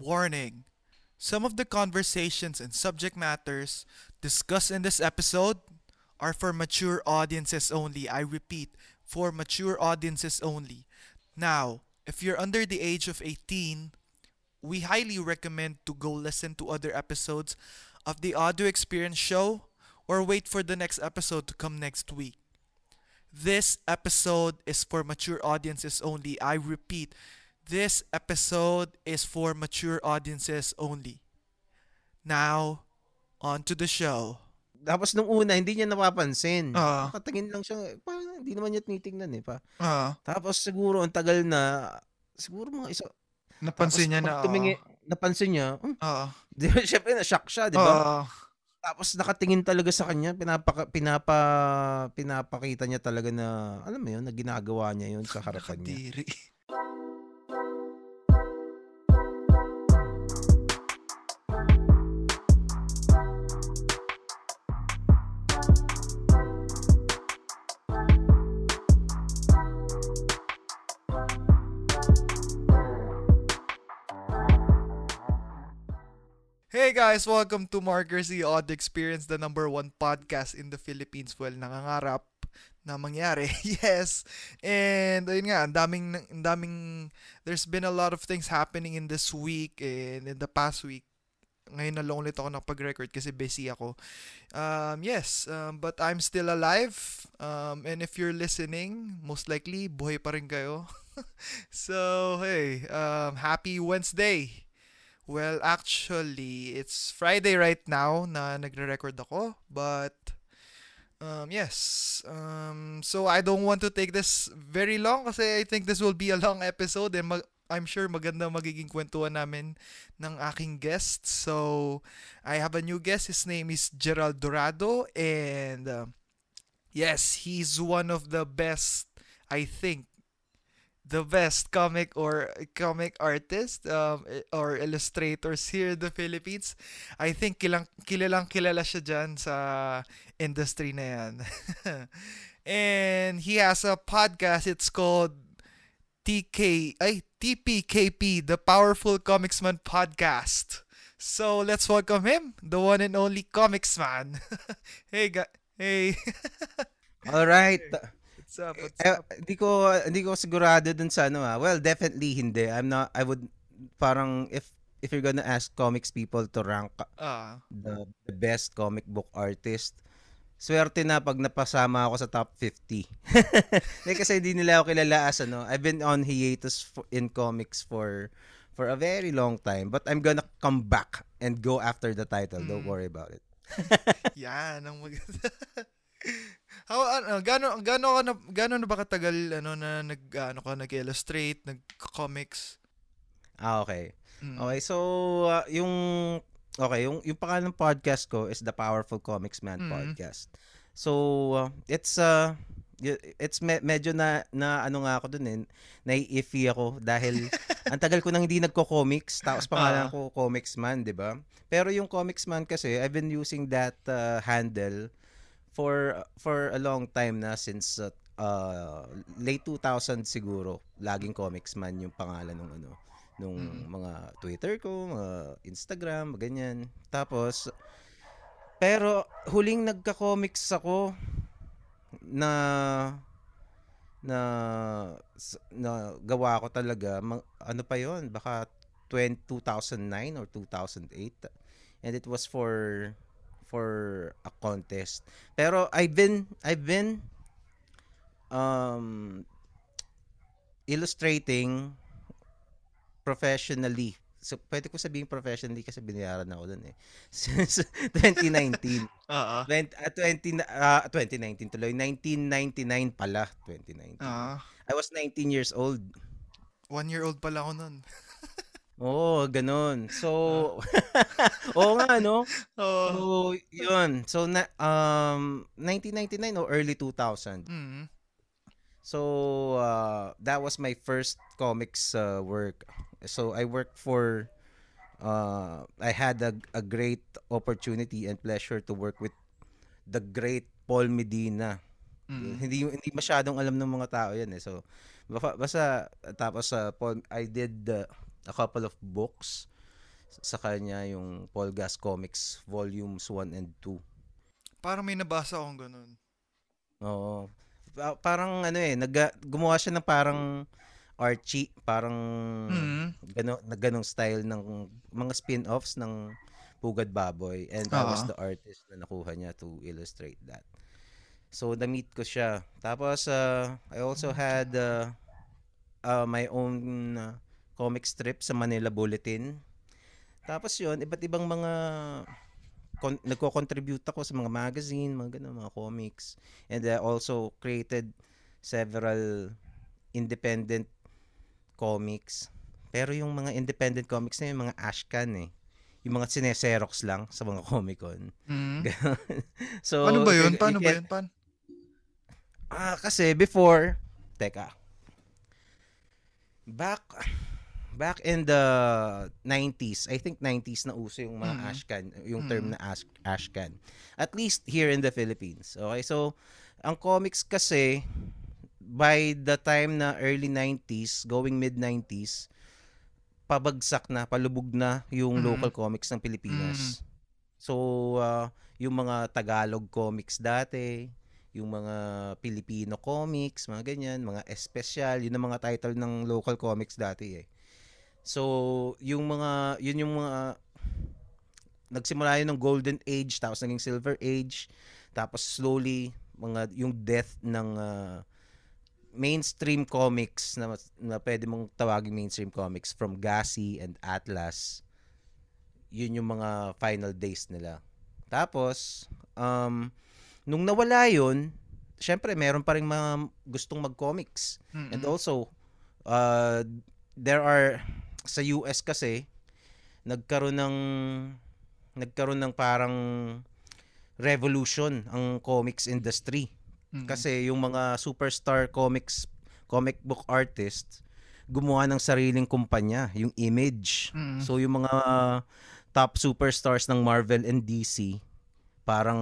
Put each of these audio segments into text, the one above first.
Warning Some of the conversations and subject matters discussed in this episode are for mature audiences only. I repeat, for mature audiences only. Now, if you're under the age of 18, we highly recommend to go listen to other episodes of the Audio Experience Show or wait for the next episode to come next week. This episode is for mature audiences only. I repeat, this episode is for mature audiences only. Now, on to the show. Tapos nung una, hindi niya napapansin. Ah. Nakatingin lang siya, parang hindi naman niya tinitingnan eh. Pa. Ah, Tapos siguro, ang tagal na, siguro mga isa. napansin tapos niya na. tumingi, napansin niya, hmm, Ah, di ba, syempre na-shock siya, di ba? ah, Tapos nakatingin talaga sa kanya, pinapa, pinapa, pinapakita niya talaga na, alam mo yun, na ginagawa niya yun sa harapan niya. Hey guys, welcome to Markers the Odd Experience, the number one podcast in the Philippines. Well, nangangarap na mangyari. yes. And ayun nga, ang daming ang daming there's been a lot of things happening in this week and in the past week. Ngayon na lang ulit ako nakapag-record kasi busy ako. Um, yes, um, but I'm still alive. Um, and if you're listening, most likely, buhay pa rin kayo. so, hey, um, happy Wednesday! Well, actually, it's Friday right now na nagre-record ako, but um yes. Um so I don't want to take this very long kasi I think this will be a long episode and mag- I'm sure maganda magiging kwentuhan namin ng aking guest. So I have a new guest. His name is Gerald Dorado and um, yes, he's one of the best I think the best comic or comic artist um, eh, or illustrators here in the Philippines. I think kilang, kilalang kilala siya dyan sa industry na yan. and he has a podcast. It's called TK, ay, TPKP, the Powerful Comicsman Podcast. So let's welcome him, the one and only Comicsman. hey, ga- hey. Alright. What's up? What's Eh, up? Hindi ko hindi ko sigurado dun sa ano ah. Well, definitely hindi. I'm not I would parang if if you're gonna ask comics people to rank Ah, the, the best comic book artist, swerte na pag napasama ako sa top 50. Hindi kasi hindi nila ako kilala as ano. I've been on hiatus for, in comics for for a very long time, but I'm gonna come back and go after the title. Don't Mm. worry about it. Yan ang maganda. How ano gaano gaano ka na gaano na ba katagal ano na nag ano ka nag-illustrate, nag-comics? Ah, okay. Mm. Okay, so uh, yung okay, yung yung pangalan ng podcast ko is the Powerful Comics Man Mhm. podcast. So uh, it's uh it's me- medyo na na ano nga ako dun eh, nai-iffy ako dahil ang tagal ko nang hindi nagko-comics tapos pangalan Ah. ko Comics Man, 'di ba? Pero yung Comics Man kasi I've been using that uh, handle for for a long time na since uh, uh, late 2000 siguro. Laging Comics Man yung pangalan ng ano nung Mm. mga Twitter ko, mga Instagram, ganyan. Tapos pero huling nagka-comics ako na na na gawa ko talaga mang- ano pa yon baka 20, 2009 or 2008 and it was for for a contest. Pero I've been I've been um illustrating professionally. So pwede ko sabihin professionally kasi binayaran ako dun eh. Since 2019 Oo. 20, ah, 20 na- ah, 2019 tuloy. 1999 pala 2019 Ah, I was 19 years old. One year old pala ako nun. Oo, ganun. So, oo nga, no? Oo. So, yun. So, na, um, 1999 o early 2000. Mm. So, uh, that was my first comics uh, work. So, I worked for, uh, I had a, a great opportunity and pleasure to work with the great Paul Medina. Mm. Hindi hindi masyadong alam ng mga tao 'yan eh. So basta, basta tapos sa Paul I did uh, a couple of books sa kanya yung Paul Gas Comics Volumes 1 and 2. Parang may nabasa akong ganun. Oo. Pa- parang ano eh, nag gumawa siya ng parang Archie, parang Mhm. gano, ganong style ng mga spin-offs ng Pugad Baboy and I was Oo. the artist na nakuha niya to illustrate that. So na-meet ko siya. Tapos uh, I also had uh, uh, my own uh, comic strip sa Manila Bulletin. Tapos yun, iba't ibang mga kon- nagko-contribute ako sa mga magazine, mga ganun, mga comics. And I also created several independent comics. Pero yung mga independent comics na yung mga ashcan eh. Yung mga sineserox lang sa mga Comic-Con. Mhm. so, Paano ba yun? Paano ba yun? Paano? Ah, kasi before, teka. Back back in the 90s, I think 90s na uso yung mga Mhm. ashcan, yung term Mhm. na ash, ashcan. At least here in the Philippines. Okay, so ang comics kasi by the time na early 90s, going mid 90s, pabagsak na, palubog na yung Mhm. local comics ng Pilipinas. So, ah, yung mga Tagalog comics dati, yung mga Filipino comics, mga ganyan, mga espesyal, yun ang mga title ng local comics dati eh. So, yung mga, yun yung mga, nagsimula yun ng golden age, tapos naging silver age, tapos slowly, mga, yung death ng ah, mainstream comics na, na pwede mong tawagin mainstream comics from Gasi and Atlas, yun yung mga final days nila. Tapos, um, nung nawala yun, syempre, meron pa rin mga gustong mag-comics. Mhm. And also, uh, there are, sa US kasi, nagkaroon ng, nagkaroon ng parang revolution ang comics industry. Mhm. Kasi yung mga superstar comics, comic book artists, gumawa ng sariling kumpanya, yung Image. Mhm. So yung mga top superstars ng Marvel and DC, parang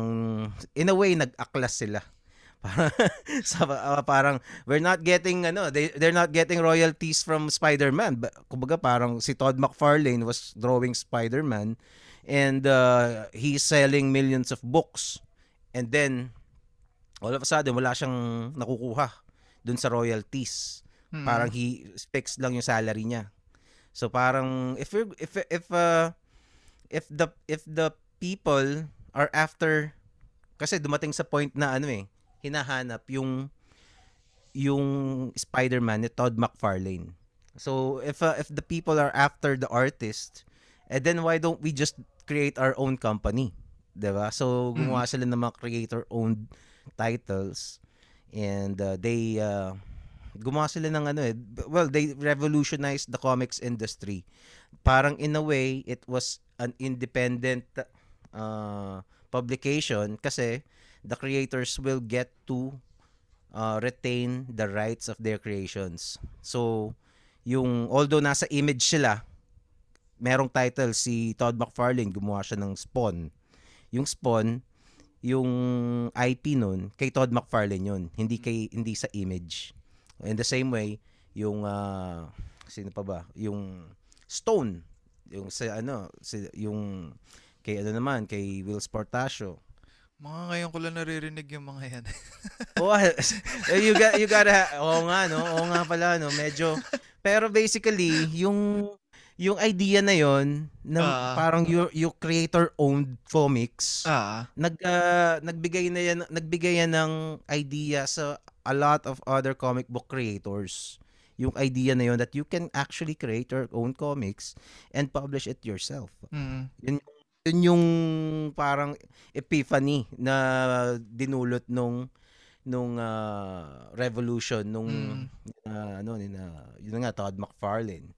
in a way nag-aklas sila. Parang sa ah, parang we're not getting ano, they they're not getting royalties from Spider-Man. Ba- Kumbaga parang si Todd McFarlane was drawing Spider-Man and uh, he's selling millions of books. And then all of a sudden wala siyang nakukuha dun sa royalties. Mhm. Parang he speaks lang yung salary niya. So parang if we if if uh, if the if the people are after kasi dumating sa point na ano eh hinahanap yung yung Spider-Man ni Todd McFarlane. So if uh, if the people are after the artist, eh then why don't we just create our own company? 'Di ba? So gumawa sila ng mga creator-owned titles and uh, they uh, gumawa sila ng ano eh well they revolutionized the comics industry. Parang in a way it was an independent uh, publication kasi the creators will get to uh, retain the rights of their creations. So, yung although nasa image sila, merong title si Todd McFarlane, gumawa siya ng Spawn. Yung Spawn, yung IP nun, kay Todd McFarlane yun, hindi kay hindi sa image. In the same way, yung uh, sino pa ba? Yung Stone, yung sa ano, si, yung kay ano naman, kay Will Sportasio. Mga ngayon ko lang naririnig yung mga yan. oh, you got you gotta oo nga no, oo nga pala no, medyo pero basically yung yung idea na yon na Ah. parang your your creator owned comics ah. nag ah, nagbigay na yan nagbigay yan ng idea sa a lot of other comic book creators yung idea na yon that you can actually create your own comics and publish it yourself Mhm. yun yung parang epiphany na dinulot nung nung ah, revolution nung Mm. ah, ano ni na yun nga Todd McFarlane.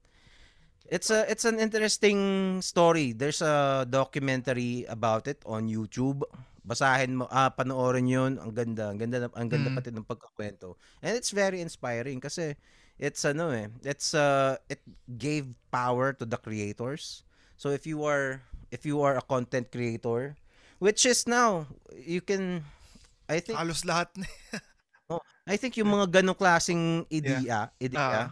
It's a it's an interesting story. There's a documentary about it on YouTube. Basahin mo, ah panoorin 'yun. Ang ganda, ang ganda ang ganda Mm. pati ng pagkakwento. And it's very inspiring kasi it's ano eh, it's uh it gave power to the creators. So if you are if you are a content creator, which is now you can I think Halos lahat na. I think yung mga ganong klaseng idea, idea, Ah.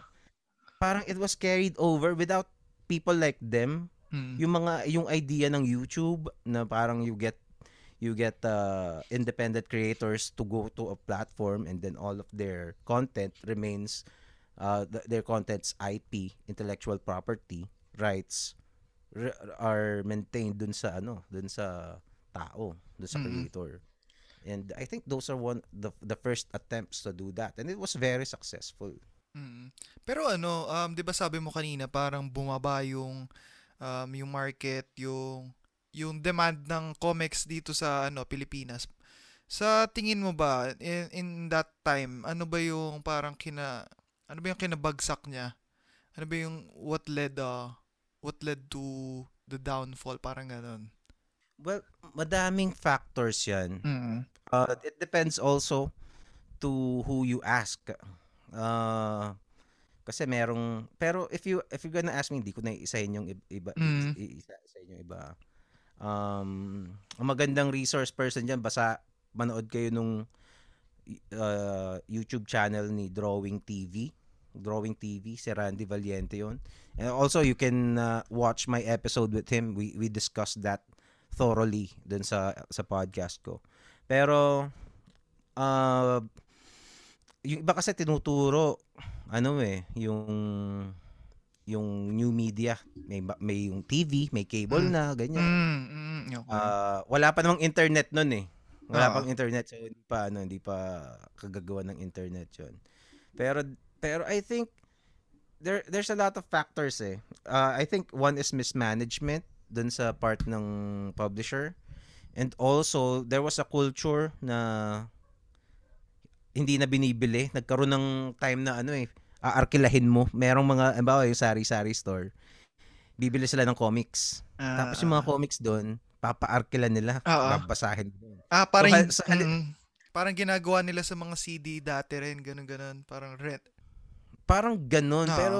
parang it was carried over without people like them Mm. Yung mga yung idea ng YouTube na parang you get you get uh, independent creators to go to a platform and then all of their content remains uh, th- their content's IP, intellectual property rights re- are maintained dun sa ano, dun sa tao, dun sa Mm. creator. And I think those are one the the first attempts to do that and it was very successful. Mm. Pero ano, um 'di ba sabi mo kanina parang bumaba yung um yung market, yung yung demand ng comics dito sa ano Pilipinas. Sa tingin mo ba in, in that time, ano ba yung parang kina ano ba yung kinabagsak niya? Ano ba yung what led uh, what led to the downfall parang ganun? Well, madaming factors 'yan. Mm. Uh, it depends also to who you ask. Uh, kasi merong pero if you if you're gonna ask me hindi ko na isahin yung ib- iba Mm. i- isa isahin yung iba. Um, ang magandang resource person diyan basta manood kayo nung uh, YouTube channel ni Drawing TV. Drawing TV si Randy Valiente yon. And also you can uh, watch my episode with him. We we discussed that thoroughly dun sa sa podcast ko. Pero uh, yung iba kasi tinuturo ano eh yung yung new media may may yung TV may cable Mm. na ganyan Mm, mm, okay. Ah, wala pa namang internet noon eh wala Oo. pang internet so hindi pa ano hindi pa kagagawa ng internet yon pero pero I think there there's a lot of factors eh. Ah, I think one is mismanagement dun sa part ng publisher. And also there was a culture na hindi na binibili. Nagkaroon ng time na ano eh aarkilahin mo. Merong mga halimbawa yung sari-sari store bibili sila ng comics. Ah, tapos yung mga comics doon papaarkilan nila Oo. babasahin Ah, parang, hal- sa mm, parang ginagawa nila sa mga CD dati rin, ganun-ganun. Parang rent. Parang ganun Oo. pero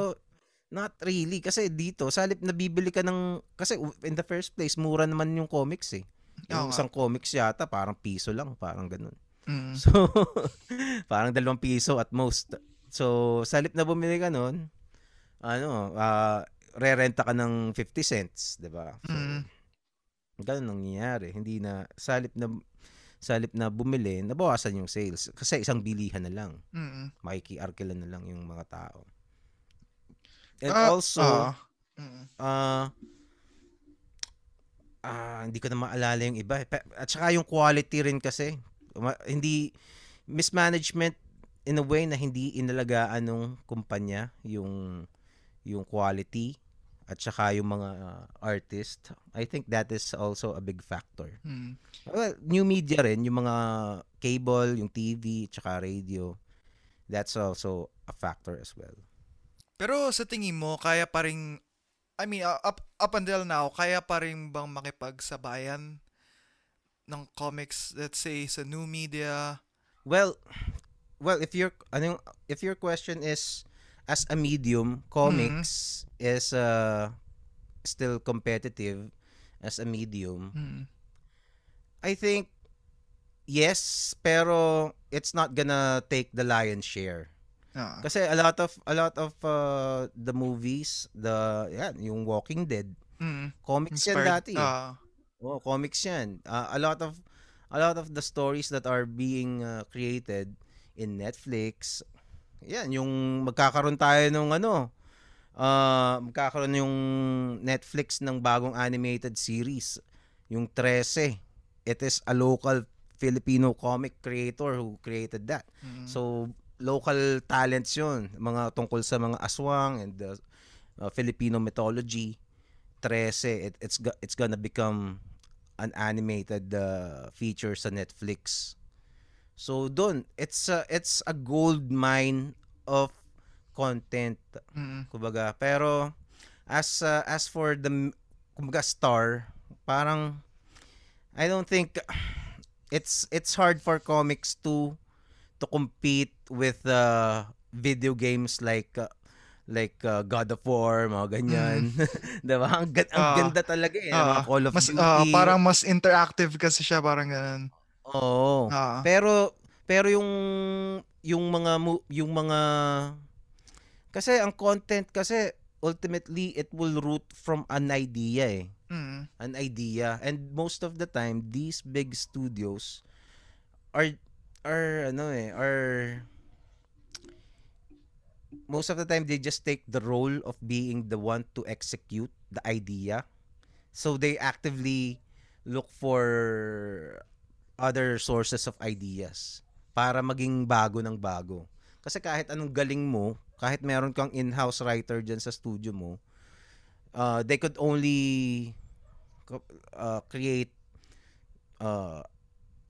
not really kasi dito sa halip na bibili ka ng kasi in the first place mura naman yung comics eh yung nga. isang comics yata parang piso lang parang ganun Mm. so parang dalawang piso at most so sa halip na bumili ka nun ano ah re-renta ka ng 50 cents 'di ba so Mm. ganun ang nangyayari hindi na sa halip na sa halip na bumili nabawasan yung sales kasi isang bilihan na lang Mm. makikiarkilan na lang yung mga tao. And Ah, also, ah. Mm. ah ah, hindi ko na maalala yung iba. At saka yung quality rin kasi. Hindi, mismanagement in a way na hindi inalagaan ng kumpanya yung yung quality at saka yung mga ah, artist. I think that is also a big factor. Mm. Well, new media rin, yung mga cable, yung TV, tsaka radio. That's also a factor as well. Pero sa tingin mo, kaya pa rin, I mean, uh, up, up until now, kaya pa rin bang makipagsabayan ng comics, let's say, sa new media? Well, well, if your ano if your question is as a medium, comics is uh, still competitive as a medium. Mm. I think yes, pero it's not gonna take the lion's share. Ah. Kasi a lot of a lot of uh, the movies, the yan, yung Walking Dead, Mm. comics yan Inspired- dati. eh. ah. Oh, comics yan. Uh, a lot of a lot of the stories that are being uh, created in Netflix. Yan, yung magkakaroon tayo ng ano, uh, magkakaroon yung Netflix ng bagong animated series, yung 13. It is a local Filipino comic creator who created that. Mm. So, local talents yun. Mga tungkol sa mga aswang and the uh, Filipino mythology. 13, it, it's, it's gonna become an animated uh, feature sa Netflix. So, doon, it's a, it's a gold mine of content. Mm. Kumbaga, pero as uh, as for the kumbaga star, parang I don't think it's it's hard for comics to to compete with uh, video games like uh, like uh, God of War, mga ganyan. 'Di ba? Ang, ang Ah. ganda talaga eh. Ah, mga Call of mas, Duty. ah, parang mas interactive kasi siya, parang ganun. Oo. Ah. Pero pero yung yung mga mu- yung mga kasi ang content kasi ultimately it will root from an idea eh Mm. an idea and most of the time these big studios are are ano eh are most of the time they just take the role of being the one to execute the idea so they actively look for other sources of ideas para maging bago ng bago kasi kahit anong galing mo kahit meron kang in-house writer dyan sa studio mo uh, they could only uh, create uh,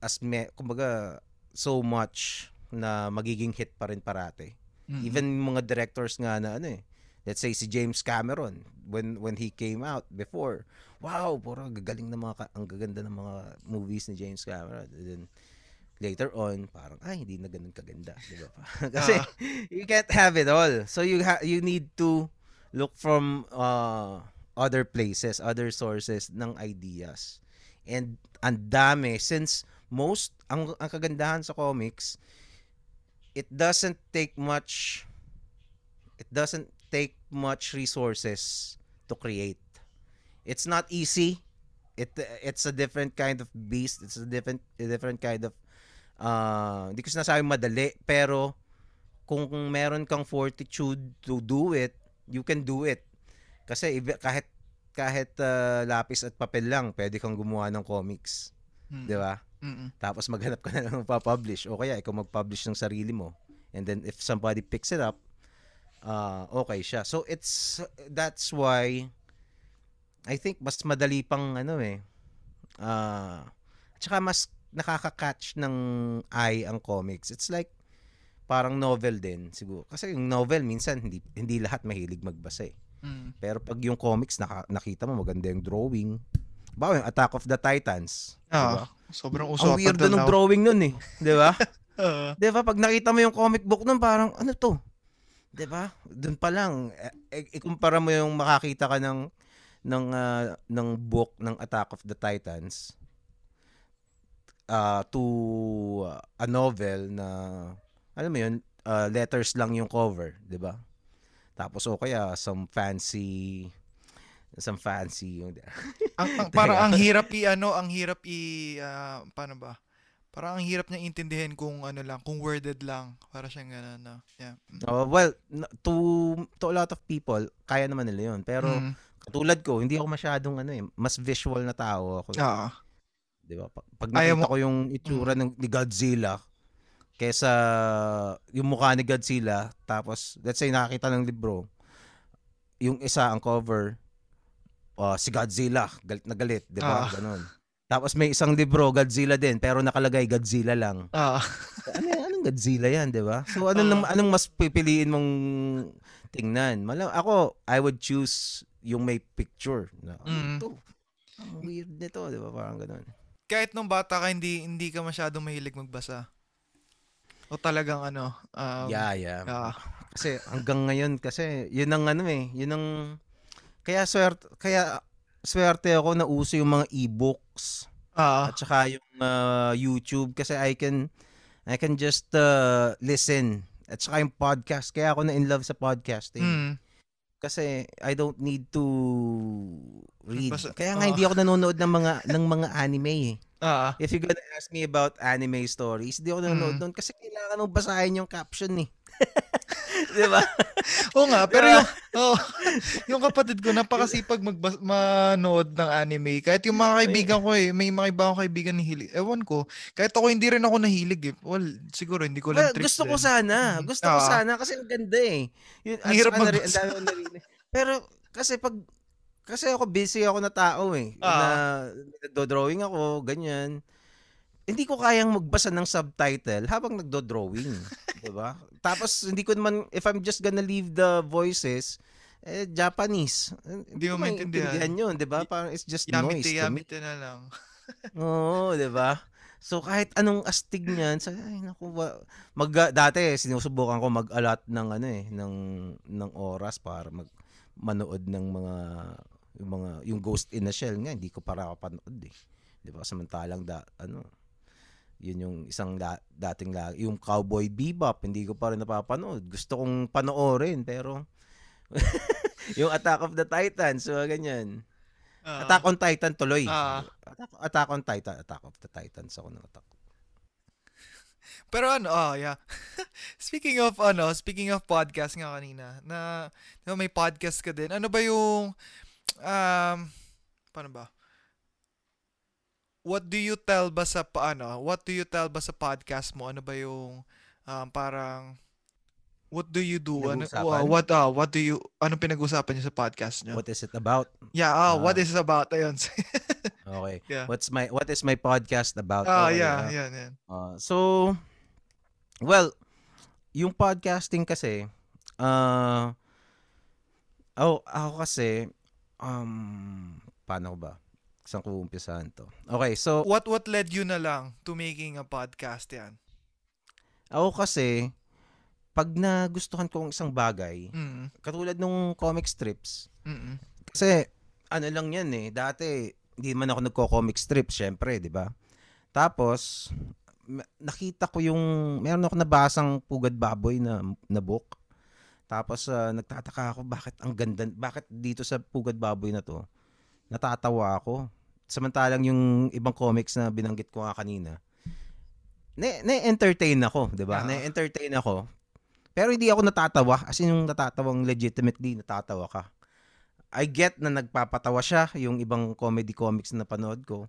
as me, kumbaga so much na magiging hit pa rin parate. Mm. Even mga directors nga na ano eh, let's say si James Cameron when when he came out before, wow, puro gagaling na mga ang gaganda ng mga movies ni James Cameron. And then later on, parang ay hindi na ganun kaganda, di ba? Kasi Ah. you can't have it all. So you ha- you need to look from uh, other places, other sources ng ideas. And ang dami since most ang, ang kagandahan sa comics it doesn't take much it doesn't take much resources to create. It's not easy. It it's a different kind of beast. It's a different a different kind of uh hindi ko sinasabing madali pero kung, kung meron kang fortitude to do it, you can do it. Kasi kahit kahit uh, lapis at papel lang, pwede kang gumawa ng comics, Mm. 'di ba? Mm-mm. Tapos maghanap ka na lang pa-publish o kaya ikaw mag-publish ng sarili mo. And then if somebody picks it up, uh, okay siya. So it's that's why I think mas madali pang ano eh. Uh, tsaka mas nakaka-catch ng eye ang comics. It's like parang novel din siguro. Kasi yung novel minsan hindi hindi lahat mahilig magbasa eh. Mm. Pero pag yung comics naka, nakita mo maganda yung drawing. Bawa yung Attack of the Titans. Ah, diba? sobrang uso Ang weirdo ng drawing nun eh. Di ba? Ah. Di ba? Pag nakita mo yung comic book nun, parang, ano to? Di ba? Doon pa lang, eh, eh, ikumpara mo yung makakita ka ng, ng, ah, ng book ng Attack of the Titans uh, to ah, a novel na, alam mo yun, ah, letters lang yung cover. Di ba? Tapos o kaya some fancy some fancy yung ang, ang, parang ang hirap i ano, ang hirap i ah, paano ba? Parang ang hirap niya intindihin kung ano lang, kung worded lang. Para siyang gano'n na. Yeah. Mm. Oh, well, to to a lot of people, kaya naman nila 'yon. Pero Mm. katulad ko, hindi ako masyadong ano eh, mas visual na tao ako. Ah. 'Di ba? Pa- Pag nakita mo- ko yung itsura ng ni Godzilla kesa yung mukha ni Godzilla, tapos let's say nakakita ng libro, yung isa ang cover uh, si Godzilla, galit na galit, 'di ba? Ah. Ganun. Tapos may isang libro, Godzilla din, pero nakalagay Godzilla lang. Ah. ano anong Godzilla yan, 'di ba? So anong nam- anong mas pipiliin mong tingnan? Malam ako, I would choose yung may picture. Na, ano Mm. to? Ang weird nito, 'di ba? Parang ganoon. Kahit nung bata ka, hindi, hindi ka masyadong mahilig magbasa. O talagang ano, um, yeah, yeah. ah. Kasi hanggang ngayon kasi yun ang ano eh, yun ang kaya swerte kaya swerte ako na uso yung mga e-books Ah. at saka yung uh, YouTube kasi I can I can just uh, listen at saka yung podcast kaya ako na in love sa podcasting. Mm. kasi I don't need to read. Kaya nga oo. hindi ako nanonood ng mga ng mga anime eh. Ah. If you're gonna ask me about anime stories, hindi ako nanonood Mm. doon kasi kailangan mong basahin yung caption eh. 'Di ba? Oo nga, pero Diba? yung, oh, yung kapatid ko, napakasipag magbas- manood ng anime. Kahit yung mga kaibigan ko eh, may mga iba akong kaibigan na hilig. Ewan ko, kahit ako hindi rin ako nahilig eh. Well, siguro hindi ko lang Well, trip gusto ko din. sana. Mm. Gusto ko Ah. sana kasi ang ganda eh. Yun, Ang hirap kong narinig. Pero kasi pag kasi ako busy ako na tao eh. Ah. Na nagdo-drawing ako, ganyan. Hindi ko kayang magbasa ng subtitle habang nagdo-drawing, 'di ba? Tapos hindi ko naman if I'm just gonna leave the voices eh Japanese. Hindi mo maintindihan. maintindihan 'yun, 'di ba? Parang it's just noise Yamite, to me. yamite na lang. Oo, 'di ba? So kahit anong astig niyan, sa ay naku mag dati sinusubukan ko mag-allot ng ano eh, ng ng oras para mag manood ng mga yung mga yung Ghost in the Shell nga hindi ko para kapanood eh. 'Di ba? Samantalang da, ano yun yung isang da, dating la, yung Cowboy Bebop hindi ko pa rin napapanood. Gusto kong panoorin pero yung Attack of the Titans, so ganyan. Ah. Attack on Titan tuloy. Ah. Attack, Attack on Titan, Attack of the Titans ako ng attack. Pero ano, oh yeah. speaking of ano, speaking of podcast nga kanina, na di ba may podcast ka din. Ano ba yung um paano ba? What do you tell ba sa paano? What do you tell ba sa podcast mo? Ano ba yung um, parang what do you do? Ano, Pinag-uusapan? what uh, what do you ano pinag-usapan niyo sa podcast niyo? What is it about? Yeah, ah, what Ah. is it about? Ayun. Okay. yeah. What's my what is my podcast about? Ah, Okay, yeah, ah. yan, yan. Uh, so, well, yung podcasting kasi, uh, oh, ako kasi, um, paano ba? Saan ko umpisahan to? Okay, so, What what led you na lang to making a podcast yan? ako kasi, pag nagustuhan ko ang isang bagay, Mm. katulad nung comic strips, Mm. kasi, ano lang yan eh, dati, hindi man ako nagko-comic strips, syempre, di ba? Tapos, nakita ko yung, meron ako nabasang Pugad Baboy na, na book. Tapos, ah, nagtataka ako, bakit ang ganda, bakit dito sa Pugad Baboy na to, natatawa ako. Samantalang yung ibang comics na binanggit ko nga kanina, na- na-entertain ako, di ba? Ah. Na-entertain ako. Pero hindi ako natatawa. As in, yung natatawang legitimately, natatawa ka. I get na nagpapatawa siya, yung ibang comedy comics na napanood ko.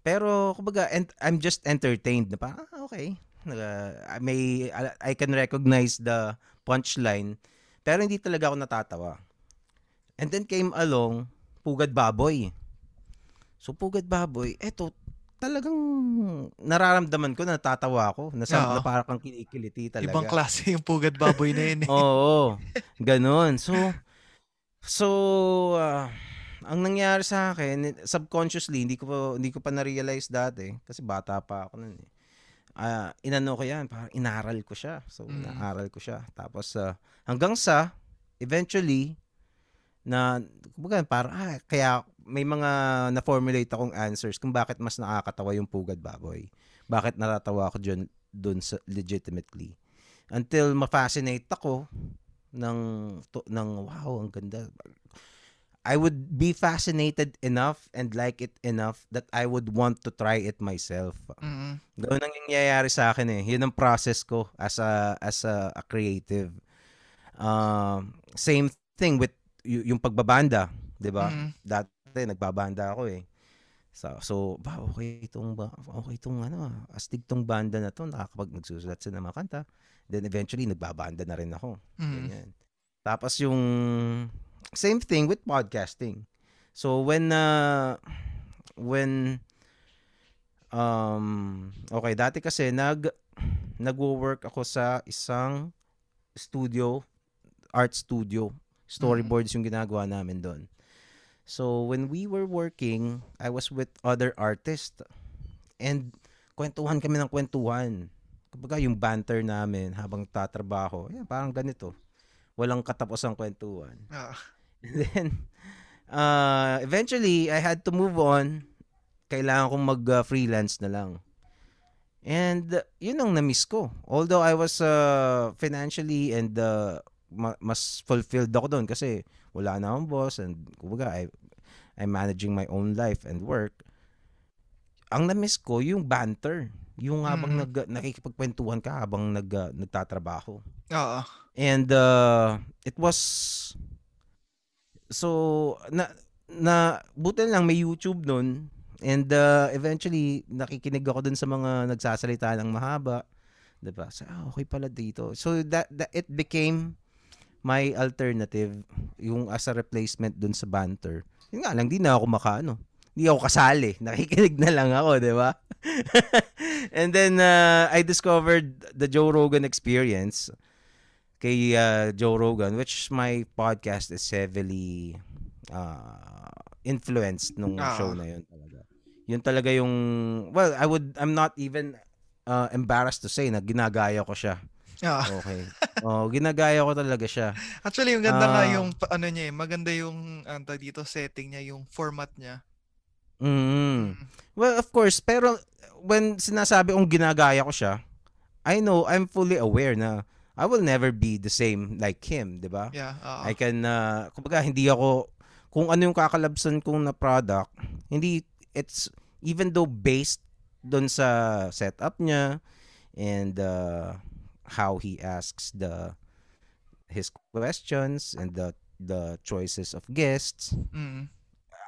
Pero, kumbaga, ent- I'm just entertained. Na parang, ah, okay. I may, I can recognize the punchline. Pero hindi talaga ako natatawa. And then came along, Pugad Baboy. So, Pugad Baboy, eto, talagang nararamdaman ko na natatawa ako. Na, sa, Oo. na parang kang kinikiliti talaga. Ibang klase yung pugad baboy na yun eh. Oo. Ganon. So, so, ah, ang nangyari sa akin, subconsciously, hindi ko pa, hindi ko pa na-realize dati, kasi bata pa ako nun eh. Ah, inano ko yan, parang inaral ko siya. So, Mm. inaaral ko siya. Tapos, ah, hanggang sa, eventually, na, kumbaga, parang, ah, kaya may mga na-formulate akong answers kung bakit mas nakakatawa yung Pugad Baboy. Bakit natatawa ako dyan, dun sa legitimately. Until ma-fascinate ako ng, to, ng wow, ang ganda. I would be fascinated enough and like it enough that I would want to try it myself. Mm. Ganoon ang nangyayari sa akin eh. Yun ang process ko as a as a, a creative. Um, same thing with y- yung pagbabanda, 'di ba? Mm. Dati nagbabanda ako eh. So, so ba okay itong ba okay itong ano, astig tong banda na to, nakakapag nagsusulat ng mga kanta. Then eventually nagbabanda na rin ako. Mm. Ganyan. Tapos yung same thing with podcasting. So when uh, when um okay, dati kasi nag nagwo-work ako sa isang studio, art studio. Storyboards yung ginagawa namin doon. So when we were working, I was with other artists and kwentuhan kami ng kwentuhan. Kumbaga yung banter namin habang tatrabaho, yan, parang ganito. Walang katapos ang kwentuhan. Ah. And then, uh, eventually, I had to move on. Kailangan kong mag-freelance na lang. And uh, yun ang na-miss ko. Although I was uh, financially and uh, ma- mas fulfilled ako doon kasi wala na akong boss and kumbaga I, I'm managing my own life and work. Ang na-miss ko yung banter. Yung habang Mhm. nag, nakikipagkwentuhan ka habang nag, uh, nagtatrabaho. Oo. And uh, it was so na na buti lang may YouTube noon and uh, eventually nakikinig ako dun sa mga nagsasalita ng mahaba 'di ba? So, ah, okay pala dito. So that, that it became my alternative yung as a replacement dun sa banter. Yun nga lang, di na ako makaano. Di ako kasali. Nakikinig na lang ako, di ba? And then, uh, I discovered the Joe Rogan experience kay uh, Joe Rogan, which my podcast is heavily uh, influenced nung Ah. show na yun talaga. Yun talaga yung, well, I would, I'm not even uh, embarrassed to say na ginagaya ko siya. Ah. Okay. oh, ginagaya ko talaga siya. Actually, yung ganda nga Ah. yung ano niya eh, maganda yung ano tawag dito setting niya, yung format niya. Mm. Well, of course, pero when sinasabi kong ginagaya ko siya, I know, I'm fully aware na I will never be the same like him, 'di ba? Yeah. oo. I can uh, kumbaga hindi ako kung ano yung kakalabsan kong na product, hindi it's even though based doon sa setup niya and uh, how he asks the his questions and the the choices of guests Mm.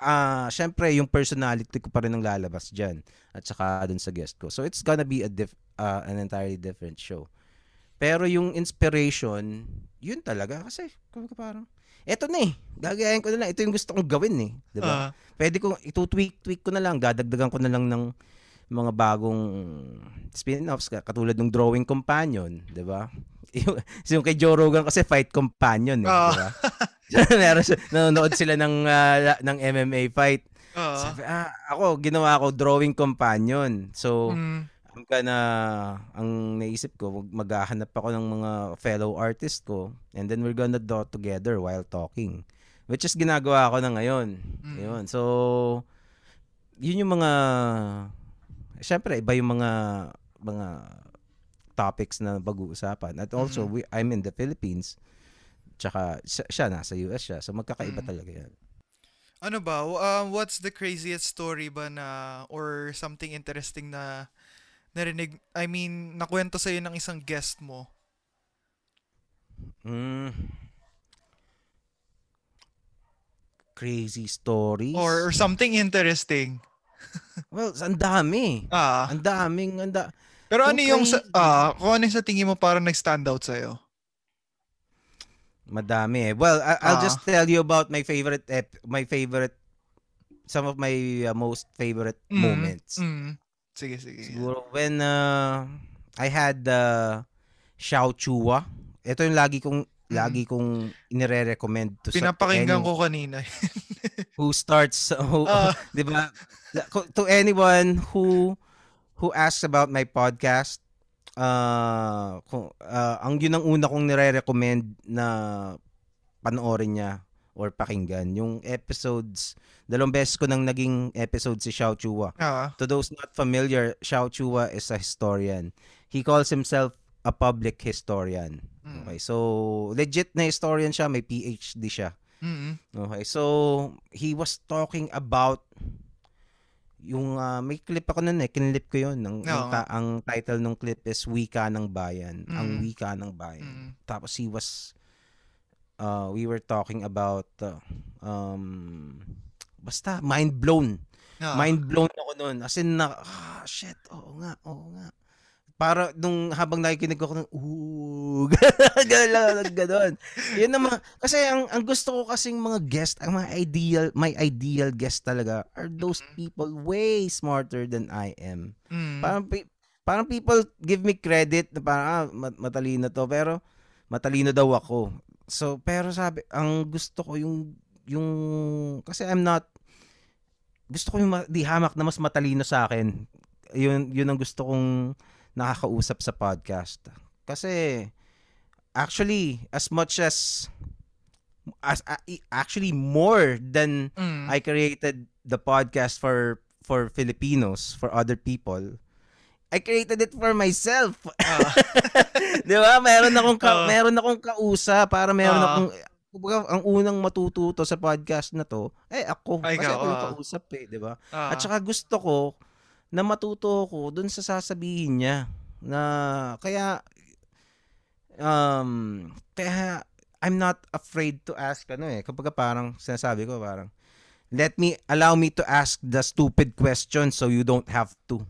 ah syempre yung personality ko pa rin ang lalabas diyan at saka dun sa guest ko. So it's gonna be a diff, uh, an entirely different show. Pero yung inspiration, yun talaga kasi kumbaga parang eto na eh. Gagayahin ko na lang. Ito yung gusto kong gawin eh. 'Di ba? Ah, Pwede ko ito-tweak-tweak ko na lang, dadagdagan ko na lang ng mga bagong spin-offs ka- katulad ng drawing companion, 'di ba? Yung, yung kay Joe Rogan kasi fight companion eh, Ah. 'di ba? Meron nanonood sila ng la- ng MMA fight. oo. Sabi, ah, ako, ginawa ko drawing companion. So, Mm. Ang kana, ang naisip ko, mag- maghahanap ako ng mga fellow artist ko and then we're gonna draw together while talking. Which is ginagawa ko na ngayon. Mm. Yun. So, yun yung mga, syempre, iba yung mga, mga topics na pag-uusapan. At also, Mm. we, I'm in the Philippines. Tsaka, siya, siya nasa US siya. So, magkakaiba Mm. talaga yan. Ano ba? Um, what's the craziest story ba na or something interesting na narinig, I mean, nakwento sa'yo ng isang guest mo? Mm. Crazy stories. Or, or something interesting? well, ang dami. Ah. Ang daming, ang da- Pero ano yung, sa, ah, kung ano yung sa tingin mo parang nag-stand out sa'yo? madami eh. Well, I- I'll Ah. just tell you about my favorite, ep- my favorite, some of my uh, most favorite Mm, moments. Mm. Sige, sige. Siguro when uh, I had uh, Xiao Chua. Ito yung lagi kong lagi kong inire-recommend to sa to. Pinapakinggan any- ko kanina. who starts who, Ah. 'di ba? To anyone who who asks about my podcast, uh, kung, uh, ang yun ang una kong nire-recommend na panoorin niya or pakinggan. Yung episodes, dalawang beses ko nang naging episode si Xiao Chua. ah. To those not familiar, Xiao Chua is a historian. He calls himself a public historian. Mm. Okay, so legit na historian siya, may PhD siya. Mm. Okay, so he was talking about yung ah, may clip ako nun eh, kinlip ko yun. Ang, ang, Oo ta- ang title ng clip is Wika ng Bayan. Ang Mm. Wika ng Bayan. Mm. Tapos he was, uh, we were talking about, uh, um, basta mind blown. Ah. Mind blown ako nun. As in na, ah, shit, oo nga, oo nga. Para nung habang nakikinig ako ng, ooh, gano'n, gano'n. Yun naman, kasi ang, ang gusto ko kasing mga guest, ang mga ideal, my ideal guest talaga are those people way smarter than I am. Mm. Parang, parang people give me credit na parang, ah, mat- matalino to, pero matalino daw ako. So, pero sabi, ang gusto ko yung, yung, kasi I'm not, gusto ko yung di hamak na mas matalino sa akin. Yun, yun ang gusto kong nakakausap sa podcast. Kasi, actually, as much as, as actually more than Mm. I created the podcast for for Filipinos, for other people. I created it for myself. Ah. 'Di ba? Meron akong ka- Oo. meron akong kausa para meron Oo. akong kumbaga, ang unang matututo sa podcast na to, eh ako. Ay, kasi ako yung kausap eh, 'di ba? Ah. At saka gusto ko na matuto ko dun sa sasabihin niya na kaya um kaya I'm not afraid to ask ano eh kapag parang sinasabi ko parang let me allow me to ask the stupid question so you don't have to.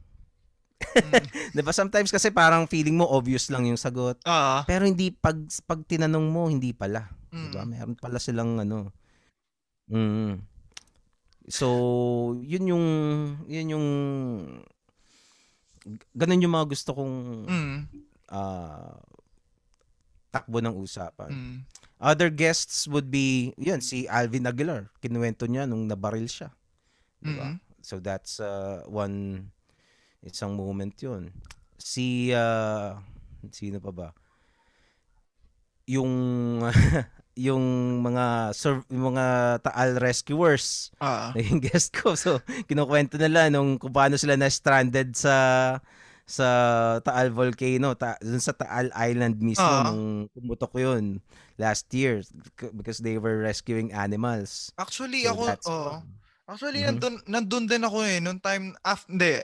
Mm. 'Di ba sometimes kasi parang feeling mo obvious lang yung sagot Ah. pero hindi pag pag tinanong mo hindi pala. Mm. 'Di ba? Meron pala silang ano. Mm. So, yun yung yun yung ganun yung mga gusto kong Mm. ah, takbo ng usapan. Mm. Other guests would be, yun, si Alvin Aguilar. Kinuwento niya nung nabaril siya. Diba? Mm. So that's uh, one, isang moment yun. Si, uh, sino pa ba? Yung, yung mga, sur- yung mga Taal rescuers, Ah. naging guest ko. So, kinukwento nila nung kung paano sila na-stranded sa sa Taal Volcano, ta, dun sa Taal Island mismo Ah. nung pumutok yun last year because they were rescuing animals. Actually, So ako, oh. Actually, Mhm. nandun, nandun din ako eh. Nung time, af, hindi.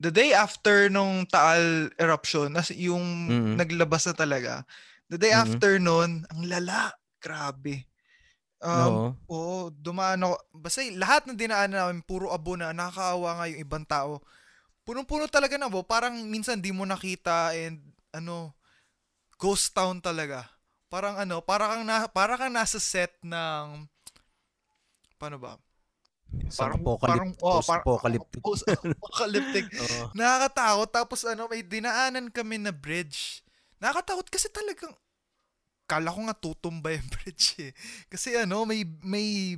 The day after nung Taal eruption, nas yung Mhm. naglabas na talaga. The day Mhm. after nun, ang lala. Grabe. Um, Oo. Oo, dumaan ako. Basta lahat ng dinaanan namin, puro abo na, nakakaawa nga yung ibang tao. Punong-puno talaga na abo. Parang minsan di mo nakita and ano, ghost town talaga. Parang ano, para kang, na, para kang nasa set ng, paano ba? Sa Parang, apocalyptic, parang, oh, parang, post-apocalyptic. post-apocalyptic. Oo. Nakakatakot. Tapos ano, may dinaanan kami na bridge. Nakakatakot kasi talagang kala ko nga tutumba yung bridge eh. Kasi ano, may may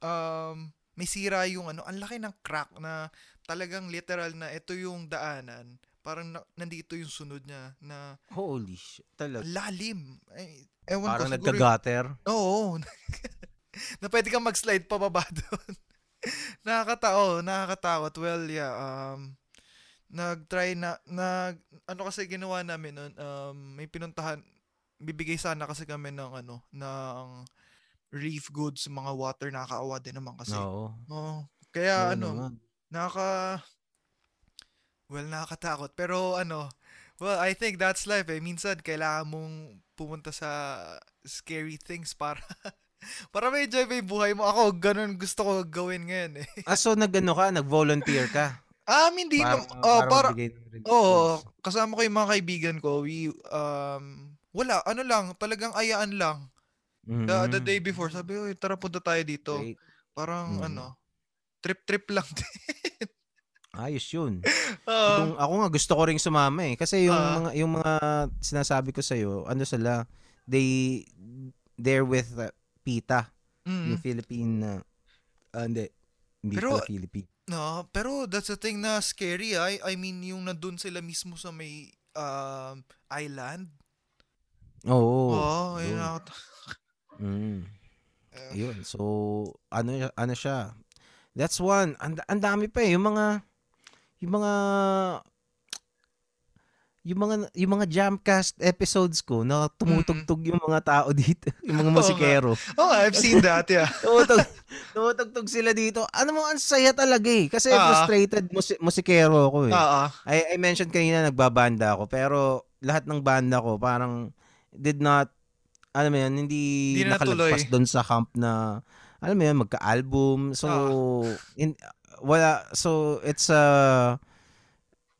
um may sira yung ano, ang laki ng crack na talagang literal na ito yung daanan. Parang na, nandito yung sunod niya na Holy shit, talaga. lalim. Ay, ewan Parang ko siguro. yung- nagka-gutter. Oo. na pwede kang mag-slide pababa doon. Nakakatao, nakakatakot. Well, yeah, um, nag-try na, nag, ano kasi ginawa namin nun, um, may pinuntahan, bibigay sana kasi kami ng, ano, ng relief goods, mga water, nakakaawa din naman kasi. Oo. Oo. Kaya, Oo ano, naman. nakaka, well, nakakatakot. Pero, ano, well, I think that's life eh. Minsan, kailangan mong pumunta sa scary things para para may enjoy pa yung buhay mo. Ako, ganun gusto ko gawin ngayon eh. Ah, so nag-ano ka, nag-volunteer ka? Ah, hindi Para, nam- oh, para, ng relief Oo, goods. kasama ko yung mga kaibigan ko. We, um, wala, ano lang, talagang ayaan lang. The, the Mhm. day before, sabi ko, tara punta tayo dito. Great. Parang, Mhm. ano, trip-trip lang din. Ayos yun. Oo. Kung ako nga gusto ko ring sumama eh kasi yung Ah. mga yung mga sinasabi ko sa ano sila they they're with uh, PITA Mm. yung Philippine uh, ah, hindi hindi Pero- pala Philippine No, pero that's the thing na scary. I, I mean, yung nandun sila mismo sa may um, island. oo Oo, ayun yun. mm. Eh, yun so ano ano siya that's one ang, ang dami pa eh yung mga yung mga yung mga yung mga jamcast episodes ko na tumutugtog yung mga tao dito yung mga musikero Oh, I've seen that, yeah. Tumutug, tumutugtog sila dito. Ano mo, ang saya talaga eh. Kasi Ah. frustrated musi- musikero ako eh. Oo. I, I mentioned kanina nagbabanda ako, pero lahat ng banda ko parang did not, alam mo yun, hindi, Hindi na nakalagpas doon sa camp na, alam mo yun, magka-album. So, Ah. in, wala, so it's uh,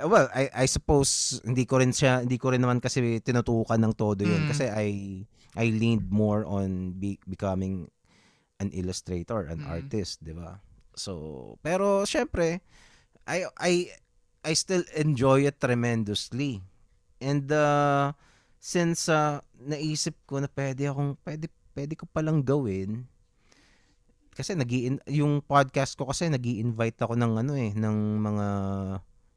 well, I, I suppose hindi ko rin siya, hindi ko rin naman kasi tinutukan ng todo yun. Mm. Kasi I, I leaned more on be, becoming an illustrator, an Mm. artist, 'di ba? So, pero syempre, I I I still enjoy it tremendously. And uh, since uh, naisip ko na pwede akong pwede pwede ko palang gawin kasi nagi yung podcast ko kasi nagi invite ako ng ano eh ng mga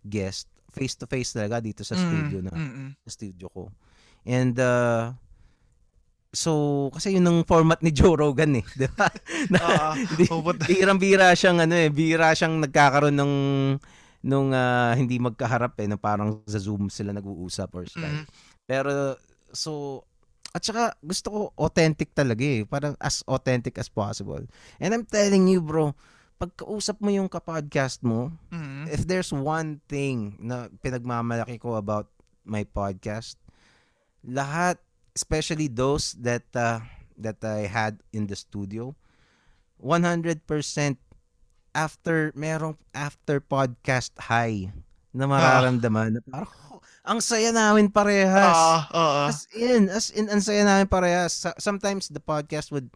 guest face to face talaga dito sa studio na sa studio ko. And uh, so kasi yun ang format ni Joe Rogan eh, 'di ba? Na- di- Pupunta- Birang-bira siyang ano eh, bira siyang nagkakaroon ng nung ah, hindi magkaharap eh, na parang sa Zoom sila nag-uusap or Skype. Mm. Pero so at saka gusto ko authentic talaga eh, parang as authentic as possible. And I'm telling you bro, pagkausap mo yung ka-podcast mo, Mm. if there's one thing na pinagmamalaki ko about my podcast, lahat, especially those that uh, that I had in the studio, 100% after merong after podcast high na mararamdaman na parang "Oh, ang saya namin parehas. Oo, oo. As in, as in, ang saya namin parehas. Sometimes the podcast would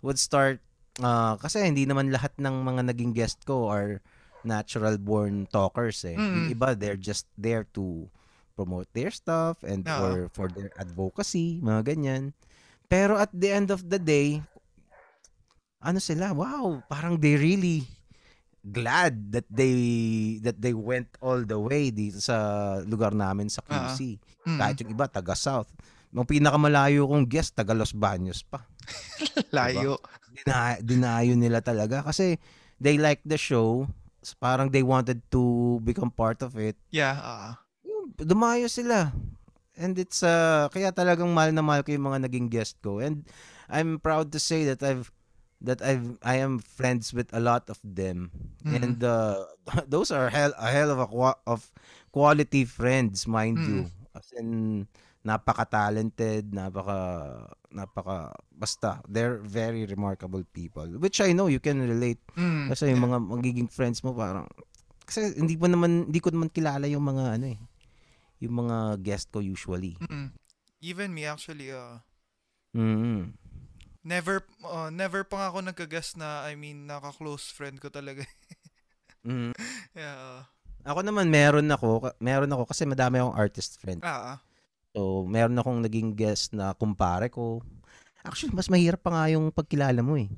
would start uh, kasi hindi naman lahat ng mga naging guest ko are natural born talkers eh. Yung Mm. iba they're just there to promote their stuff and Oo. for for their advocacy, mga ganyan. Pero at the end of the day, ano sila, wow, parang they really glad that they that they went all the way dito sa lugar namin sa QC. Mm. Kahit yung iba, taga South. Yung pinakamalayo kong guest, taga Los Baños pa. Layo. Dina, dinayo nila talaga kasi they like the show. Parang they wanted to become part of it. Yeah. Yung dumayo sila. And it's uh kaya talagang mahal na mahal ko yung mga naging guest ko. And I'm proud to say that I've that I've I am friends with a lot of them. Mhm. And uh those are hell a hell of a qua- of quality friends, mind Mm. you. As in napaka-talented, napaka napaka basta they're very remarkable people which I know you can relate Mm. kasi yung mga magiging friends mo parang kasi hindi mo naman hindi ko naman kilala yung mga ano eh yung mga guest ko usually. Mm. Even me actually uh Mm. never uh, never pa nga ako nagka-guess na I mean naka-close friend ko talaga. Mm. yeah. uh, Ako naman meron ako, meron ako kasi madami akong artist friend. ah, ah. So, meron akong naging guest na kumpare ko. Actually, mas mahirap pa nga yung pagkilala mo eh.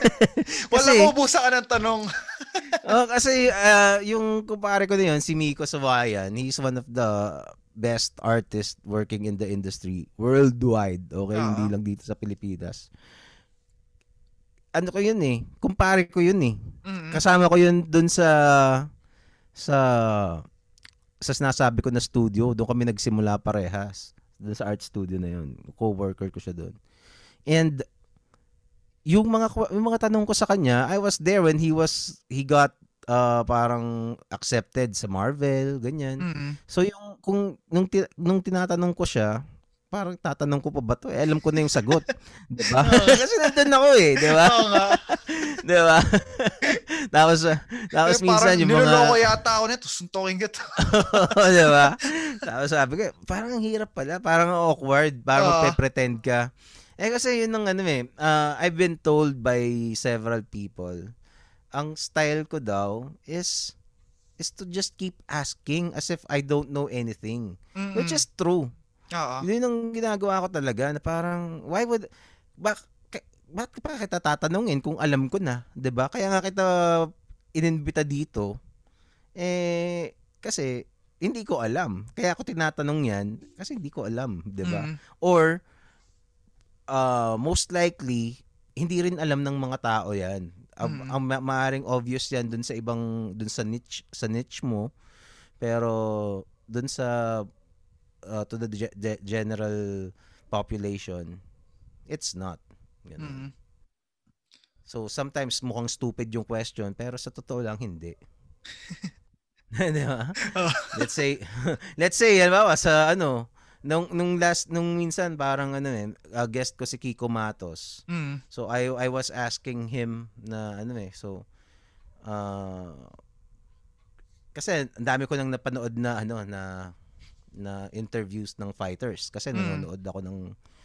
Wala Kasi- ko ubusa ka ng tanong. oh, kasi ah, yung kumpare ko na yun, si Miko Sawayan, he's one of the best artists working in the industry worldwide. Okay, Ah. hindi lang dito sa Pilipinas. Ano ko yun eh, kumpare ko yun eh. Mm. Kasama ko yun dun sa sa sa sinasabi ko na studio, doon kami nagsimula parehas. Doon sa art studio na yun. Co-worker ko siya doon. And yung mga yung mga tanong ko sa kanya, I was there when he was he got uh, parang accepted sa Marvel, ganyan. Mm. So yung kung nung nung tinatanong ko siya, parang tatanong ko pa ba to? Eh, alam ko na yung sagot, 'di ba? Kasi nandun ako eh, 'di ba? Oo nga. 'Di ba? Tapos uh, tapos Eh, minsan parang yung mga yata ako nito. Suntokin kita. 'di ba? Tapos sabi ko, parang ang hirap pala, parang awkward, parang Ah. magpe-pretend ka. Eh kasi yun ang ano eh, uh, I've been told by several people, ang style ko daw is is to just keep asking as if I don't know anything. Mm-mm. Which is true. Oo. Yun ang ginagawa ko talaga na parang why would bak bakit pa kita tatanungin kung alam ko na, 'di ba? Kaya nga kita inimbita dito eh kasi hindi ko alam. Kaya ako tinatanong 'yan kasi hindi ko alam, 'di ba? Mm. Or uh, most likely hindi rin alam ng mga tao 'yan. Ang, Mm. ang ma- maaring obvious 'yan dun sa ibang dun sa niche sa niche mo. Pero dun sa uh, to the ge- ge- general population, it's not. Ganun. Mm. So sometimes mukhang stupid yung question pero sa totoo lang hindi. Di ba? Oh. Let's say let's say halimbawa sa ano nung nung last nung minsan parang ano eh uh, guest ko si Kiko Matos. Mm. So I I was asking him na ano eh so uh, kasi ang dami ko nang napanood na ano na na interviews ng fighters kasi Mm. nanonood ako ng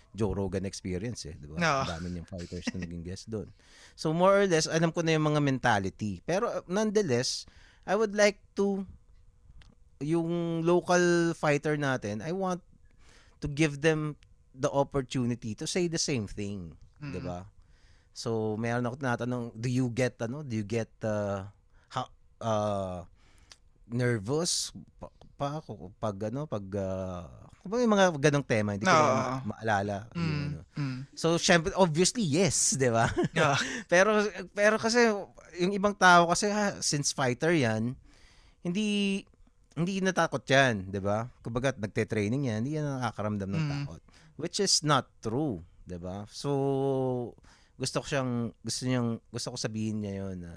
Joe Rogan experience eh, 'di ba? Ang dami niyang fighters na naging guest doon. So more or less alam ko na yung mga mentality. Pero nonetheless, I would like to yung local fighter natin, I want to give them the opportunity to say the same thing, Mm. 'di ba? So, meron ako tinatanong, do you get ano, do you get uh, ha, uh, nervous pa, ako pag ano, pag uh, yung mga ganong tema, hindi ko ma- maalala. Mm. ano. Mm. So, syempre, obviously, yes, di ba? Yeah. pero, pero kasi, yung ibang tao kasi, ha, since fighter yan, hindi, hindi natakot yan, di ba? Kumbaga, nagte-training yan, hindi yan nakakaramdam ng Mm. takot. Which is not true, di ba? So, gusto ko siyang, gusto niyang, gusto ko sabihin niya yun, na,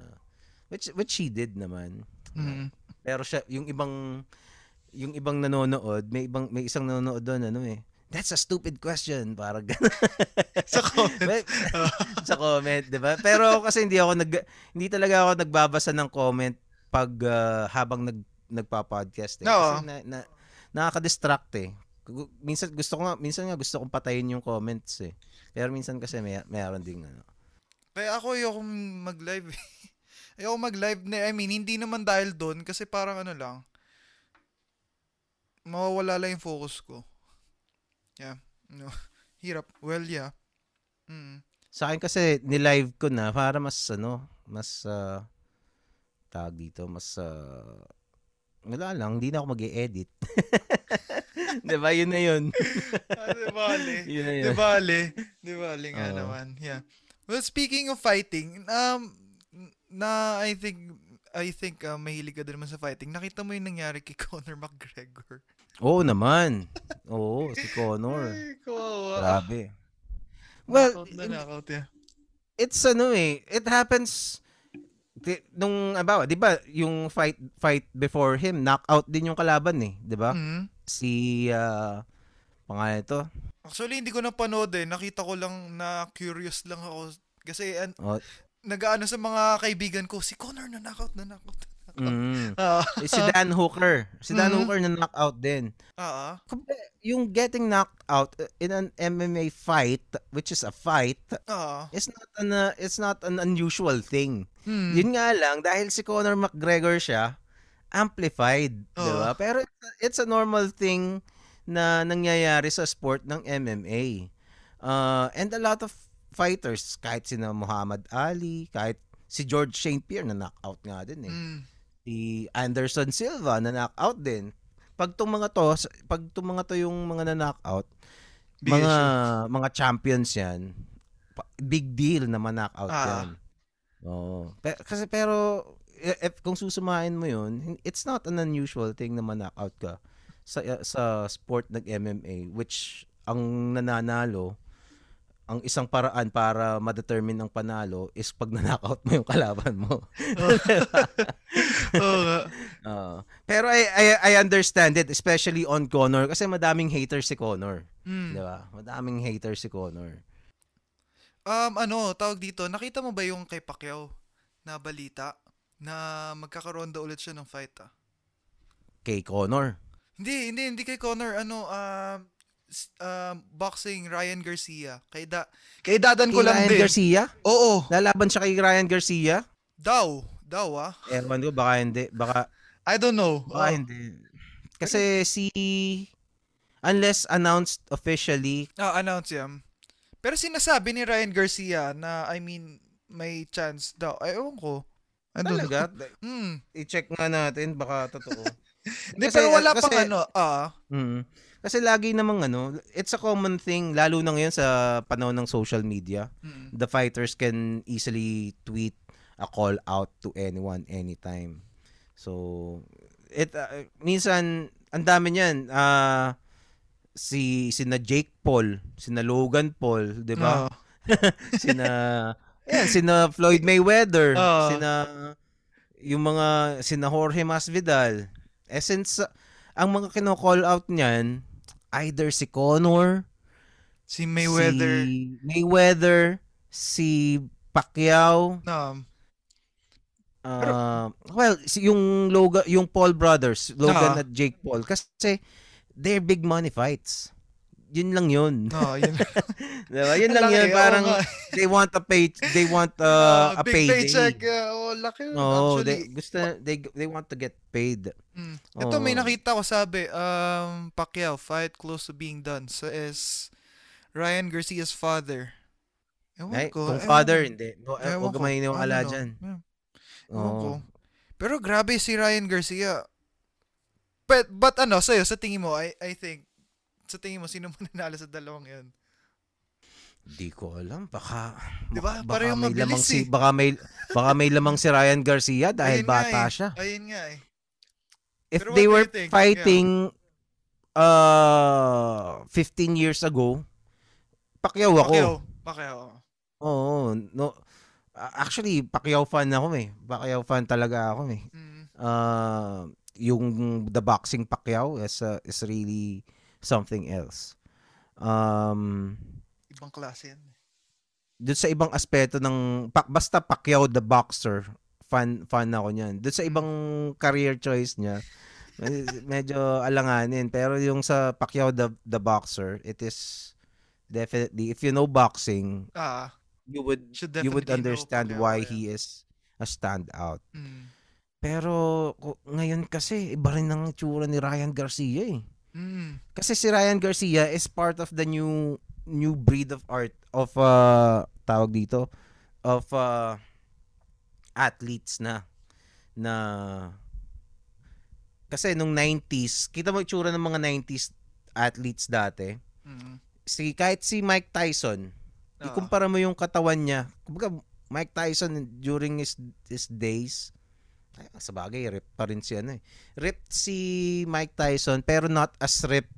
which, which she did naman. Mm. Pero siya, yung ibang, yung ibang nanonood, may ibang, may isang nanonood doon, ano eh, That's a stupid question. Parang gano'n. Sa comment. Sa comment, 'di ba? Pero kasi hindi ako nag hindi talaga ako nagbabasa ng comment pag ah, habang nag nagpa-podcast eh. Oo. Kasi na, na nakaka-distract eh. Minsan gusto ko nga minsan nga gusto kong patayin yung comments eh. Pero minsan kasi may meron ding ano. Kaya ako ayokong mag-live. eh. ayoko mag-live na, I mean, hindi naman dahil doon kasi parang ano lang, mawawala lang yung focus ko. Yeah. No. Hirap. Well, yeah. Mm. Sa akin kasi ni-live ko na para mas ano, mas ah, tawag dito, mas ah, wala lang, hindi na ako mag-e-edit. 'Di ba? Yun na yun. ah, di bale. yun na Di bale. Di bale nga naman. Yeah. Well, speaking of fighting, um, na I think I think uh, mahilig ka din naman sa fighting. Nakita mo yung nangyari kay Conor McGregor. Oo naman. Oo, si Conor. Ay, kawawa. Grabe. Well, knockout na knockout yeah. it's ano eh, it happens di, nung abawa, 'di ba, yung fight fight before him, knockout din yung kalaban eh, 'di ba? Mhm. Si ah pangalan ito. Actually, hindi ko napanood eh. Nakita ko lang na curious lang ako. Kasi an- Oh, nag-ano sa mga kaibigan ko, si Conor na knockout na knockout. Mm, Eh, si Dan Hooker. Si Dan Mhm. Hooker na knockout din. ah. Kumbaga, Yung getting knocked out in an MMA fight, which is a fight, ah. is not an uh, it's not an unusual thing. Hmm. Yun nga lang dahil si Conor McGregor siya, amplified, 'di ba? Oo. Pero it's, it's a normal thing na nangyayari sa sport ng MMA. Uh, and a lot of fighters, kahit sina Muhammad Ali, kahit si George St. Pierre na knockout nga din eh. Mm. Si Anderson Silva na knockout din. Pag tong mga to, pag tong mga to yung mga na knockout, Big mga mga champions 'yan. Big deal na ma-knockout Ah. 'yan. Oo. Pe- kasi pero if kung susumahin mo 'yun, it's not an unusual thing na ma-knockout ka sa sa sport ng MMA which ang nananalo ang isang paraan para ma-determine ang panalo is pag na-knockout mo yung kalaban mo. Oo nga. Oo. pero I, I I understand it especially on Conor kasi madaming haters si Conor, Mm. 'di ba? Madaming haters si Conor. Um, ano, tawag dito, nakita mo ba yung kay Pacquiao na balita na magkakaroon daw ulit siya ng fight ah? Kay Conor. Hindi, hindi, hindi kay Conor. Ano, um, s- um, boxing Ryan Garcia. Kay, da, kay dadan Kay ko lang Ryan din. Garcia? Oo, Lalaban siya kay Ryan Garcia? daw. Daw ah. Ewan ko, baka hindi. Baka, I don't know. baka Ah, hindi. Kasi si... Unless announced officially, ah, announce yan. Pero sinasabi ni Ryan Garcia na, I mean, may chance daw. Ay, ewan ko. I don't know. talaga, Hmm. i-check nga natin, baka totoo. Hindi, pero wala pang kasi- ano. Ah, Mm. Kasi lagi namang ano, it's a common thing, lalo na ngayon sa panahon ng social media. mm. The fighters can easily tweet a call out to anyone anytime. So, it uh, minsan ang dami niyan. Ah si sina Jake Paul, sina Logan Paul, 'di ba? Ah. sina Ayan, sina Floyd Mayweather, Ah. sina yung mga sina Jorge Masvidal. Essence ang mga kino-call out niyan either si Conor, si Mayweather. si Mayweather, si Pacquiao, na, uh, well, si yung Logan, yung Paul brothers, Logan Ah. at Jake Paul kasi they're big money fights. Yun lang yun. no, yun. Diba? Yun lang Laki, yun. Parang they want a pay they want uh, Ah, a big payday. paycheck. Uh, oh, laki yun, Oh, actually. they gusto they they want to get paid. Mm. Ito may Oo. nakita ko sabi, um, Pacquiao fight close to being done. So is Ryan Garcia's father. Ewan Ay, ko. kung ewan father ko. hindi. No, Ewan Huwag ko. ka maniniwala Ano, dyan. yeah. Ewan ko. Oh. Pero grabe si Ryan Garcia. But, but ano, sa'yo, sa tingin mo, I, I think, sa tingin mo, sino mo nanalo sa dalawang yan? Di ko alam. Baka, Di ba? baka Pareho may lamang mabilis si, eh. baka may, baka may lamang si Ryan Garcia dahil Ayun bata eh. siya. Ayun nga eh. If Pero they were fighting uh 15 years ago, Pacquiao ako. Pacquiao. Pacquiao. Oo, no. Actually, Pacquiao fan ako eh. Pacquiao fan talaga ako eh. Mm. Uh, yung the boxing Pacquiao is uh, is really something else. Um, Ibang klase yan. doon sa ibang aspeto ng pa- basta Pacquiao the boxer fan fan ako niyan. Doon sa ibang career choice niya med- medyo alanganin pero yung sa Pacquiao the the boxer it is definitely if you know boxing Ah, you would you would know understand Pacquiao, why yeah. he is a standout. Mm. Pero ngayon kasi iba rin ang itsura ni Ryan Garcia eh. Mm. Kasi si Ryan Garcia is part of the new new breed of art of uh tawag dito of uh athletes na na kasi nung 90s, kita mo itsura ng mga 90s athletes dati. Mm. Si kahit si Mike Tyson, Ah. ikumpara mo yung katawan niya. Kumbaga Mike Tyson during his his days, Ay, sa bagay, rip pa rin si ano eh. Rip si Mike Tyson pero not as rip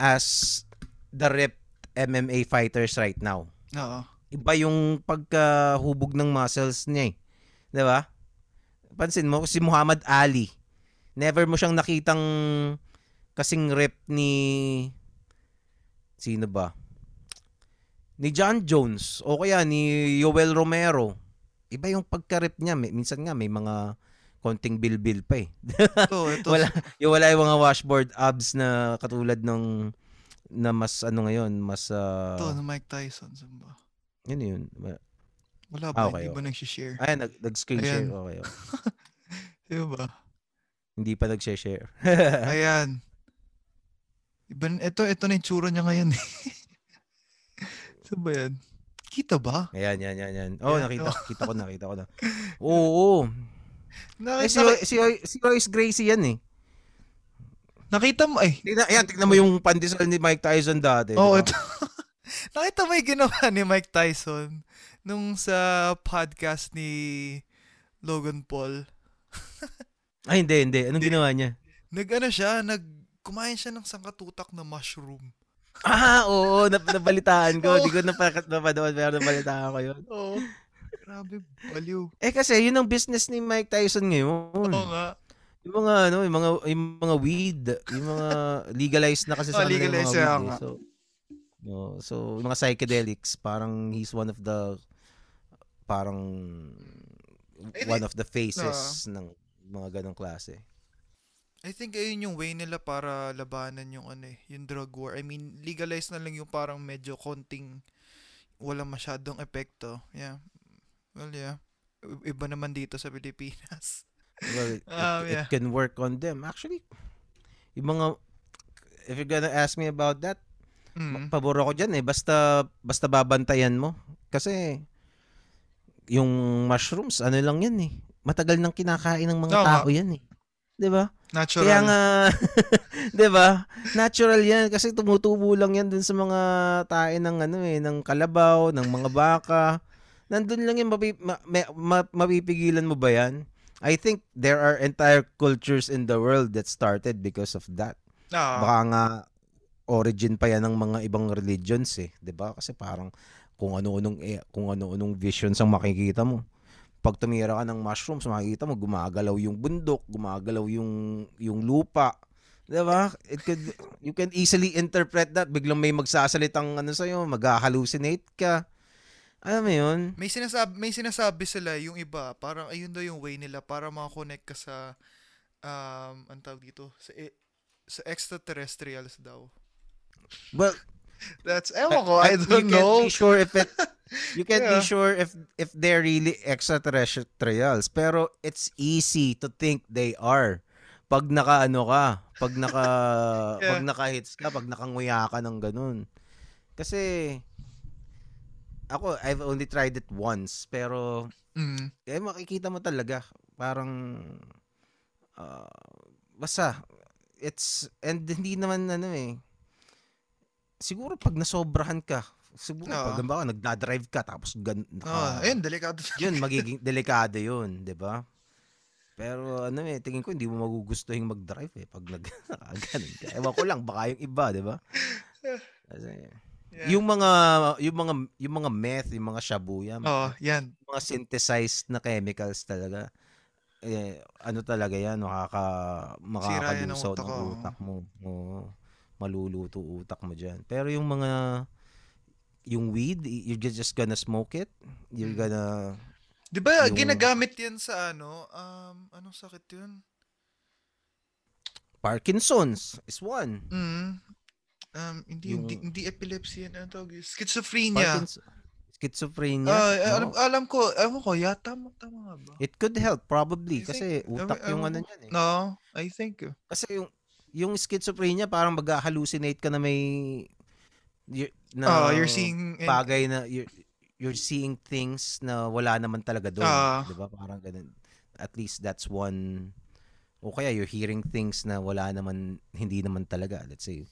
as the rip MMA fighters right now. Oo. Iba yung pagkahubog ng muscles niya eh. 'Di ba? Pansin mo si Muhammad Ali. Never mo siyang nakitang kasing rip ni sino ba? Ni John Jones o kaya ni Yoel Romero. Iba yung pagka-rip niya. Minsan nga may mga konting bilbil pa eh. Ito, ito. wala, yung wala yung mga washboard abs na katulad ng na mas ano ngayon, mas ah, Ito, Mike Tyson. Saan ba? yun yun. Wala Ah, ba? okay, Hindi ba nag-share? Ayan, nag, nag-screen share. Ayan. Okay, okay. Di ba? Hindi pa nag-share. Ayan. Iba, ito, ito na yung tsura niya ngayon. eh. Saan ba yan? Kita ba? Ayan, yan, yan, yan. Oh, Yan, nakita, oh. kita ko, nakita ko na. Oo, oo. Eh, si, Nakita, si, Roy- si Royce Gracie yan eh. nakita mo, ay. Tignan, ayan, tignan mo yung pandesal ni Mike Tyson dati. Oo, ba? ito. nakita mo yung ginawa ni Mike Tyson nung sa podcast ni Logan Paul. Ay, hindi, hindi. Anong Hindi. ginawa niya? Nag ano siya, nag kumain siya ng sangkatutak na mushroom. Ah, oo, nap- nabalitaan ko. Hindi ko napanood, pero nabalitaan ko yun. Oo. Grabe, baliw. Eh kasi, yun ang business ni Mike Tyson ngayon. Oo nga. Yung mga ano, yung mga yung mga weed, yung mga legalized na kasi sa Oh, yung legalized mga weed. nga. eh. So, no, so yung mga psychedelics, parang he's one of the parang Eh, one of the faces ng mga ganong klase. I think ayun yung way nila para labanan yung ano eh, yung drug war. I mean, legalize na lang yung parang medyo konting walang masyadong epekto. Yeah. Well, yeah. Iba naman dito sa Pilipinas. Well, it, Um, it yeah. can work on them. Actually, yung mga if you're gonna ask me about that, Mm. pabor ako dyan eh. Basta, basta babantayan mo. Kasi, yung mushrooms, ano lang yan eh. Matagal nang kinakain ng mga Oo tao yan eh. 'Di ba? Natural. Kaya nga, 'di ba? Natural 'yan kasi tumutubo lang 'yan dun sa mga tae ng ano eh, ng kalabaw, ng mga baka. Nandun lang 'yan mapi, ma, ma- ma- mapipigilan mo ba 'yan? I think there are entire cultures in the world that started because of that. Ah, Baka nga origin pa 'yan ng mga ibang religions eh, 'di ba? Kasi parang kung ano-anong eh, kung ano-anong visions ang makikita mo. Pag tumira ka ng mushrooms, makikita mo gumagalaw yung bundok, gumagalaw yung yung lupa. 'Di ba? It could you can easily interpret that biglang may magsasalitang ano sa mag-hallucinate ka. Alam mo 'yun? may sinasabi may sinasabi sila yung iba, parang ayun daw yung way nila para makakonect ka sa um ang tawag dito sa e- sa extraterrestrials daw. Well, That's ewan ko, I you don't can't know. be sure if it you can't be Yeah. sure if if they're really extraterrestrials pero it's easy to think they are pag nakaano ka pag naka Yeah. pag naka-hits ka pag nakanguya ka ng ganun kasi ako I've only tried it once pero Mm. eh makikita mo talaga parang ah, basta it's and hindi naman ano eh siguro pag nasobrahan ka siguro Oo. pag ba nagda-drive ka tapos gan, Oh, naka, ayun, delikado. yun magiging delikado yun 'di ba pero ano eh tingin ko hindi mo magugustuhin mag-drive eh pag nag ganun ka ewan ko lang baka yung iba 'di ba kasi Yeah. yung mga yung mga yung mga meth yung mga shabu yan Oh, yan. mga synthesized na chemicals talaga. Eh, ano talaga yan, makaka, Sira yan ang makakalusaw utak ng ko. utak mo. Oo. maluluto utak mo dyan. Pero yung mga, yung weed, you're just gonna smoke it. You're Hmm. gonna, Di ba Yung- ginagamit yan sa ano? Um, anong sakit yun? Parkinson's is one. Mm. Um, hindi, Yung- hindi, hindi epilepsy yan. Ano tawag? Schizophrenia. Parkinson's, schizophrenia. Ah, no? alam, alam ko, ewan ko, ya, tama, tama nga ba? It could help, probably. I Kasi think- utak ewan- yung ewan ano niyan eh. No, I think. uh, Kasi yung yung schizophrenia parang mag-hallucinate ka na may y- Oh, na you're seeing... bagay na you're, you're seeing things na wala naman talaga doon, Ah. 'di ba? Parang ganun. At least that's one o kaya you're hearing things na wala naman hindi naman talaga. Let's say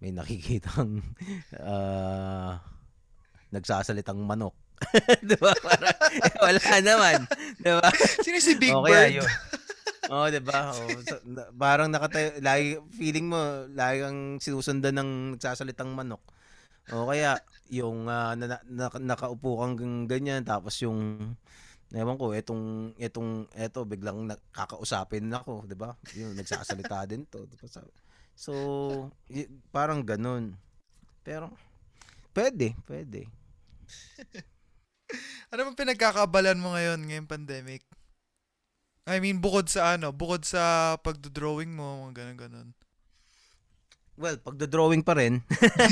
may nakikitang ah, nagsasalitang manok. di ba? Parang, eh, wala naman. Di ba? Sino si Big O Bird? kaya yun. Oo, di ba? Oo, sa- na- parang nakatayo, lagi, feeling mo, lagi kang sinusundan ng nagsasalitang manok. O kaya, yung ah, na, na, na- nakaupo kang ganyan, tapos yung, ewan ko, etong, etong, eto, biglang nakakausapin ako, di ba? Yung nagsasalita din to. di ba? So, y- parang ganun. Pero, pwede, pwede. Ano bang pinagkakabalan mo ngayon ngayong pandemic? I mean, bukod sa ano, bukod sa pagdodrawing mo, mga ganun-ganun. Well, pagdodrawing pa rin.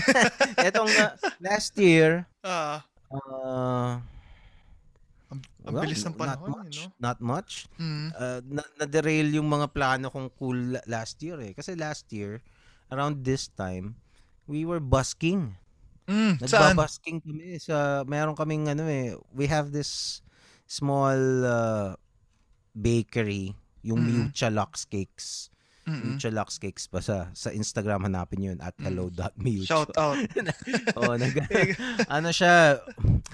Etong ah, last year, Ah, uh, ang, ang bilis ng not panahon, much. eh, no? Not much. Mm. Uh, na, na-derail yung mga plano kong cool la- last year eh. Kasi last year, around this time, we were busking. Mm, saan? Nagbabasking kami sa meron kaming ano eh, we have this small uh, bakery, yung Mm. Mucha Lux Cakes. Mm-mm. Mucha Lux Cakes pa sa sa Instagram hanapin yun at Mm. hello.mucha. Shout out. oh, nag, ano siya,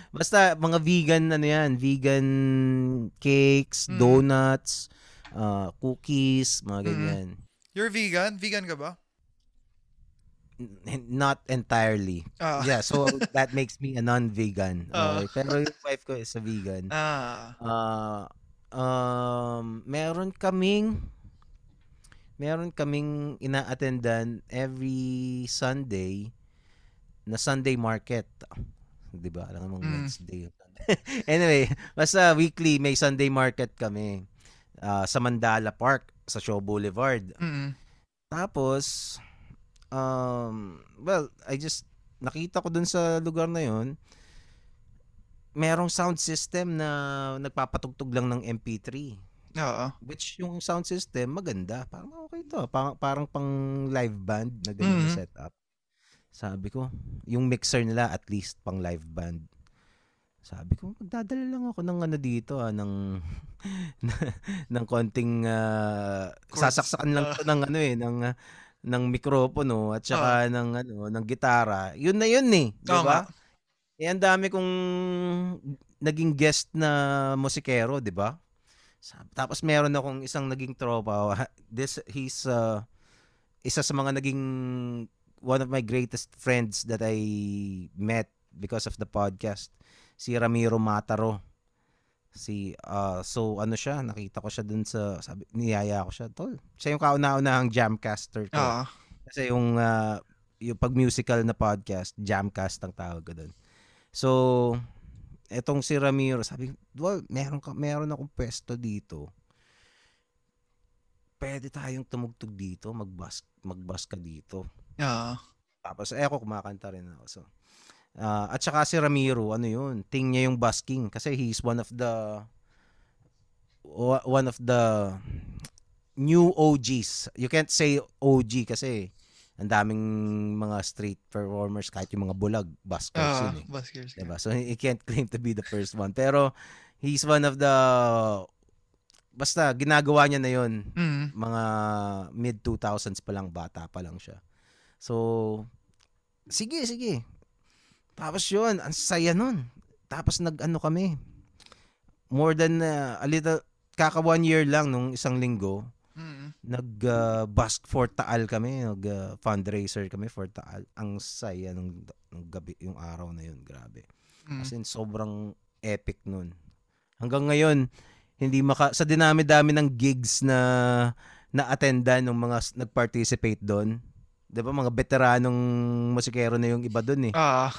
basta mga vegan ano yan, vegan cakes, Mm. donuts, uh, cookies, mga Mm. ganyan. You're vegan? Vegan ka ba? N- Not entirely. Ah. Yeah, so that makes me a non-vegan. Ah. Okay, pero yung wife ko is a vegan. Ah. Uh, um, meron kaming meron kaming ina-attendan every Sunday na Sunday market. 'Di ba? Alam mo Mm. Wednesday. anyway, basta weekly may Sunday market kami ah, sa Mandala Park sa Shaw Boulevard. Mm. Tapos, um, well, I just, nakita ko dun sa lugar na yon merong sound system na nagpapatugtog lang ng MP3. Oo. Which yung sound system, maganda. Parang okay to. Parang, parang pang live band na ganyan Mhm. setup. Sabi ko, yung mixer nila at least pang live band. Sabi ko, magdadala lang ako ng ano dito ah, ng ng konting ah, Chords. sasaksakan lang to ng ano eh, ng ah, ng mikropono at saka ng ano, ng gitara. Yun na yun eh, 'di ba? Eh ang dami kong naging guest na musikero, 'di ba? Sabi- Tapos meron akong isang naging tropa. This he's uh, isa sa mga naging one of my greatest friends that I met because of the podcast. Si Ramiro Mataro. Si uh, so ano siya, nakita ko siya dun sa sabi niyaya ko siya, tol. Siya yung kauna-unahang jamcaster ko. Oo. Kasi yung ah, yung pag musical na podcast, jamcast ang tawag ko doon. So, etong si Ramiro, sabi, well, meron ka, meron akong pwesto dito. Pwede tayong tumugtog dito, magbas, magbas ka dito. Oo. Tapos, eh, ako kumakanta rin ako. So, ah, at saka si Ramiro, ano yun, ting niya yung busking kasi he's one of the one of the new OGs. You can't say OG kasi ang daming mga street performers kahit yung mga bulag, buskers Ah, yun eh. baskers. Diba? So, he can't claim to be the first one. Pero, he's one of the basta, ginagawa niya na yun Mm. mga mid 2000s pa lang bata pa lang siya. So sige sige. Tapos yun, ang saya nun. Tapos nag-ano kami. More than uh, a little kaka one year lang nung isang linggo, Mm. nag uh, for Taal kami, nag uh, fundraiser kami for Taal. Ang saya nung, nung gabi, yung araw na yun, grabe. Mm. As in, sobrang epic nun. Hanggang ngayon, hindi maka sa dinami-dami ng gigs na na-attendan ng mga nag-participate doon. 'Di ba mga veteranong musikero na yung iba doon eh. Ah.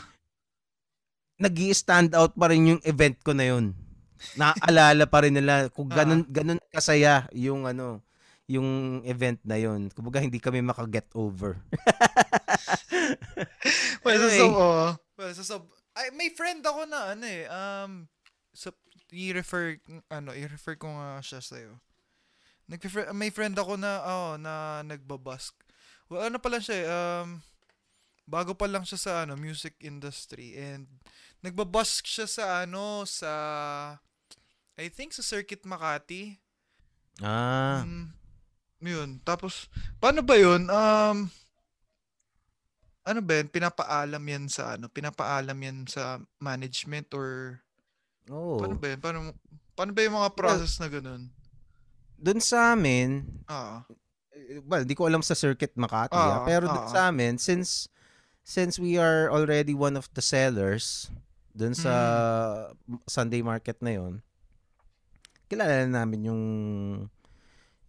Nag stand out pa rin yung event ko na yun. Naaalala pa rin nila kung ganun ganun kasaya yung ano yung event na yun. Kumbaga hindi kami maka-get over. Well, Anyway. so, oh. Well, so, so, ay, may friend ako na, ano eh, um, so, i-refer, ano, i-refer ko nga siya sa'yo. nag may friend ako na, oh, na nagbabask. Well, ano pa lang siya eh, um, bago pa lang siya sa, ano, music industry. And, nagbabask siya sa, ano, sa, I think sa Circuit Makati. Ah, Mm, yun. Tapos, paano ba yun? Um, ano ba yun? Pinapaalam yan sa ano? Pinapaalam yan sa management or Oo. Paano ba yun? Paano, paano ba yung mga process na ganun? Doon sa amin, Ah. well, di ko alam sa Circuit Makati, ah, pero doon oo. sa amin, since since we are already one of the sellers doon sa Sunday market na yon, kilala na namin yung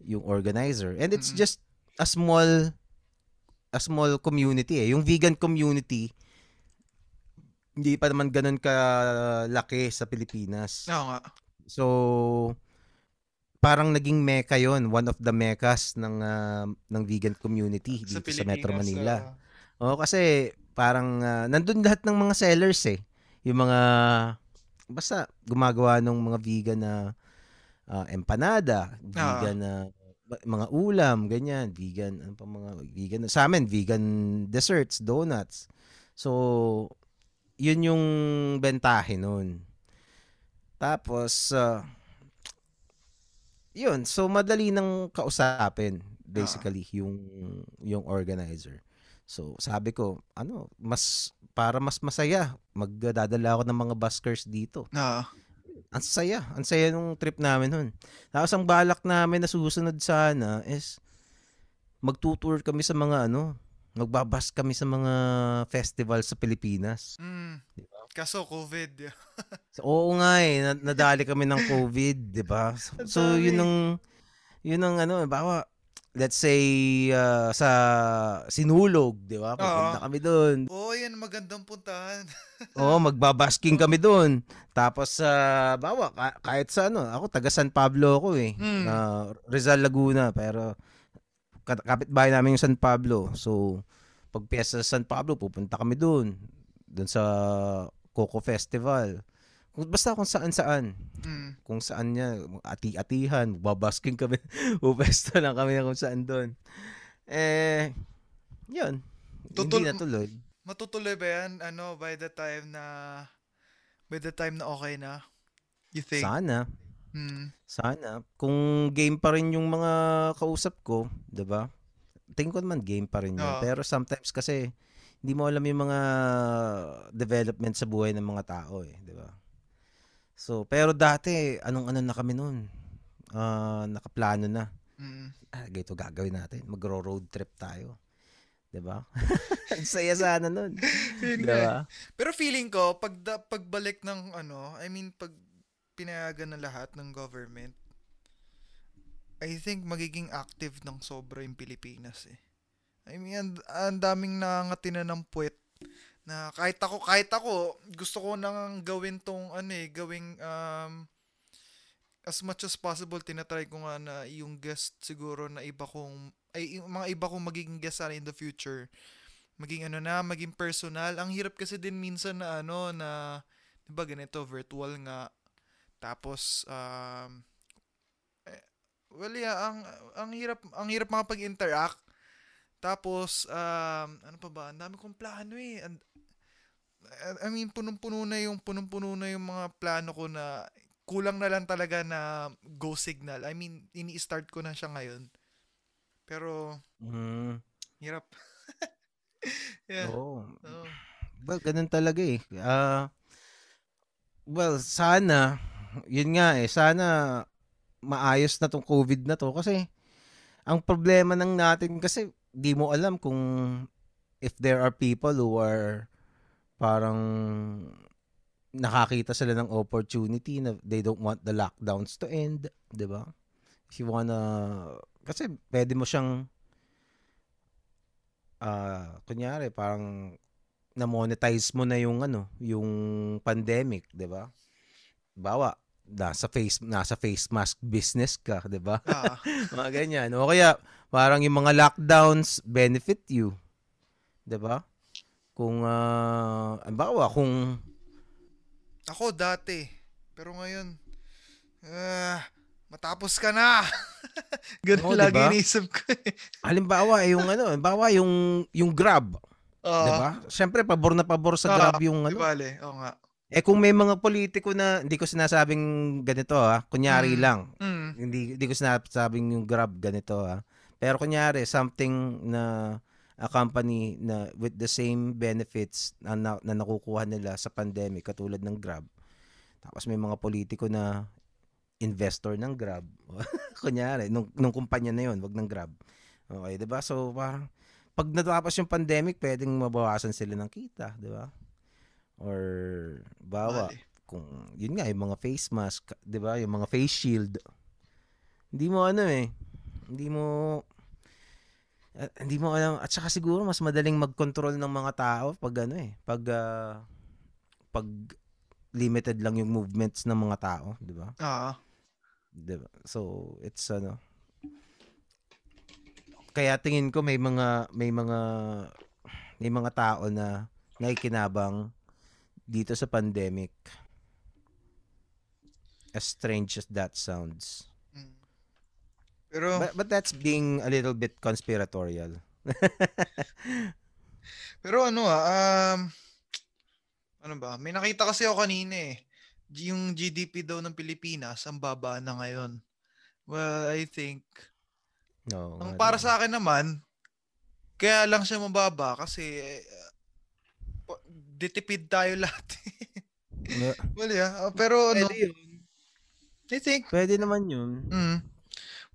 yung organizer. And it's Mm-mm. just a small a small community eh. Yung vegan community, hindi pa naman ganun kalaki sa Pilipinas. Oo nga. So, parang naging mecca yon one of the meccas ng ah, ng vegan community Sa dito sa, Metro Pilipinas, Manila. ah. Oo, kasi parang ah, nandun lahat ng mga sellers eh. Yung mga basta gumagawa ng mga vegan na ah, empanada, vegan na mga ulam, ganyan, vegan, ano pa mga vegan, sa amin vegan desserts, donuts. So, yun yung bentahe nun. Tapos, ah, yun, so madali nang kausapin basically yung yung organizer. So, sabi ko, ano, mas para mas masaya, magdadala ako ng mga buskers dito. Ah. Ang saya, ang saya nung trip namin nun. Tapos ang balak namin na susunod sana is magtutour kami sa mga ano, magbabas kami sa mga festival sa Pilipinas. Mm. Kaso COVID. So, oo nga eh, na- nadali kami ng COVID, 'di ba? So, so yun ang yun ang ano, bawa let's say ah, sa Sinulog, 'di ba? Pupunta Oo. kami doon. Oo, yan magandang puntahan. Oo, magbabasking kami doon. Tapos sa bawa ka- kahit sa ano, ako taga San Pablo ako eh. Mm. Na Rizal Laguna pero kat- kapitbahay namin yung San Pablo. So pag piyesta sa San Pablo, pupunta kami doon. Doon sa Coco Festival. Basta kung saan-saan. Mm. Kung saan niya, ati-atihan, babasking kami. Pupesta lang kami na kung saan doon. Eh, yun. Tutul- Hindi natuloy. Matutuloy ba yan, ano, by the time na, by the time na okay na? You think? Sana. Mm. Sana. Kung game pa rin yung mga kausap ko, 'di ba? Tingin ko naman game pa rin yun. Oo. Pero sometimes kasi hindi mo alam yung mga development sa buhay ng mga tao eh, 'di ba? So, pero dati anong-ano na kami noon. Ah, nakaplano na. Mm. Ah, ganito gagawin natin. Magro-road trip tayo. 'Di ba? Ang saya sana noon. 'Di ba? Pero feeling ko, pag da- pagbalik ng ano, I mean, pag pinayagan na lahat ng government, I think magiging active ng sobra yung Pilipinas eh. I mean, ang, daming nangangati na ng puwet na kahit ako, kahit ako, gusto ko nang gawin tong ano eh, gawing um, as much as possible, tinatry ko nga na yung guest siguro na iba kong, ay yung mga iba kong magiging guest sana in the future, maging ano na, maging personal. Ang hirap kasi din minsan na ano na 'di ba ganito virtual nga. Tapos um eh, well yeah, ang ang hirap ang hirap makapag-interact. Tapos um ano pa ba? Ang dami kong plano eh. And, I mean, punong-puno na yung punong-puno na yung mga plano ko na kulang na lang talaga na go signal. I mean, ini-start ko na siya ngayon. Pero Mm. hirap. yeah. Oo. Oo. Well, ganun talaga eh. Ah, well, sana, yun nga eh, sana maayos na tong COVID na to kasi ang problema ng natin kasi di mo alam kung if there are people who are parang nakakita sila ng opportunity na they don't want the lockdowns to end, 'di ba? If you wanna kasi pwede mo siyang ah kunyari parang na-monetize mo na yung ano, yung pandemic, 'di ba? Bawa nasa face nasa face mask business ka, 'di ba? Ah. mga ganyan. O kaya parang yung mga lockdowns benefit you. 'Di ba? Kung ah bawa kung Ako dati. Pero ngayon, ah, matapos ka na. Ganun Oo, lagi diba? iniisip ko eh. halimbawa eh, yung ano, halimbawa yung yung Grab, 'di Oo. ba? Syempre pabor na pabor sa Oo, Grab yung ano. bale, oo nga. Eh kung may mga politiko na hindi ko sinasabing ganito ha, kunyari Mm. lang. Mm. Hindi hindi ko sinasabing yung Grab ganito ha. Pero kunyari something na a company na with the same benefits na, na, na nakukuha nila sa pandemic katulad ng Grab. Tapos may mga politiko na investor ng Grab. Kunyari, nung, nung kumpanya na yun, wag ng Grab. Okay, 'di ba? So parang pag natapos yung pandemic, pwedeng mabawasan sila ng kita, 'di ba? Or bawa Mali. kung yun nga yung mga face mask, 'di ba? Yung mga face shield. Hindi mo ano eh. Hindi mo ah, hindi mo alam at saka siguro mas madaling mag-control ng mga tao pag ano eh, pag ah, pag limited lang yung movements ng mga tao, 'di ba? Ah. 'Di ba? So, it's ano kaya tingin ko may mga may mga may mga tao na nakikinabang dito sa pandemic. As strange as that sounds. Pero But, but that's being a little bit conspiratorial. pero ano ah, um ano ba? May nakita kasi ako kanina eh. Yung GDP daw ng Pilipinas ang baba na ngayon. Well, I think No. ang para sa akin naman kaya lang siya mababa kasi eh, uh, ditipid tayo lahat. know. well, yeah. Pero ano, Pwede yun. I think Pwede naman yun. Mm.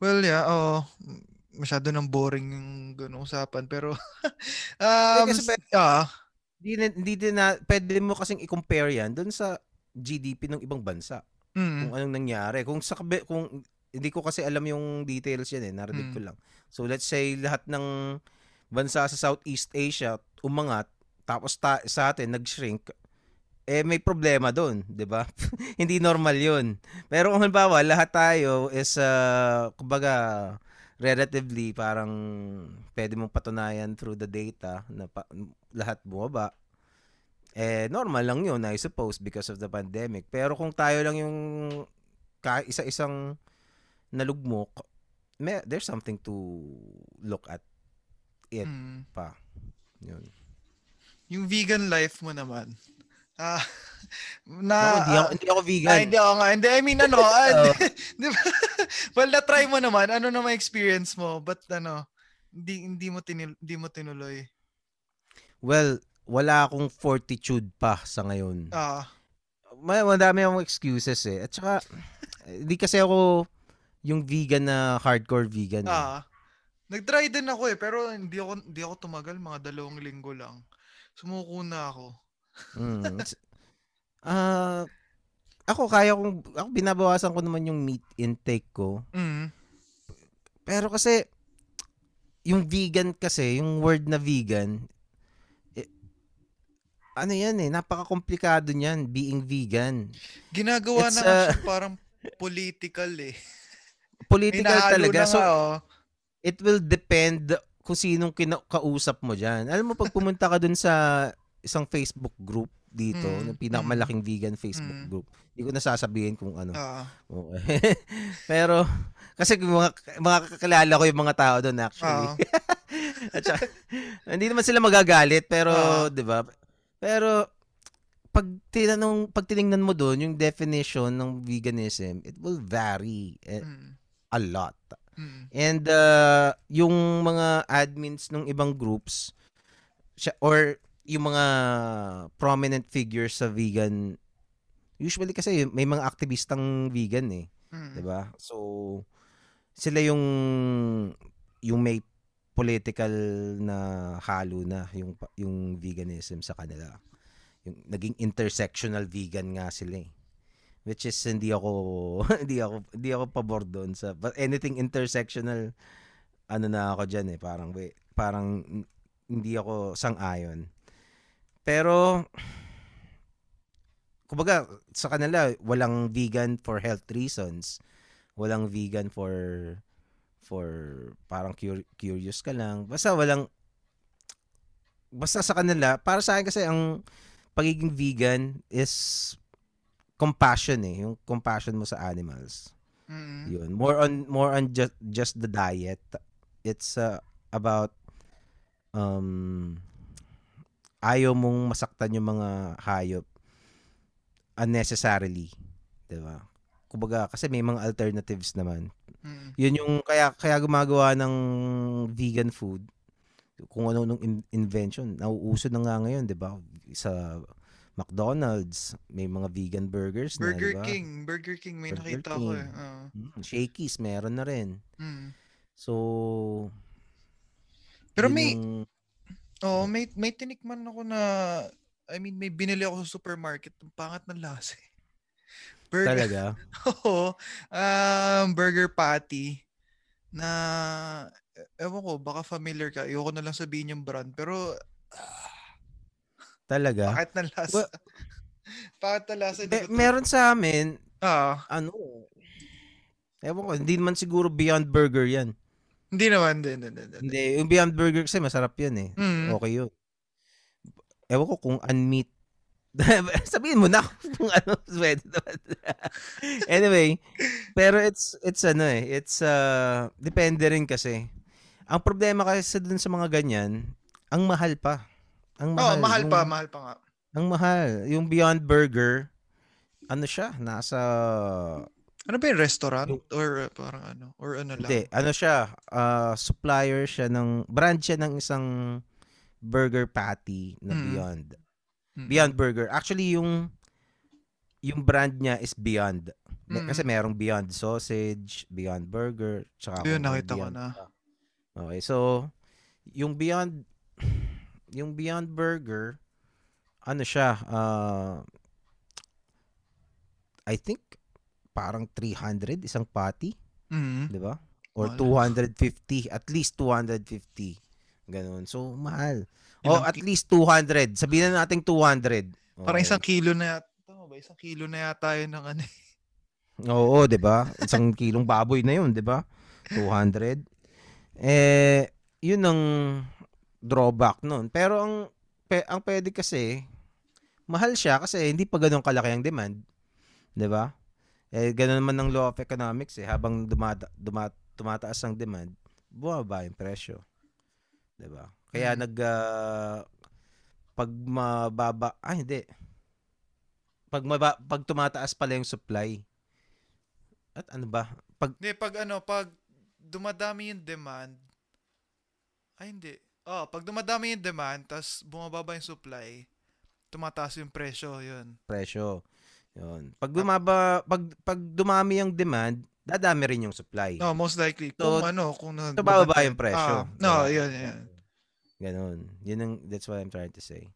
Well, yeah, oo. Masyado nang boring yung ganung usapan. Pero, um, kasi ah, Hindi, na- hindi din na, pwede mo kasing i-compare yan dun sa GDP ng ibang bansa. mm, kung anong nangyari. Kung sa kung hindi ko kasi alam yung details yan eh, narinig Mm. ko lang. So let's say lahat ng bansa sa Southeast Asia umangat tapos ta- sa atin nag-shrink eh may problema doon, 'di ba? hindi normal 'yun. Pero kung halimbawa lahat tayo is uh, kumbaga relatively parang pwede mong patunayan through the data na pa- lahat bumaba eh normal lang yun I suppose because of the pandemic pero kung tayo lang yung ka isa-isang nalugmok may, there's something to look at it mm. pa yun yung vegan life mo naman. Ah, na, hindi, ako, ah, hindi ako ah, vegan hindi ako nga. Hindi, I mean, ano, ah, Oo. di ba? well, na-try mo naman. Ano naman experience mo? But, ano, hindi, hindi mo, tinil, hindi mo tinuloy. well wala akong fortitude pa sa ngayon Ah, may madami akong excuses eh at saka hindi kasi ako yung vegan na hardcore vegan eh. ah. Nag-try din ako eh, pero hindi ako, hindi ako tumagal. Mga dalawang linggo lang. Sumuko na ako. Mm. Ah, ako kaya kong ako binabawasan ko naman yung meat intake ko. Mm. Pero kasi yung vegan kasi, yung word na vegan eh, ano yan eh, napaka-komplikado niyan being vegan. Ginagawa It's, na nga uh, siya parang political eh. Political talaga. na So nga, oh. it will depend kung sinong kina- kausap mo diyan. Alam mo pag pumunta ka dun sa isang Facebook group dito, Mm, yung pinakamalaking vegan Facebook Mm. group. Hindi ko nasasabihin kung ano. Ah, Okay. Pero, kasi mga, mga kakilala ko yung mga tao doon actually. ah, At saka, hindi naman sila magagalit, pero, Ah. di ba? Pero, pag tinanong, pag tiningnan mo doon, yung definition ng veganism, it will vary eh, mm, a lot. mm, And, uh, yung mga admins ng ibang groups, siya, or yung mga prominent figures sa vegan, usually kasi may mga aktivistang vegan eh. mm. 'di ba? So sila yung yung may political na halo na yung yung veganism sa kanila. Yung naging intersectional vegan nga sila eh. Which is hindi ako hindi ako hindi ako pabor doon sa but anything intersectional ano na ako diyan eh parang parang hindi ako sang-ayon. Pero kumbaga sa kanila walang vegan for health reasons. Walang vegan for for parang cur- curious ka lang. Basta walang basta sa kanila para sa akin kasi ang pagiging vegan is compassion eh yung compassion mo sa animals. Mm. yun. More on more on just just the diet. It's uh, about um ayaw mong masaktan yung mga hayop unnecessarily 'di ba kumbaga kasi may mga alternatives naman Mm. yun yung kaya kaya gumagawa ng vegan food kung ano nung in- invention nauuso na nga ngayon 'di ba sa McDonald's, may mga vegan burgers na, Burger di ba? King. Burger King. May Burger nakita ko King. eh. Ah. Mm, Shakey's, meron na rin. Mm. So, Pero may, yung- oh, may, may tinikman ako na, I mean, may binili ako sa supermarket. Ang pangat ng lasa eh. Burger, talaga. Oo. um, burger patty na ewan ko, baka familiar ka. Ayoko na lang sabihin yung brand. Pero, Talaga. bakit na lasa? Well, bakit na lasa? Ko to- meron sa amin, Ah, ano, ewan ko, hindi naman siguro Beyond Burger yan. Hindi naman. Hindi, hindi, hindi. hindi. Hindi, yung Beyond Burger kasi masarap yan eh. Mm. Okay yun. Ewan ko kung unmeat. Sabihin mo na kung ano pwede naman. anyway, pero it's it's ano eh, it's uh depende rin kasi. Ang problema kasi dun sa mga ganyan, ang mahal pa. Ang mahal. mahal yung, pa, mahal pa nga. Ang mahal. Yung Beyond Burger, ano siya, nasa Ano ba yung restaurant? Or uh, parang ano? Or ano lang? Hindi, ano siya, uh, supplier siya ng, brand siya ng isang burger patty na Mm. Beyond. Mm. Beyond Burger. Actually, yung yung brand niya is Beyond. Mm. Kasi merong Beyond Sausage, Beyond Burger, tsaka Yun, nakita ko na. Okay, so, yung Beyond, yung Beyond Burger, ano siya, uh, I think, parang 300 isang patty. Mm. Di ba? Or Mahal. 250, at least 250. Ganun. So, mahal. O ang at ki- least 200. Sabihin na natin 200. Parang Okay. isang kilo na yata. Tama ba? Isang kilo na yata yun ng ano. eh. Oo, 'di ba? Isang kilong baboy na 'yun, 'di ba? 200. Eh, 'yun ang drawback nun. Pero ang pe, ang pwede kasi mahal siya kasi hindi pa ganoon kalaki ang demand, 'di ba? Eh ganoon naman ng law of economics eh habang dumata, duma- tumataas ang demand, bumaba yung presyo. ba? Kaya Mm. nag ah, pag mababa, ah hindi. Pag maba, pag tumataas pala yung supply. At ano ba? Pag Hindi, pag ano, pag dumadami yung demand, ay hindi. Oh, pag dumadami yung demand, tas bumababa yung supply, tumataas yung presyo, yun. presyo. Yun. Pag bumaba, pag pag dumami yung demand, dadami rin yung supply. No, most likely. So, Kung ano, kung na, so bababa yung presyo. Ah, no, Diba? yun, yun. Ganon. Yun ang, that's what I'm trying to say.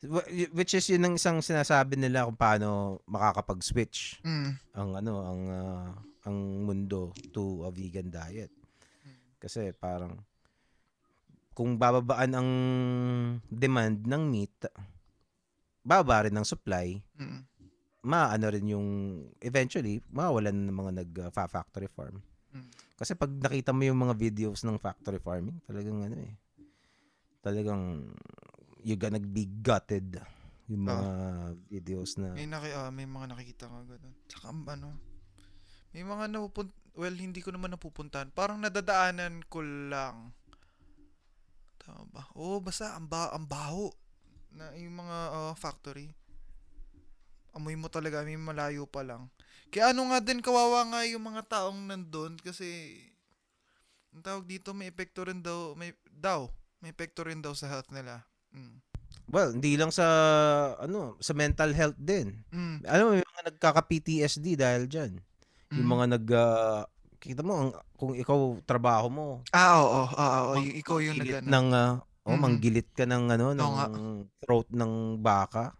Wh- Which is yun ang isang sinasabi nila kung paano makakapag-switch Mm. ang ano ang ah, ang mundo to a vegan diet. Kasi parang kung bababaan ang demand ng meat, bababa rin ng supply, Mm. Maano rin yung eventually mawawalan ng mga nag-factory farm. Mm. Kasi pag nakita mo yung mga videos ng factory farming, talagang ano eh. Talagang you're gonna be gutted yung mga videos na May, naki, ah, may mga nakikita ka ganun. Tsaka ano, may mga napupunt, well, hindi ko naman napupuntahan. Parang nadadaanan ko lang. Tama ba? Oo, basta ang, ba, ang baho na yung mga ah, factory. Amoy mo talaga, may malayo pa lang. Kaya ano nga din, kawawa nga yung mga taong nandun kasi ang tawag dito, may epekto rin daw, may, daw, may epekto rin daw sa health nila. Mm. well, hindi lang sa ano, sa mental health din. Mm. Alam mo, may mga nagkaka-PTSD dahil diyan. Yung Mm. mga nag ah, kita mo ang, kung ikaw trabaho mo, Ah, oo, oo, oo, oo, mang- ikaw yung nag ng ah, oh, Mm. manggilit ka ng ano ng nga. throat ng baka.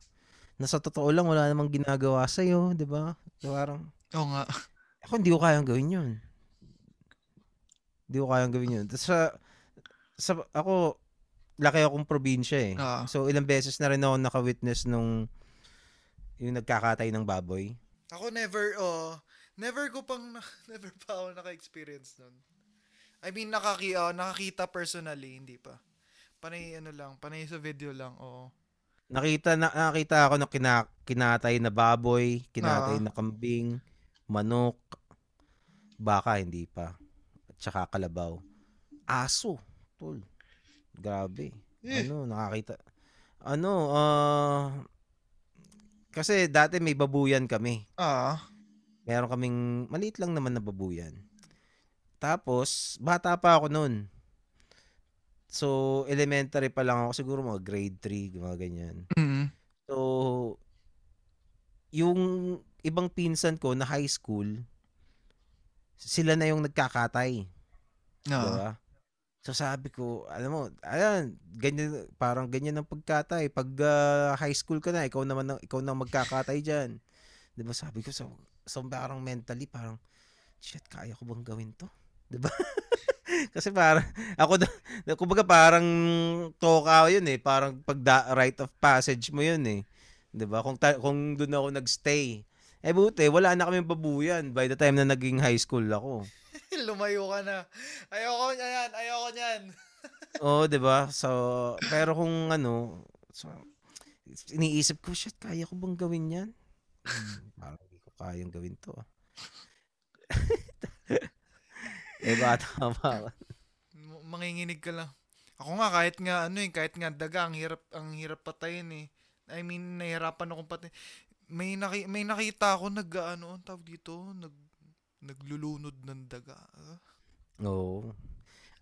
Na sa totoo lang wala namang ginagawa sa iyo, 'di ba? So, parang Oo nga. ako hindi ko kayang gawin 'yun. Hindi ko kayang gawin 'yun. Sa, sa ako laki akong probinsya eh. Ah. So ilang beses na rin ako naka-witness nung yung nagkakatay ng baboy. Ako never, oh, never ko pang, never pa ako naka-experience nun. I mean, nakaki, oh, nakakita personally, hindi pa. Panay, ano lang, panay sa video lang, oo. Nakita na nakita ako ng kina, kinatay na baboy, kinatay Ah. na kambing, manok, baka hindi pa. At saka kalabaw. Aso, tol. Grabe. Eh. Ano, nakakita. Ano, ah kasi dati may babuyan kami. Ah, Meron kaming maliit lang naman na babuyan. Tapos, bata pa ako noon. So, elementary pa lang ako, siguro mga grade 3, mga ganyan. mm, So, yung ibang pinsan ko na high school, sila na yung nagkakatay. Oo. Diba? So sabi ko, alam mo, ayan, ganyan, parang ganyan ang pagkatay. Pag ah, high school ka na, ikaw naman, ang- ikaw na magkakatay dyan. Di ba sabi ko, so, so parang mentally, parang, shit, kaya ko bang gawin to? Di ba? Kasi parang, ako na, kumbaga parang toka yun eh. Parang pag da, rite of passage mo yun eh. Di ba? Kung, ta- kung doon ako nagstay. Eh buti, wala na kami babuyan by the time na naging high school ako. Lumayo ka na. Ayoko niyan, ayoko niyan. Oo, 'di ba? So, pero kung ano, so, iniisip ko, shit, kaya ko bang gawin 'yan? Hmm, parang hindi ko kayang gawin 'to. Ah. eh, bata pa. ako. M- Manginginig ka lang. Ako nga kahit nga ano eh, kahit nga daga ang hirap ang hirap patayin eh. I mean, nahihirapan akong patayin. May naki, may nakita ako nag ano, ang tawag dito, nag naglulunod ng daga. Oo.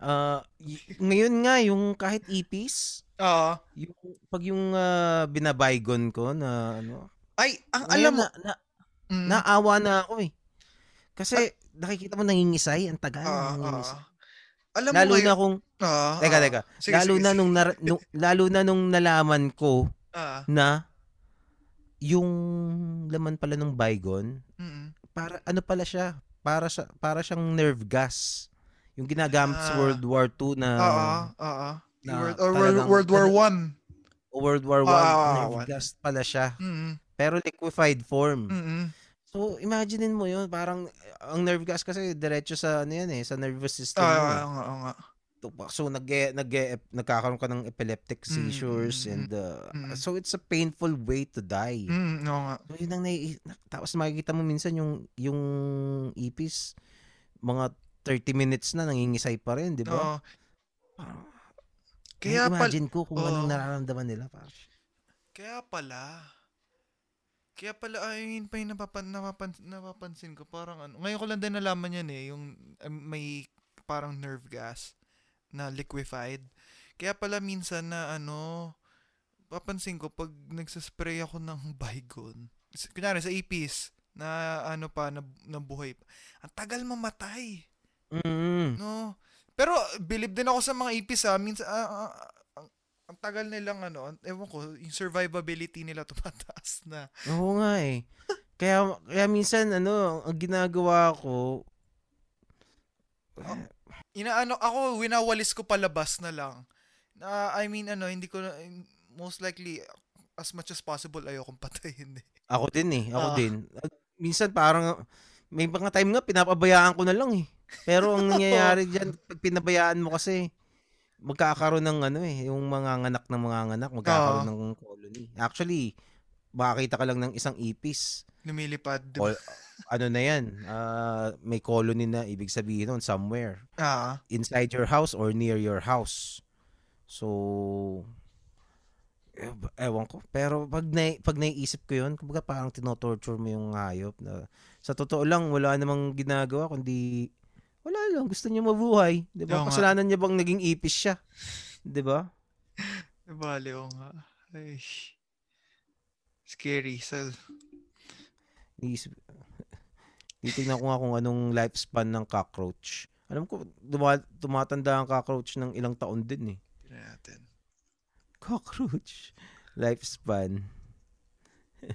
Ah, y- ngayon nga yung kahit ipis, Ah. yung pag yung ah, binabaygon ko na ano, Ay, ang alam mo, na, na, mm, naawa na ako eh. Kasi nakikita mo nangingisay, ang tagal ah, nangingisay. ah. Alam mo Lalo ngayon, na kung ah, Teka, ah. teka. Sige, lalo sige, na sige. nung, nar- nung lalo na nung nalaman ko Ah, na yung laman pala ng Baygon, mm, para ano pala siya? Para sa para siyang nerve gas. Yung ginagamit sa Ah. World War II na ah, ah, ah. na World, or World, talagang- World War ano- One. World War I, Ah, ah, ah, nerve one. gas pala siya. Mm, Pero liquefied form. mm, So, imaginein mo yun, parang ang nerve gas kasi diretso sa ano yan eh, sa nervous system mo. ah, eh. oo nga, oo. So nag nag nagkakaroon ka ng epileptic seizures mm, and uh, mm. so it's a painful way to die. Mm, oo nga. So yun ang nai- na- tapos makikita mo minsan yung yung ipis mga 30 minutes na nangingisay pa rin, 'di ba? Oo. Parang- Kaya imagine ko kung anong Oo. nararamdaman nila parang Kaya pala. Kaya pala, I mean, pa yung napapan, napapan, napapansin ko, parang ano, ngayon ko lang din nalaman yan eh, yung um, may parang nerve gas na liquefied. Kaya pala minsan na ano, papansin ko, pag nagsaspray ako ng Baygon, kunyari sa ipis, na ano pa, na, na buhay pa, ang tagal mamatay. mm, No. Pero believe din ako sa mga ipis ha. Minsan ah, ah, ah, ang, tagal nilang ano, ewan ko, yung survivability nila tumataas na. Oo nga eh. Kaya kaya minsan ano, ang ginagawa ko Inaano ako, winawalis ko palabas na lang. Na I mean ano, hindi ko most likely as much as possible ayokong patayin eh. Ako din eh, ako Ah. din. Minsan parang may mga time nga pinapabayaan ko na lang eh. Pero ang nangyayari diyan pag pinabayaan mo kasi magkakaroon ng ano eh, yung mga nganak ng mga nganak, magkakaroon ng colony. Actually, makakita ka lang ng isang ipis. Lumilipad. di ba? Col- ano na yan, ah, may colony na ibig sabihin nun somewhere. Ah, Inside your house or near your house. So, eh, ewan ko. Pero pag, na, pag naiisip ko yun, kumbaga parang tinotorture mo yung hayop. Na, sa totoo lang, wala namang ginagawa, kundi wala lang, gusto niya mabuhay. Di ba? Kasalanan niya bang naging ipis siya? Di ba? bale o nga. Ay. Scary. So, Iisip, titignan ko nga kung anong lifespan ng cockroach. Alam ko, duma, tumatanda ang cockroach ng ilang taon din eh. tignan natin. Cockroach. Lifespan.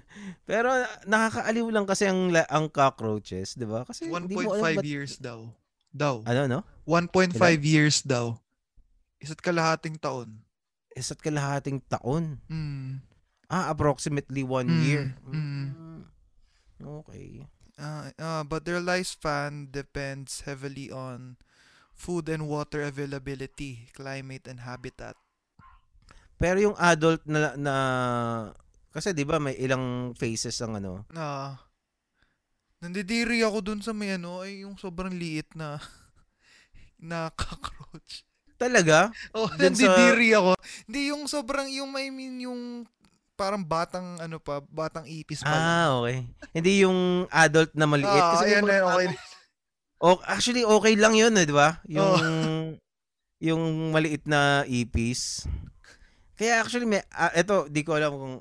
Pero nakakaaliw lang kasi ang ang cockroaches, 'di ba? Kasi hindi mo alam 1.5 ba't- years daw. Daw. Ano no? 1.5 years daw. Isa't kalahating taon. Isa't kalahating taon. Mm. Ah, approximately one Mm, year. mm. Okay. Uh, uh, but their lifespan depends heavily on food and water availability, climate, and habitat. Pero yung adult na, na kasi 'di ba may ilang phases ang ano. Ah. Nandidiri ako dun sa may ano, ay yung sobrang liit na na cockroach. Talaga? Oh, Dun sa- nandidiri ako. Hindi yung sobrang yung I mean yung parang batang ano pa, batang ipis pa. lang. Ah, okay. Hindi yung adult na maliit Ah, kasi may ayan mga na, okay. adult- Oh, actually okay lang 'yun, eh, 'di ba? Yung yung maliit na ipis. Kaya actually may ah, eto, di ko alam kung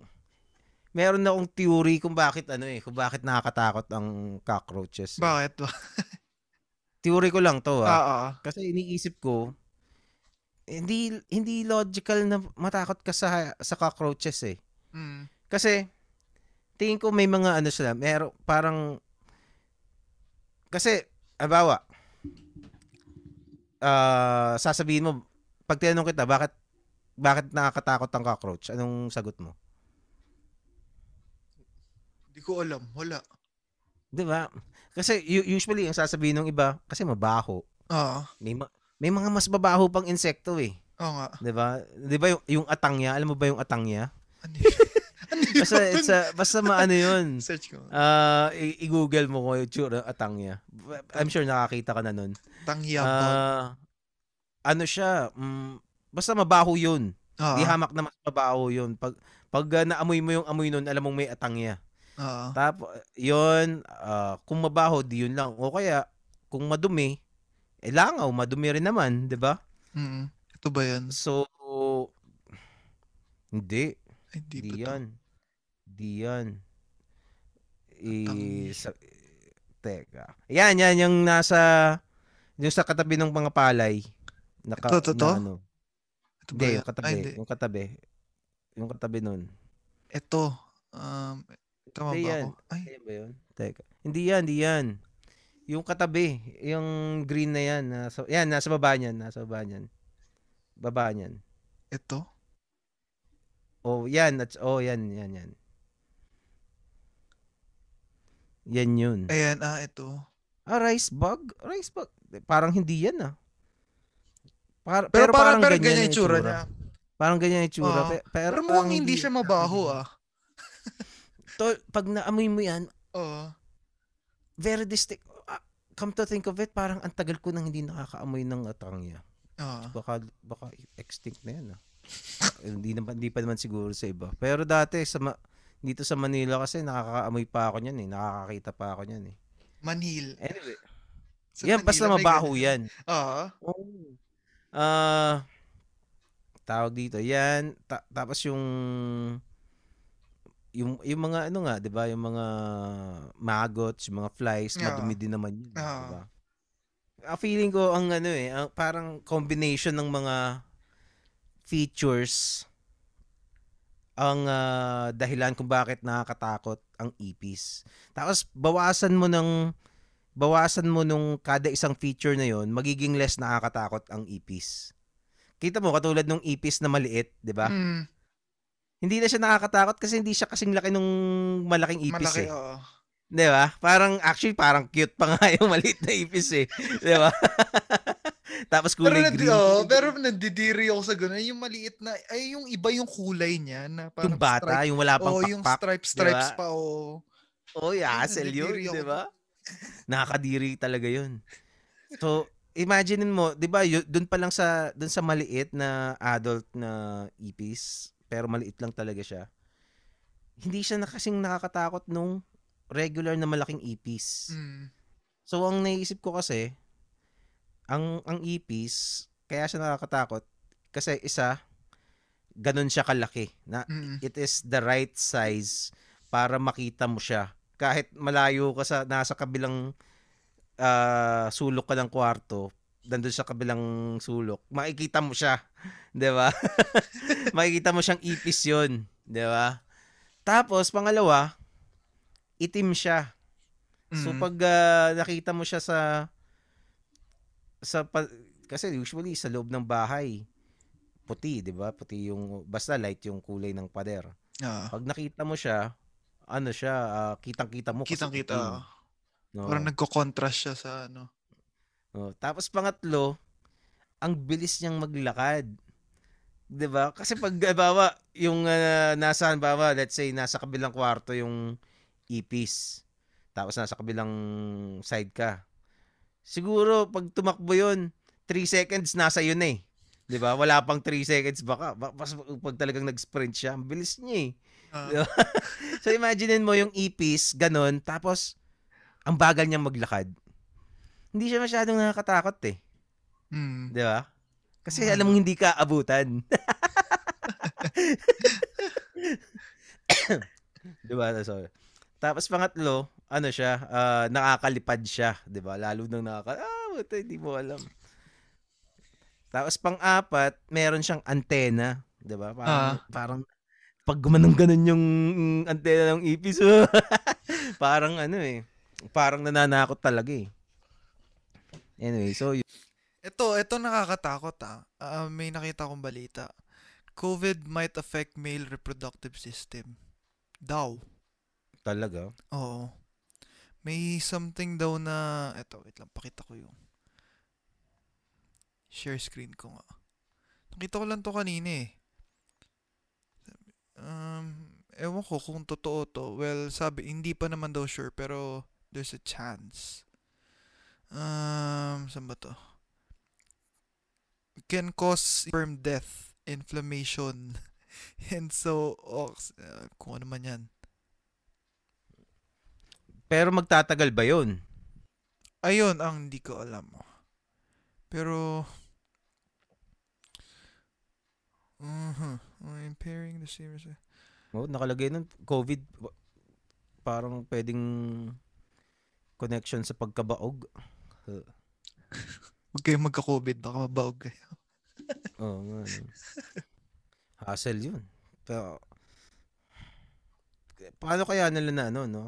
meron na akong theory kung bakit ano eh, kung bakit nakakatakot ang cockroaches. eh. Bakit ba? Theory ko lang to ah. Oo. Kasi iniisip ko, hindi hindi logical na matakot ka sa sa cockroaches eh. Mm. Kasi tingin ko may mga ano sila, meron parang kasi abawa ah sasabihin mo pag tinanong kita bakit bakit nakakatakot ang cockroach? Anong sagot mo? Hindi ko alam. Wala. 'Di ba? Kasi usually ang sasabihin ng iba kasi mabaho. Oo. May ma- may mga mas babaho pang insekto eh. Oo nga. 'Di ba? 'Di ba yung, yung atangya? Alam mo ba yung atangya? Ano ano? Basta it's a, basta maano 'yun. Search ko. Ah, i- i-google mo ko yung tsura atangya. I'm sure nakakita ka na nun. Tangyabag. Ah, ano siya? mm, basta mabaho 'yun. Oo. Di hamak na mas mabaho 'yun. Pag pag ah, naamoy mo yung amoy nun, alam mong may atangya. Oo. Tapos, yun, ah, kung mabaho, di yun lang. O kaya, kung madumi, eh langaw, madumi rin naman, di ba? Mm. Ito ba yan? So, hindi. Ay, di Di ba to? yan. Di yan. I, sa, teka. Yan, yan, yung nasa, yung sa katabi ng mga palay. Naka, Ito, ito, ito? na ano. Ito ba Hindi, yan? yung katabi. Ay, hindi. yung katabi. Yung katabi nun. Ito. Um, tama Hindi ba yan. ako? Ay, Ayan ba yun? Teka. Hindi yan, hindi yan. Yung katabi, yung green na yan. Nasa, yan, nasa baba niyan. Nasa baba niyan. Baba niyan. ito. Oh, yan. That's, oh, yan, yan, yan. Yan yun. Ayan, ah, ito. Ah, rice bug? Rice bug? Parang hindi yan ah. Par- Pero, pero, parang, parang, ganyan, ganyan yung tsura itsura. niya. Parang ganyan yung itsura. Oo. Pe- pero, Pero parang mukhang hindi siya mabaho ah. Tol, pag naamoy mo yan, Oo. very distinct. Ah, come to think of it, parang ang tagal ko nang hindi nakakaamoy ng atangya. Oo. Baka baka extinct na yan ah. Eh, hindi naman hindi pa naman siguro sa iba. Pero dati sa Ma- dito sa Manila kasi nakakaamoy pa ako niyan eh, nakakakita pa ako niyan eh. Manhil. Anyway, Sa yan basta Manila may mabaho ganun. yan. Oo. Ah, tawag dito. Yan ta- tapos yung yung yung mga ano nga, 'di ba, yung mga maggots, yung mga flies, Oo. madumi din naman yun, 'di Oo. ba? Ah, feeling ko ang ano eh, ang parang combination ng mga features ang ah, dahilan kung bakit nakakatakot ang ipis. Tapos bawasan mo ng bawasan mo nung kada isang feature na yon, magiging less nakakatakot ang ipis. Kita mo katulad nung ipis na maliit, 'di ba? Mm, Hindi na siya nakakatakot kasi hindi siya kasing laki nung malaking ipis malaki, eh. oo. 'Di ba? Parang actually parang cute pa nga yung maliit na ipis eh. 'Di ba? Tapos Pero, kulay nandi, green. oh, pero nandidiri ako sa gano'n. Yung maliit na, ay yung iba yung kulay niya. Na parang yung bata, stripe. yung wala pang Oo, yung stripe stripes diba? pa, oo. Oh, hassle yun, nandidiri ako di ba? Nakakadiri talaga yun. So, imaginein mo, di ba, dun pa lang sa, dun sa maliit na adult na ipis, pero maliit lang talaga siya, hindi siya na kasing nakakatakot nung regular na malaking ipis. Mm. So, ang naisip ko kasi, ang, ang ipis, kaya siya nakakatakot, kasi isa, ganun siya kalaki. Na, Mm. it is the right size para makita mo siya. Kahit malayo ka sa nasa kabilang ah, sulok ka ng kwarto, nandun sa kabilang sulok, makikita mo siya. 'Di ba? makikita mo siyang ipis 'yon, 'di ba? Tapos pangalawa, itim siya. So Mm. pag ah, nakita mo siya sa sa pa- kasi usually sa loob ng bahay puti, 'di ba? Puti yung basta light yung kulay ng pader. Ah. Pag nakita mo siya, ano siya, ah, kitang-kita mo Kitang-kita. No? Parang nagko-contrast siya sa ano. No. Tapos pangatlo, ang bilis niyang maglakad. 'Di ba? Kasi pag bawa yung ah, nasa bawa, let's say nasa kabilang kwarto yung ipis. Tapos nasa kabilang side ka. Siguro pag tumakbo 'yon, 3 seconds nasa yun eh. 'Di ba? Wala pang 3 seconds baka ba- pas pag talagang nag-sprint siya, ang bilis niya eh. Ah. Diba? so imaginein mo yung ipis, ganun, tapos ang bagal niyang maglakad. Hindi siya masyadong nakakatakot eh. Mm. Di ba? Kasi Ano? alam mong hindi ka abutan. Di ba? So, tapos pangatlo, ano siya, ah, nakakalipad siya, 'di ba? Lalo nang nakaka ah, buta, hindi mo alam. Tapos pang-apat, meron siyang antena, 'di ba? Parang Ah. parang pag gumanong ganon yung antena ng ipis, parang ano eh, parang nananakot talaga eh. Anyway, so yun. Ito, ito nakakatakot ah. Ah, may nakita akong balita. COVID might affect male reproductive system. Daw. talaga. Oo. May something daw na... Eto, wait lang. Pakita ko yung... Share screen ko nga. Nakita ko lang to kanina eh. Um, ewan ko kung totoo to. Well, sabi, hindi pa naman daw sure, pero there's a chance. Um, saan ba to? Can cause sperm death, inflammation, and so, oh, uh, kung ano man yan. Pero magtatagal ba 'yun? Ayun ang hindi ko alam. Pero Mhm. Uh, impairing the series. Oh, nakalagay nun COVID parang pwedeng connection sa pagkabaog. Huwag kayong magka-COVID, baka mabaog kayo. Oo nga. no. Hassle 'yun. Pero paano kaya nila na ano, no?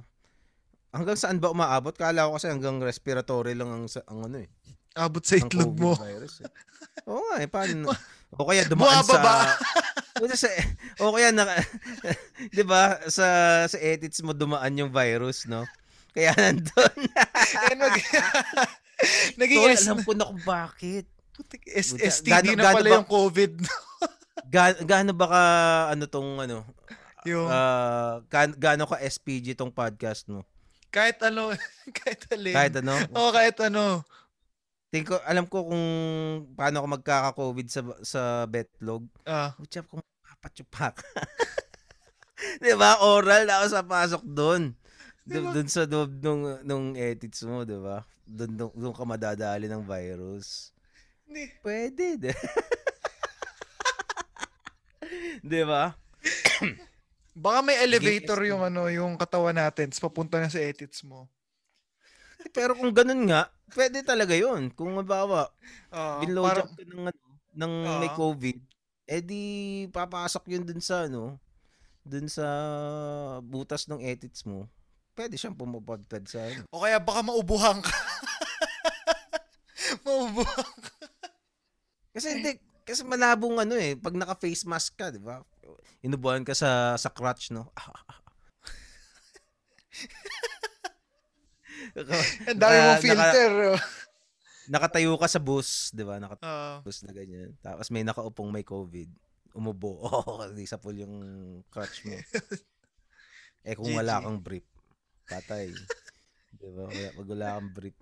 Hanggang saan ba umaabot? Kala ko kasi hanggang respiratory lang ang, ang ano eh. Abot sa itlog mo. virus eh. Oo nga eh, paano? O kaya dumaan sa... Bumababa. o, sa, o kaya naka... 'di ba sa sa edits mo dumaan yung virus, no? Kaya nandun. Naging Tol, alam ko na kung bakit. S- Buta- STD na pala ba- yung COVID. Ga- gaano ba ka ano tong ano? yung ga- gaano ka SPG tong podcast mo? kahit ano, kahit alin. Kahit ano? Oo, kahit ano. Think ko, alam ko kung paano ako magkaka-COVID sa sa betlog. Ah, Uchap kung papachupak. 'Di ba? Oral na ako sa pasok doon. Diba? Doon sa loob nung nung edits mo, 'di ba? Doon doon ka madadali ng virus. hindi. Pwede. 'di Di ba? Baka may elevator yung ano, yung katawan natin, tapos papunta na sa edits mo. Pero kung ganun nga, pwede talaga 'yun. Kung halimbawa, Ah, binlow job ka ng, ano, ng Ah. may COVID, eh di papasok yun dun sa ano, dun sa butas ng edits mo. Pwede siyang pumupadpad sa ano. O kaya baka maubuhan ka. maubuhan ka. Kasi hindi, kasi malabong ano eh, pag naka-face mask ka, di ba? Inubuhan ka sa sa crotch, no? Ang dami mong naka- filter. oh. nakatayo ka sa bus, di ba? Naka Ah, bus na ganyan. Tapos may nakaupong may COVID. Umubo. Oh, sa pool yung crotch mo. Eh kung wala kang brief, patay. di ba? Kaya pag wala kang brief,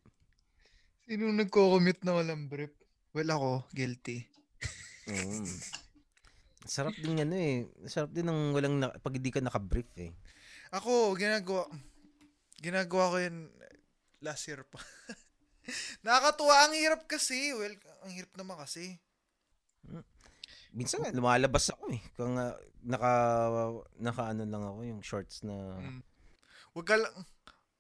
sino nagko-commute na walang brief? Well, ako, guilty. Mm. Sarap din ano eh. Sarap din ng walang na, pag hindi ka naka-brief eh. Ako, ginagawa, ginagawa ko yun last year pa. Nakakatuwa, ang hirap kasi. Well, ang hirap naman kasi. Minsan nga, lumalabas ako eh. Kung nga, naka, naka ano lang ako, yung shorts na, Mm. Wag ka lang,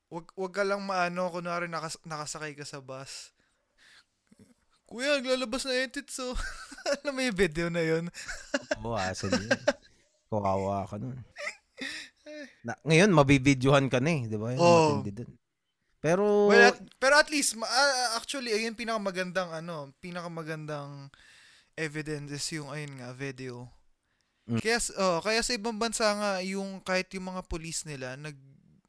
wag, wag ka lang maano, kunwari nakas, nakasakay ka sa bus. Kuya, naglalabas na edit so. Alam mo yung video na yun? oh, hassle yun. Kawawa ka nun. Na, ngayon, mabibidyohan ka na eh, di ba? Oo. matindi dun. Pero, Well, at- pero at least, ma- ah, actually, ayun pinakamagandang, ano, pinakamagandang evidence is yung, ayun nga, video. Mm. Kaya, oh, kaya sa ibang bansa nga, yung kahit yung mga police nila, nag,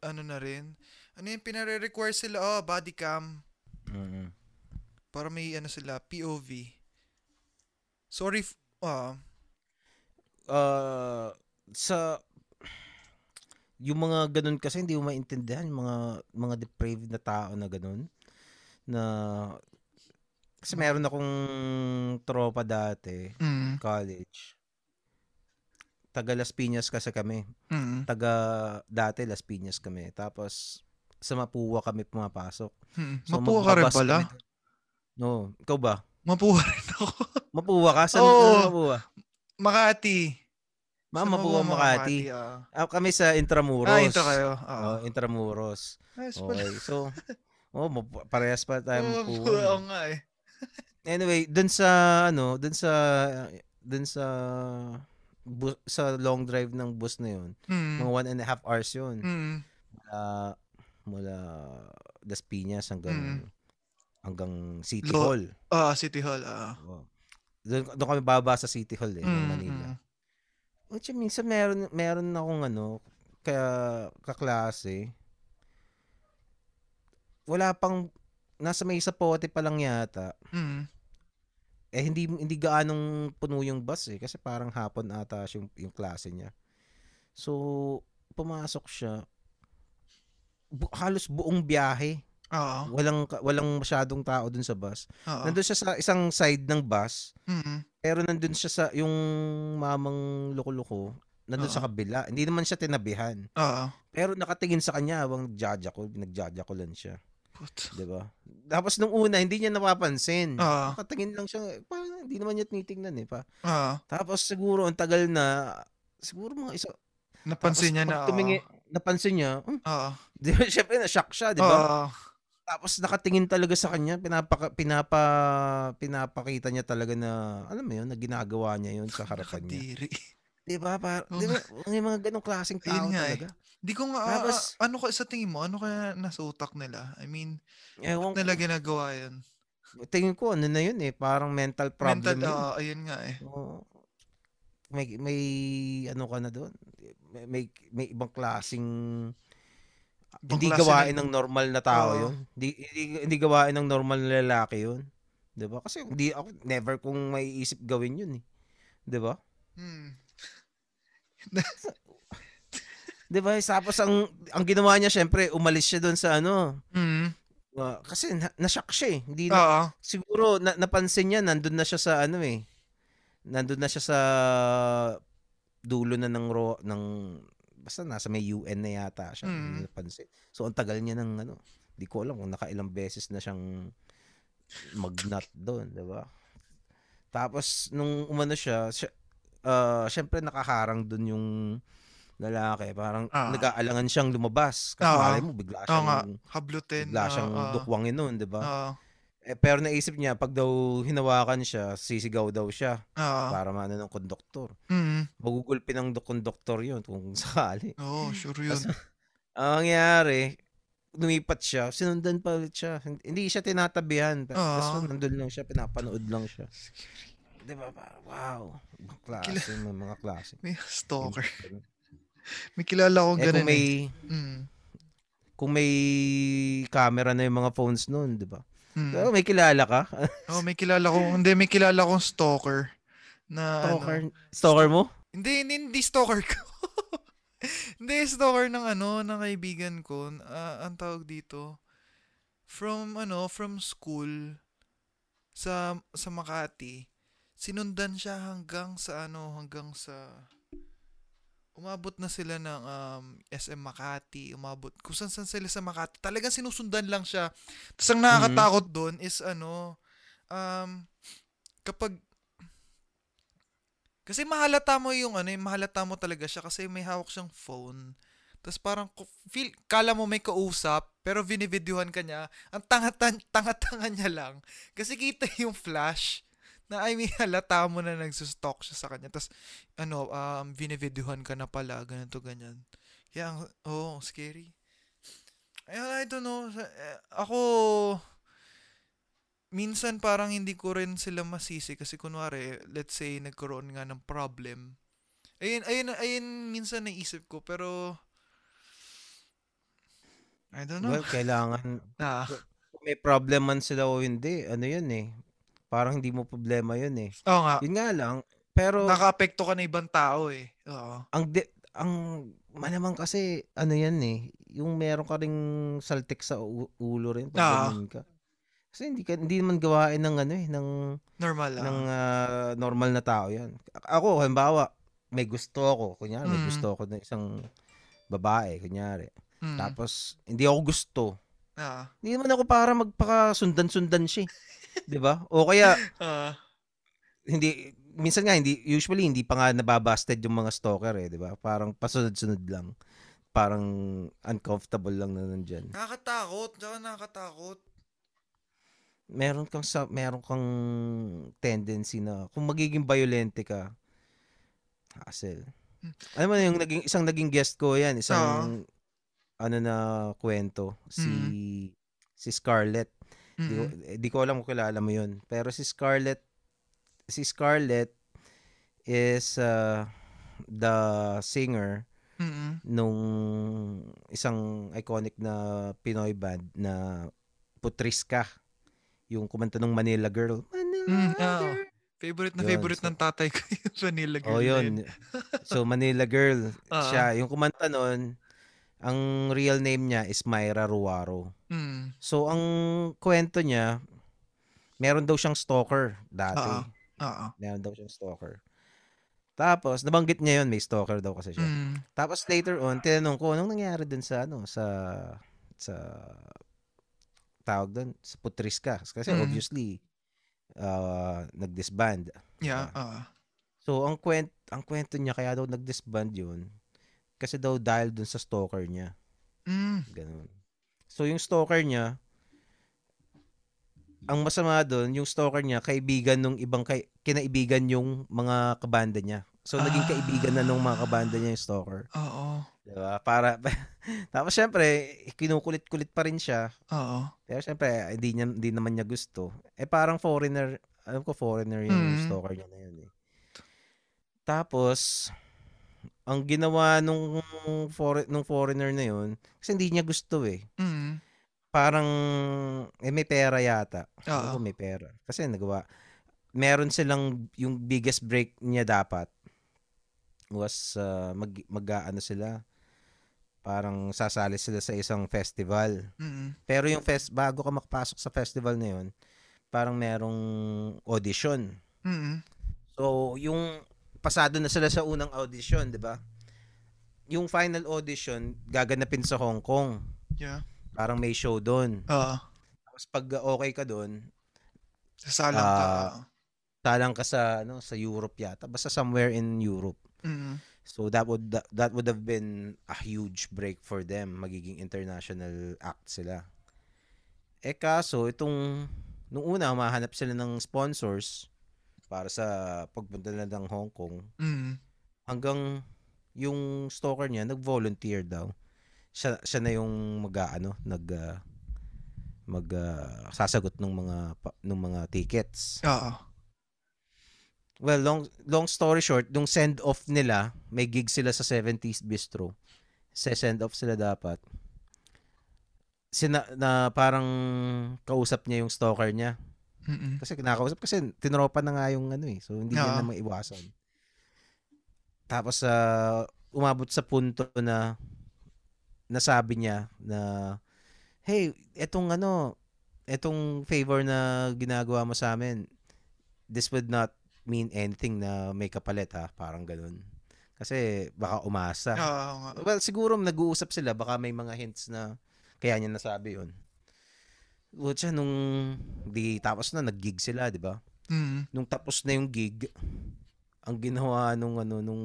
ano na rin, ano yung pinare-require sila, oh, body cam, Mm-mm. para may, ano sila, POV. Sorry, f- ah, uh, sa yung mga ganun kasi hindi mo maintindihan yung mga mga depraved na tao na ganun na kasi meron akong tropa dati mm, college taga Las Piñas kasi kami mm, taga dati Las Piñas kami tapos sa Mapua kami pumapasok mm. So, Mapuha ka rin pala? kami no ikaw ba Mapuha rin ako. Mapua ka saan Oo. saan Mapua Makati. Ma, Mabuo Makati. ah. Ah, kami sa Intramuros. Ah, intro kayo. Oo. Oh, Intramuros. Ayos pala. Okay. So, oh, parehas pa tayo Oo, mapuo. oo nga eh. Anyway, dun sa ano, dun sa dun sa bu- sa long drive ng bus na yun, Mm. mga one and a half hours yun. Mm. Mula, mula Las Piñas hanggang Mm. hanggang City Lo- Hall. Ah, City Hall. Ah. Oh. Doon, doon kami baba sa City Hall eh, Mm, Manila. mm. Which minsan meron meron akong ano, kaya kaklase. Wala pang nasa may sapote pa lang yata. Mm. Eh hindi hindi gaanong puno yung bus eh kasi parang hapon ata yung, yung klase niya. So pumasok siya bu- halos buong biyahe. Oo. Walang walang masyadong tao dun sa bus. Oo. Nandun siya sa isang side ng bus, Mm. pero nandun siya sa yung mamang loko-loko, nandun sa Oo. kabila. Hindi naman siya tinabihan. Oo. Pero nakatingin sa kanya habang nagjajakol, nagjajakolan siya, Put. 'di ba? Tapos nung una hindi niya napapansin. Oo. Nakatingin lang siya, parang hindi naman niya tinitingnan eh pa. Oo. Tapos siguro ang tagal na, siguro mga isa. Napansin tapos niya na. pag tumingi, napansin niya, hmm, Oo. di ba, syempre na-shock siya, di ba? Oo. Tapos nakatingin talaga sa kanya, pinapa, pinapa, pinapakita niya talaga na, alam mo yun, na ginagawa niya yun sa harapan niya. Di ba? Par, Oo di ba? May mga ganong klaseng tao nga eh. talaga. Di ko nga, ah, Tapos- ah, ano ka sa tingin mo? Ano kaya nasa utak nila? I mean, Ewan ba't nila ginagawa yun? tingin ko, ano na yun eh, parang mental problem Mental, yun. ah, ayun nga eh. Oo. may, may, ano ka na doon? May, may, may ibang klaseng Ibang hindi klase gawain ng- ng normal na tao Oo. yun. Hindi, hindi, hindi gawain ng normal na lalaki yun. 'Di ba? Kasi hindi ako never kung may isip gawin yun eh. 'Di ba? Hmm. 'Di ba? Tapos ang ang ginawa niya syempre umalis siya doon sa ano. Mm. ah, kasi na, na-shock siya eh. Hindi na, siguro na, napansin niya nandun na siya sa ano eh. Nandun na siya sa dulo na ng ro, ng basta nasa may UN na yata siya. Mm. Hindi napansin. So ang tagal niya ng ano. Di ko alam kung nakailang beses na siyang magnat doon, 'di ba? Tapos nung umano siya, siya ah, syempre nakaharang doon yung lalaki. Parang Ah. nag-aalangan siyang lumabas. Kasi Ah. malay mo, bigla siyang, Hablutin. bigla ah, siyang ah. dukwangin noon, di ba? Oo. Eh, pero naisip niya, pag daw hinawakan siya, sisigaw daw siya Oo. para maano ng konduktor. Mm. Magugulpi ng do- konduktor yun kung sakali. Oo, sure yun. Ang nangyari, lumipat siya, sinundan pa ulit siya. Hindi- siya tinatabihan. Ah. Basta nandun lang siya, pinapanood lang siya. Di ba? Parang, Wow. Ibang klase, may mga klase. May stalker. May kilala akong Eh, ganun kung may, eh. Mm. kung may camera na yung mga phones noon, di ba? Mm. Pero may kilala ka? Oh, may kilala ko. Hindi, may kilala kong stalker. Na Stalker, ano. stalker mo? Hindi, hindi, hindi stalker ko. hindi, stalker ng ano, ng kaibigan ko. Ah, ang tawag dito. From, ano, from school sa, sa Makati. Sinundan siya hanggang sa, ano, hanggang sa... Umabot na sila ng um, SM Makati, umabot, kung saan saan sila sa Makati. Talagang sinusundan lang siya. Tapos ang nakakatakot doon is ano, um, kapag kasi mahalata mo yung ano, yung mahalata mo talaga siya kasi may hawak siyang phone. Tapos parang feel, kala mo may kausap, pero binivideohan ka niya. Ang tanga-tan- tanga-tanga niya lang. Kasi kita yung flash na ay may halata mo na nagsustalk siya sa kanya. Tapos ano, um, binivideohan ka na pala, ganito, ganyan. Kaya, oh, scary. I, I don't know. eh, Ako, minsan parang hindi ko rin sila masisi kasi kunwari, let's say, nagkaroon nga ng problem. Ayun, ayun, ayun, minsan naisip ko, pero, I don't know. Well, kailangan, ah, may problem man sila o hindi, ano yun eh. Parang hindi mo problema yun eh. oo nga, Yun nga lang, pero naka-apekto ka na ibang tao eh. Oo. ang di- ang malamang kasi ano yan eh, yung meron ka ring saltik sa u- ulo rin pag Ah. ganyan ka. Kasi hindi ka hindi naman gawain ng ano eh ng Normal lang. ng ah, normal na tao 'yan. Ako halimbawa, may gusto ako, kunyari may Mm. gusto ako ng isang babae, kunyari. Mm. Tapos hindi ako gusto. Ah. Hindi naman ako para magpakasundan-sundan siya. 'Di ba? O kaya Ah. hindi minsan nga hindi usually hindi pa nga nababasted yung mga stalker eh, 'di ba? Parang pasunod-sunod lang. Parang uncomfortable lang na nandiyan. Nakakatakot. Tsaka nakakatakot. Meron kang sa meron kang tendency na kung magiging violente ka, hassle. Alam mo yung naging isang naging guest ko 'yan, isang ano na kwento si Mm. si Scarlett. Di ko, Mm. eh, di ko alam kung kilala mo 'yun. Pero si Scarlett si Scarlett is uh, the singer Mm. nung isang iconic na Pinoy band na Putriska. Yung kumanta ng Manila Girl. Manila Mm. Girl. Favorite na Yun, favorite so- ng tatay ko yung Vanilla Girl. Oh, yun. So Manila Girl Oo. siya. Yung kumanta nun, ang real name niya is Myra Ruaro. Mm. So ang kwento niya, meron daw siyang stalker dati. Oo. Oo. Meron daw siyang stalker. Tapos nabanggit niya yun, may stalker daw kasi siya. Mm. Tapos later on, tinanong ko, anong nangyari dun sa, ano, sa, sa, tawag dun, sa Putriska. Kasi Mm. obviously, uh, nag-disband. Yeah. Oo. So, ang kwent, ang kwento niya, kaya daw nag-disband yun, kasi daw dahil dun sa stalker niya. Mm. Ganun. So, yung stalker niya, ang masama doon, yung stalker niya, kaibigan nung ibang, kay, kinaibigan yung mga kabanda niya. So, naging kaibigan na nung mga kabanda niya yung stalker. Oo. Diba? Para, tapos syempre, kinukulit-kulit pa rin siya. Oo. Pero syempre, hindi, niya, hindi naman niya gusto. Eh parang foreigner, alam ko foreigner yung Mm. stalker niya na yun eh. Tapos, ang ginawa nung, for, nung foreigner na yun, kasi hindi niya gusto eh. Mm. Parang, eh may pera yata. Oo. Oo, may pera. Kasi nagawa, meron silang, yung biggest break niya dapat was uh, mag, mag ano sila, parang sasali sila sa isang festival. Mm. Pero yung fest, bago ka makapasok sa festival na yun, parang merong audition. Mm. So, yung pasado na sila sa unang audition, di ba? Yung final audition, gaganapin sa Hong Kong. Yeah. Parang may show doon. Oo. Tapos pag uh, okay ka doon, Sasalang ka. Ah, talang ka sa ano sa Europe yata, basta somewhere in Europe. Mm. So that would that, that would have been a huge break for them. Magiging international act sila. Eh kaso itong nung una humahanap sila ng sponsors para sa pagpunta nila ng Hong Kong Mm. hanggang yung stalker niya nag-volunteer daw. Siya, siya na yung mag-ano, nag ah, mag ah, sasagot ng mga ng mga tickets. Oo. Well, long long story short, nung send off nila, may gig sila sa 70s Bistro. Sa send off sila dapat. Sina, na parang kausap niya yung stalker niya. Mm. Kasi kinakausap kasi tinropa na nga yung ano eh. So hindi Oo. na maiwasan. Tapos sa umabot sa punto na nasabi niya na hey, etong ano, etong favor na ginagawa mo sa amin, this would not mean anything na may kapalit ha, parang ganun. Kasi baka umasa. Oo nga. Well, siguro nag-uusap sila, baka may mga hints na kaya niya nasabi yun. Utsa, nung di tapos na, nag-gig sila, di ba? Mm. Nung tapos na yung gig, ang ginawa nung ano, nung,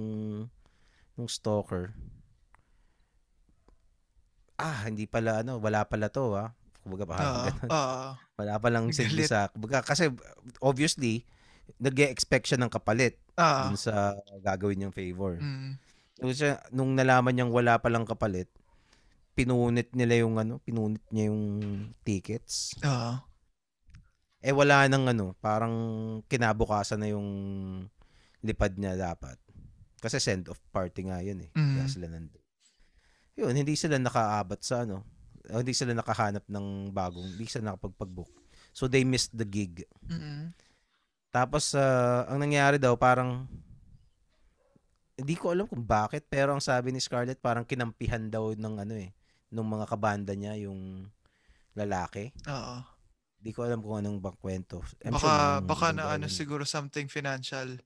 nung stalker, ah, hindi pala, ano, wala pala to, ha? Kumbaga, parang Oo. ganun. Oo. Wala palang simple sa, kumbaga, kasi, obviously, nag-expect siya ng kapalit Oo. dun sa gagawin niyang favor. Mm. So, siya, nung nalaman niyang wala palang kapalit, pinunit nila yung ano, pinunit niya yung tickets. Oo. Eh wala nang ano, parang kinabukasan na yung lipad niya dapat. Kasi send off party nga yun eh. Kaya Mm. sila nandun. Yun, hindi sila nakaabat sa ano, o hindi sila nakahanap ng bagong, hindi sila nakapagpag-book. So they missed the gig. Mm. Tapos ah, ang nangyari daw parang hindi ko alam kung bakit pero ang sabi ni Scarlett parang kinampihan daw ng ano eh nung mga kabanda niya yung lalaki. Oo. Hindi ko alam kung anong bang kwento. I'm Baka sure baka na ano siguro something financial,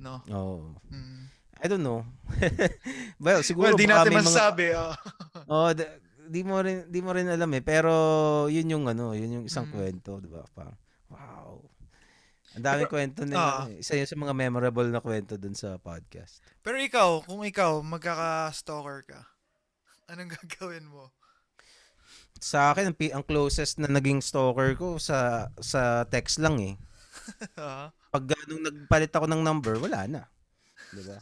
no? Oo. Mm. I don't know. well, siguro Well, di natin may mga-. Oh, d- di mo rin di mo rin alam eh, pero yun yung ano, yun yung isang Mm. kwento, 'di ba? Parang wow. Ang daming kwento nila. eh. Isa yun sa mga memorable na kwento dun sa podcast. Pero ikaw, kung ikaw, magkaka-stalker ka, anong gagawin mo? Sa akin, ang, pi- ang closest na naging stalker ko sa sa text lang eh. Ah, Pag uh, nung nagpalit ako ng number, wala na. 'Di ba?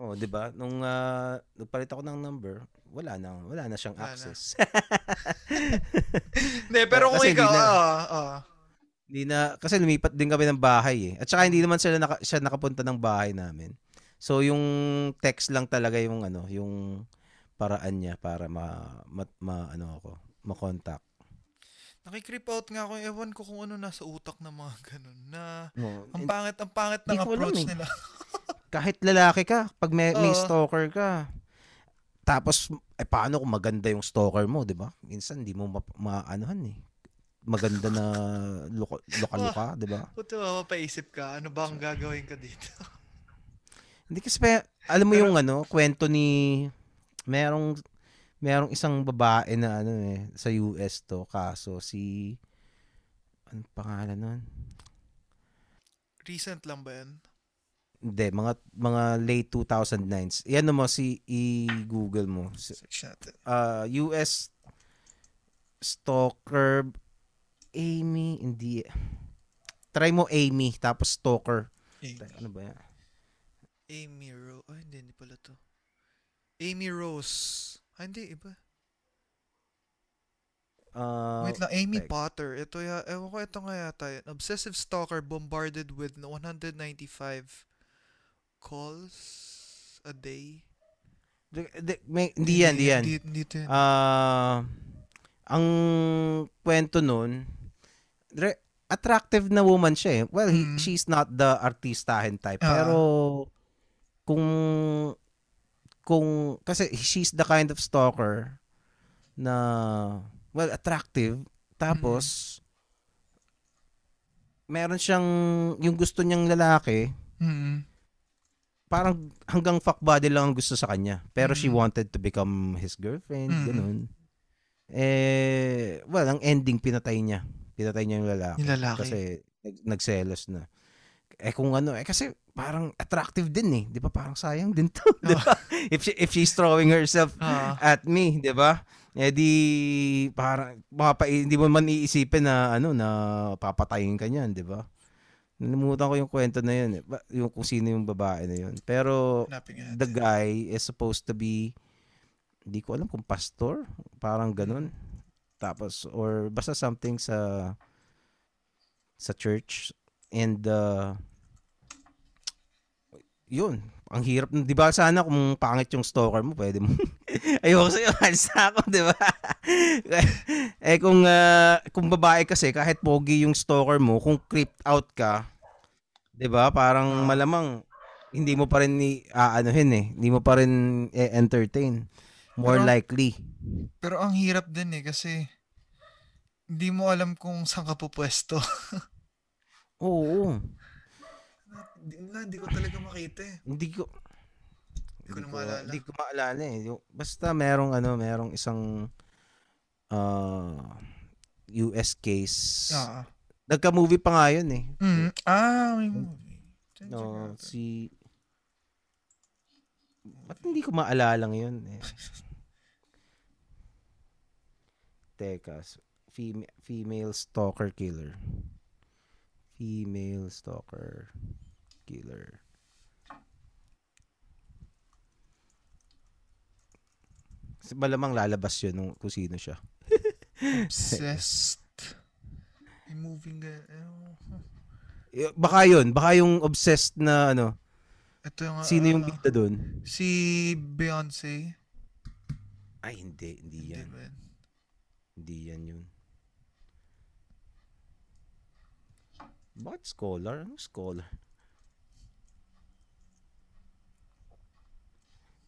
Oh, 'di ba? Nung ah, nagpalit ako ng number, wala na, wala na siyang Wala access. Hindi, pero kung Kasi hindi ikaw, na. ah, ah. Hindi na kasi lumipat din kami ng bahay eh. At saka hindi naman sila naka, siya nakapunta ng bahay namin. So yung text lang talaga yung ano, yung paraan niya para ma, ma, ma- ano ako, ma-contact. Nakikreep out nga ako. Ewan ko kung ano nasa utak ng mga ganun. Na, No, ang pangit, ang pangit ng approach eh. nila. kahit lalaki ka, pag may, may stalker ka, tapos, eh, paano kung maganda yung stalker mo, di ba? Minsan, hindi mo ma, maanuhan eh. Maganda na luka- luka-luka, di ba? Puto, mapaisip ka, ano ba ang gagawin ka dito? Hindi kasi, pa- alam mo yung ano, kwento ni, merong, merong isang babae na ano eh, sa US to, kaso si, ano pangalan nun? Recent lang ba yan? Hindi, mga, mga late 2009s. Yan mo, si, i-google mo. Uh, US stalker Amy hindi try mo Amy tapos stalker Amy, ano ba yan Amy Rose. Ay, hindi, hindi pala to. Amy Rose. Ah, hindi, iba. uh, Wait lang, Amy text. Potter. Ito ya, ewan ko, ito nga yata yun. Obsessive stalker bombarded with 195 calls a day. di- di- may, hindi yan hindi yan Hindi, hindi ito yan. Ah, ang kwento nun re- attractive na woman siya eh. well he- Mm. she's not the artistahin type Ah. pero kung kung kasi she's the kind of stalker na well attractive tapos meron siyang yung gusto niyang lalaki Mm. parang hanggang fuck body lang ang gusto sa kanya pero she Mm. wanted to become his girlfriend Mm. ganun eh well ang ending pinatay niya pinatay niya yung lalaki Yung lalaki. kasi nag- nagselos na eh kung ano eh kasi parang attractive din eh 'di ba parang sayang din to 'di ba if she, if she's throwing herself Ah. at me 'di ba eh di parang mapa hindi mo man iisipin na ano na papatayin ka niyan 'di ba Nalimutan ko yung kwento na yun. eh. Yung kung sino yung babae na yun. Pero the guy is supposed to be hindi ko alam kung pastor, parang ganun. Tapos or basta something sa sa church and uh, yun, ang hirap. Di ba sana kung pangit yung stalker mo, pwede mo. Ayoko sa'yo, na ako, di ba? eh kung, ah, kung babae kasi, kahit pogi yung stalker mo, kung creeped out ka, di ba? Parang Ah. malamang, hindi mo pa rin ni, aanuhin eh. Hindi mo pa rin entertain. More Pero- likely. Pero ang hirap din eh kasi hindi mo alam kung saan ka pupwesto. Oo. Hindi, wala, hindi ko talaga makita eh. Hindi ko, Hindi ko na maalala. Hindi ko maalala eh. Basta merong ano, merong isang uh, US case. Ah. Nagka-movie pa nga yun eh. Mm. Ah, may movie. Saan No, si Ba't hindi ko maalala ngayon eh? Teka, fem- female stalker killer. Female stalker killer. Kasi malamang lalabas yun nung, kung sino siya. Obsessed. May movie nga. eh, Eh, Baka yun, baka yung obsessed na ano, Ito yung... sino yung ano, bida doon? Si Beyonce. Ay, hindi, hindi Hindi yan. yan? Hindi yan yun. Bakit scholar? Ano scholar?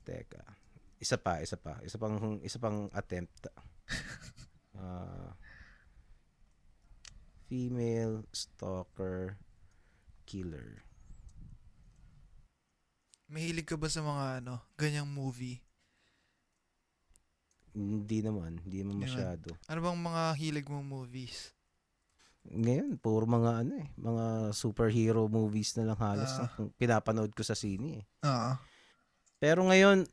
Teka. Isa pa, isa pa. Isa pang, isa pang attempt. Ah, female stalker killer. Mahilig ka ba sa mga ano, ganyang movie? Hindi naman. Hindi naman masyado. Ano bang mga hilig mong movies? Ngayon, puro mga ano eh, mga superhero movies na lang halos Ah. ang pinapanood ko sa sine eh. Oo. Pero ngayon,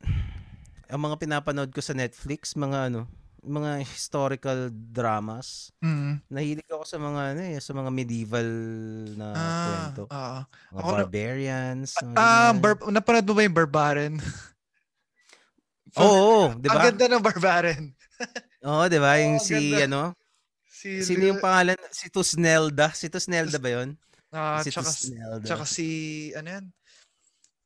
ang mga pinapanood ko sa Netflix, mga ano, mga historical dramas. Mm. Nahilig ako sa mga ano eh, sa mga medieval na Ah, kwento. oo. Mga Ako barbarians. Ah, ganyan. bar- napanood mo ba yung Barbarian? Oo, oo, di Ang ba? ganda ng Barbarian. Oo, di ba? Yung ang si ganda. ano, Si sino yung pangalan? Si Tusnelda. Si Tusnelda ba yun? Ah, si tsaka, Tusnelda. tsaka si, ano yan?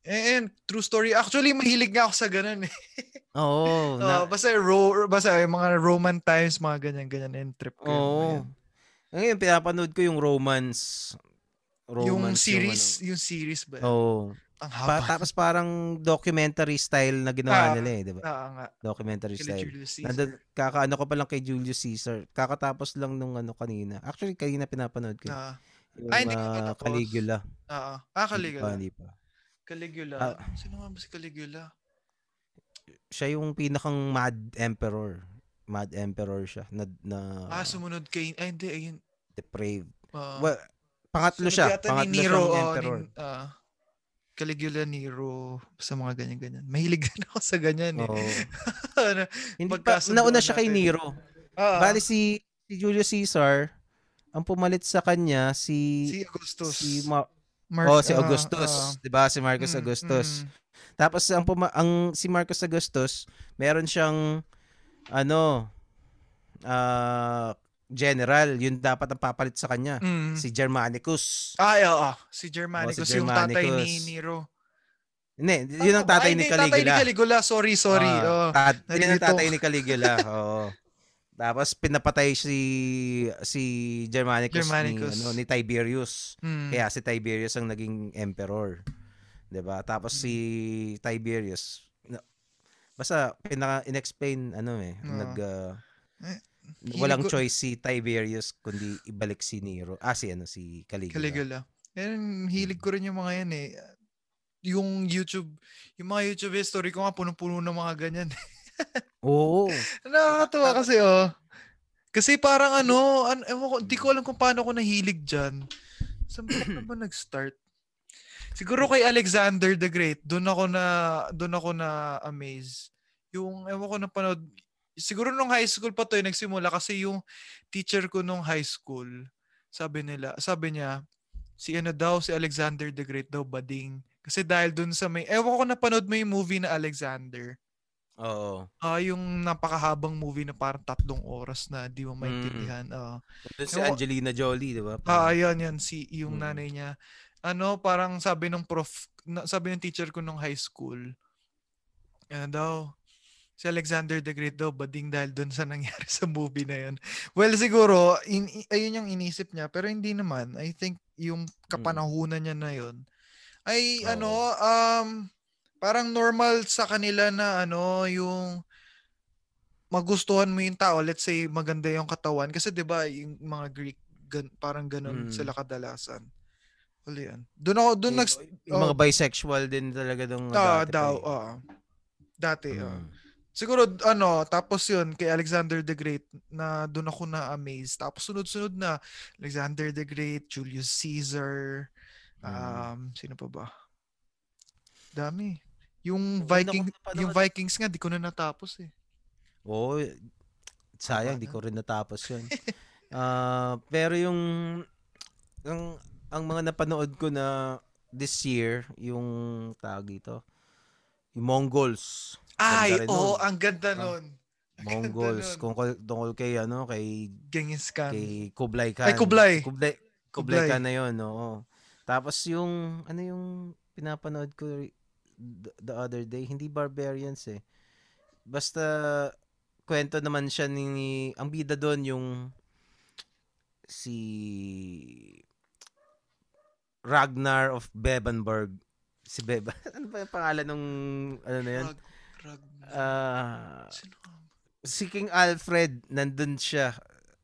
Eh, and, true story. Actually, mahilig nga ako sa ganun eh. Oo. Ah, na, basta, ro- basta yung mga Roman times, mga ganyan-ganyan, and trip ko. oo. ayun. Ngayon, pinapanood ko yung romance. Yung romance series, yung series ba? ano. Oo. Ang Pa- haba. tapos parang documentary style na ginawa Ah, nila eh, di ba? Ah, nga. Documentary style. Julius Caesar. Nandun, kakaano ko pa lang kay Julius Caesar. Kakatapos lang nung ano kanina. Actually, kanina pinapanood ko. Ah, Yung Ay, hindi ko pa ah, tapos. Caligula. ah, ah, Hindi pa, Caligula. hindi pa. Caligula. Ah. Sino nga ba si Caligula? Siya yung pinakang mad emperor. Mad emperor siya. Na, na ah, sumunod kay... Ay, hindi. Ayun. depraved. ah, well, pangatlo siya. Pangatlo ni Nero. siyang oh, emperor. ni- ah, Caligula, Nero, sa mga ganyan-ganyan. Mahilig din ako sa ganyan eh. Ano, Hindi pa, nauna siya kay. Nero. ah, Bali si, si Julius Caesar, ang pumalit sa kanya si si Augustus. si Ma- Mark- oh, si ah, Augustus, ah, 'di ba? Si Marcus mm, Augustus. mm. Tapos ang puma- ang si Marcus Augustus, meron siyang ano ah general, yun dapat ang papalit sa kanya. Mm. Si Germanicus. Ay, oo. Si Germanicus, Oh, si yung tatay ni Germanicus. Nero. Hindi, yun ang tatay Ay, ni hindi, Tatay ni Caligula. Caligula. Sorry, sorry. Ah, oh. tat- yun ang tatay ni Caligula. Oo. Tapos pinapatay si si Germanicus, Germanicus. ni ano ni Tiberius. Mm. Kaya si Tiberius ang naging emperor. 'Di ba? Tapos si Hmm. Tiberius basta pinaka inexplain ano eh, Oo. nag ah, Eh, walang hilig choice si Tiberius kundi ibalik si Nero. Ah si ano si Caligula. Caligula. Yan, hilig Hmm. ko rin yung mga yan eh. Yung YouTube, yung mga YouTube history ko nga punong-puno ng mga ganyan. Oo. Nakakatawa kasi oh. Kasi parang ano, an ewan ko, di ko alam kung paano ako nahilig dyan. Saan ba na ba nag-start? Siguro kay Alexander the Great, doon ako na doon ako na amaze. Yung ewan ko na panood siguro nung high school pa to eh, nagsimula kasi yung teacher ko nung high school, sabi nila, sabi niya, si ano daw, si Alexander the Great daw bading. Kasi dahil doon sa may, ewan ko napanood mo yung movie na Alexander. Oo. Ah, yung napakahabang movie na parang tatlong oras na di mo maintindihan. Ah, Doon si Angelina Jolie, 'di ba? ah ayun yan si yung Mm. nanay niya. Ano, parang sabi ng prof, na, sabi ng teacher ko nung high school. Ano daw? Si Alexander the Great daw bading dahil doon sa nangyari sa movie na yun. Well, siguro in, ayun yung inisip niya pero hindi naman. I think yung kapanahunan niya na yun ay Oo. ano um parang normal sa kanila na ano yung magustuhan mo yung tao, let's say maganda yung katawan kasi 'di ba yung mga Greek gan, parang ganun Mm. sila kadalasan. Wala yan. Doon ako doon nag yung mga bisexual din talaga dong ah, dati daw, eh. ah. Dati, ah. Mm. Siguro ano, tapos 'yun kay Alexander the Great na doon ako na amaze. Tapos sunod-sunod na Alexander the Great, Julius Caesar, Mm. um sino pa ba? Dami. Yung Viking, yung Vikings nga di ko na natapos eh. Oo, sayang, di na. ko rin natapos yun. Ah, pero yung, ang, ang mga napanood ko na this year, yung tawag dito, yung Mongols. Ay, oo, nun. ang ganda Ah, nun. Ganda Mongols. nun. Kung kung- tungkol kay, ano, kay, Genghis Khan. kay Kublai Khan. Ay, Kublai. Kublai, Kublai. Kublai Khan na yun, oo. Tapos yung, ano yung pinapanood ko the, the other day, hindi barbarians eh. Basta, kwento naman siya ni, ang bida doon yung, si, Ragnar of Bebenberg. Si Beba. ano ba yung pangalan nung, ano na yun? Rag, rag, sino nga ba? si King Alfred, nandun siya.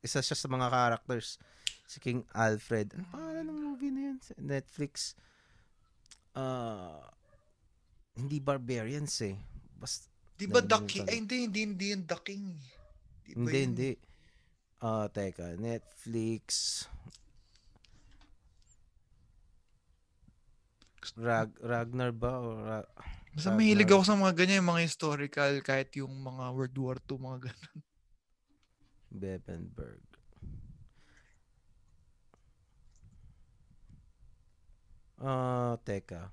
Isa siya sa mga characters. Si King Alfred. Ano pangalan ng movie na yun? Netflix. Ah, hindi Barbarians eh. Basta, Di ba The King? Ay, hindi, hindi, hindi yung The King. Di hindi, yun? hindi. Ah, teka, Netflix. Rag Ragnar ba o Ra- Basta Ragnar. mahilig ako sa mga ganyan, yung mga historical, kahit yung mga World War II, mga ganyan. Bebenberg. Ah, teka.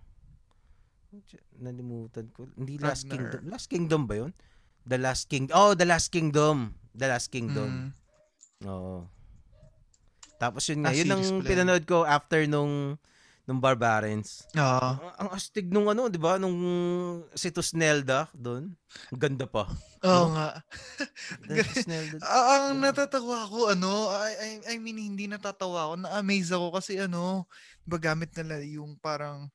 Nalimutan ko. Hindi Last Ragnar. Kingdom. Last Kingdom ba 'yun? The Last King. Oh, The Last Kingdom. The Last Kingdom. Mm. Oo. Tapos yun nga, Ah, yun ang pinanood ko after nung nung Barbarians. Ah. Ang, ang astig nung ano, 'di ba? Nung si Tusnelda doon. Ang ganda pa. Oo nga. Tusnelda. Ah, ang natatawa ko, ano, I, I, I mean, hindi natatawa ako, na-amaze ako kasi ano, ba gamit nila yung parang